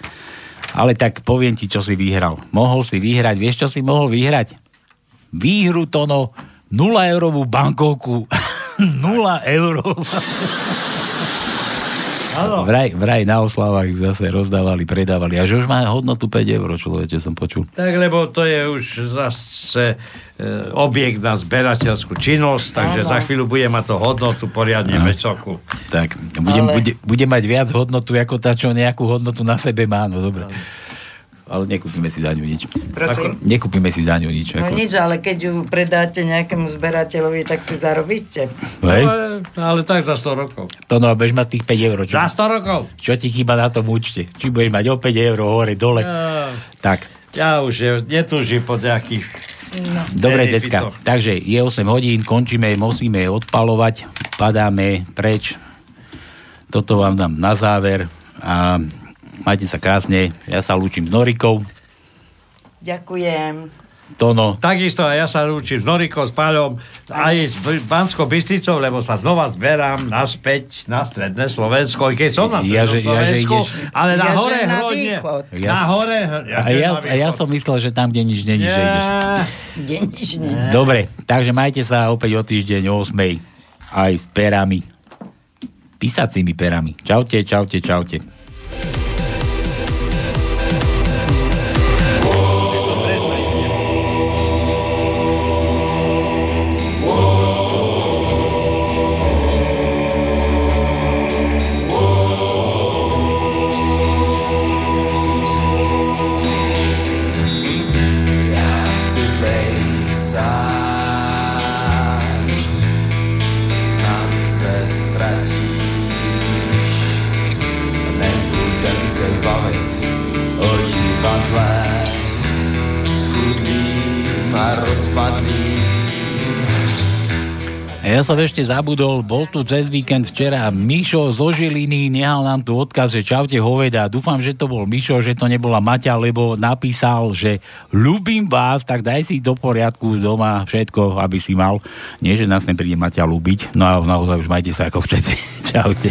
Ale tak poviem ti, čo si vyhral. Mohol si vyhrať, vieš, čo si mohol vyhrať? Výhru to no 0 eurovú bankovku. [laughs] 0 eurov. Vraj, vraj na oslavách zase rozdávali, predávali. A že už má hodnotu 5 eur, človeče, som počul. Tak, lebo to je už zase e, objekt na zberateľskú činnosť, takže Áno. za chvíľu bude mať to hodnotu poriadne Áno. vysokú. Tak, budem, Ale- bude, bude mať viac hodnotu, ako tá, čo nejakú hodnotu na sebe má, no dobre. Ale nekúpime si za ňu nič. Prosím? Nekúpime si za ňu nič. No ako. nič, ale keď ju predáte nejakému zberateľovi, tak si zarobíte. Hej? Ale, ale tak za 100 rokov. To no, bež mať tých 5 eur. Čo, Za 100 rokov? čo ti chýba na tom účte? Či budeš mať o 5 eur hore, dole. Ja, Tak, ja už je, netúžim po nejakých... No. dobre, decka. Takže je 8 hodín, končíme, musíme odpalovať, padáme preč. Toto vám dám na záver a majte sa krásne. Ja sa lúčim s Norikou. Ďakujem. To no. Takisto aj ja sa učím s Norikou, s Paľom, aj s Banskou Bysticou, lebo sa znova zberám naspäť na stredné Slovensko, i keď som na Ja, že- ja, že Slovensku, ideš- ale na Ja, hore na hrodne, východ. Ja- na hore, A ja, a ja som myslel, že tam, kde nič není, že ideš. Kde nič nie. Dobre, takže majte sa opäť o týždeň o 8. Aj s perami. Písacími perami. Čaute, čaute, čaute. Ja som ešte zabudol, bol tu cez víkend včera Mišo zo Žiliny, nehal nám tu odkaz, že čaute hoveda. Dúfam, že to bol Mišo, že to nebola Maťa, lebo napísal, že ľúbim vás, tak daj si do poriadku doma všetko, aby si mal. Nie, že nás nepríde Maťa ľúbiť. No a naozaj už majte sa ako chcete. [laughs] Čaute.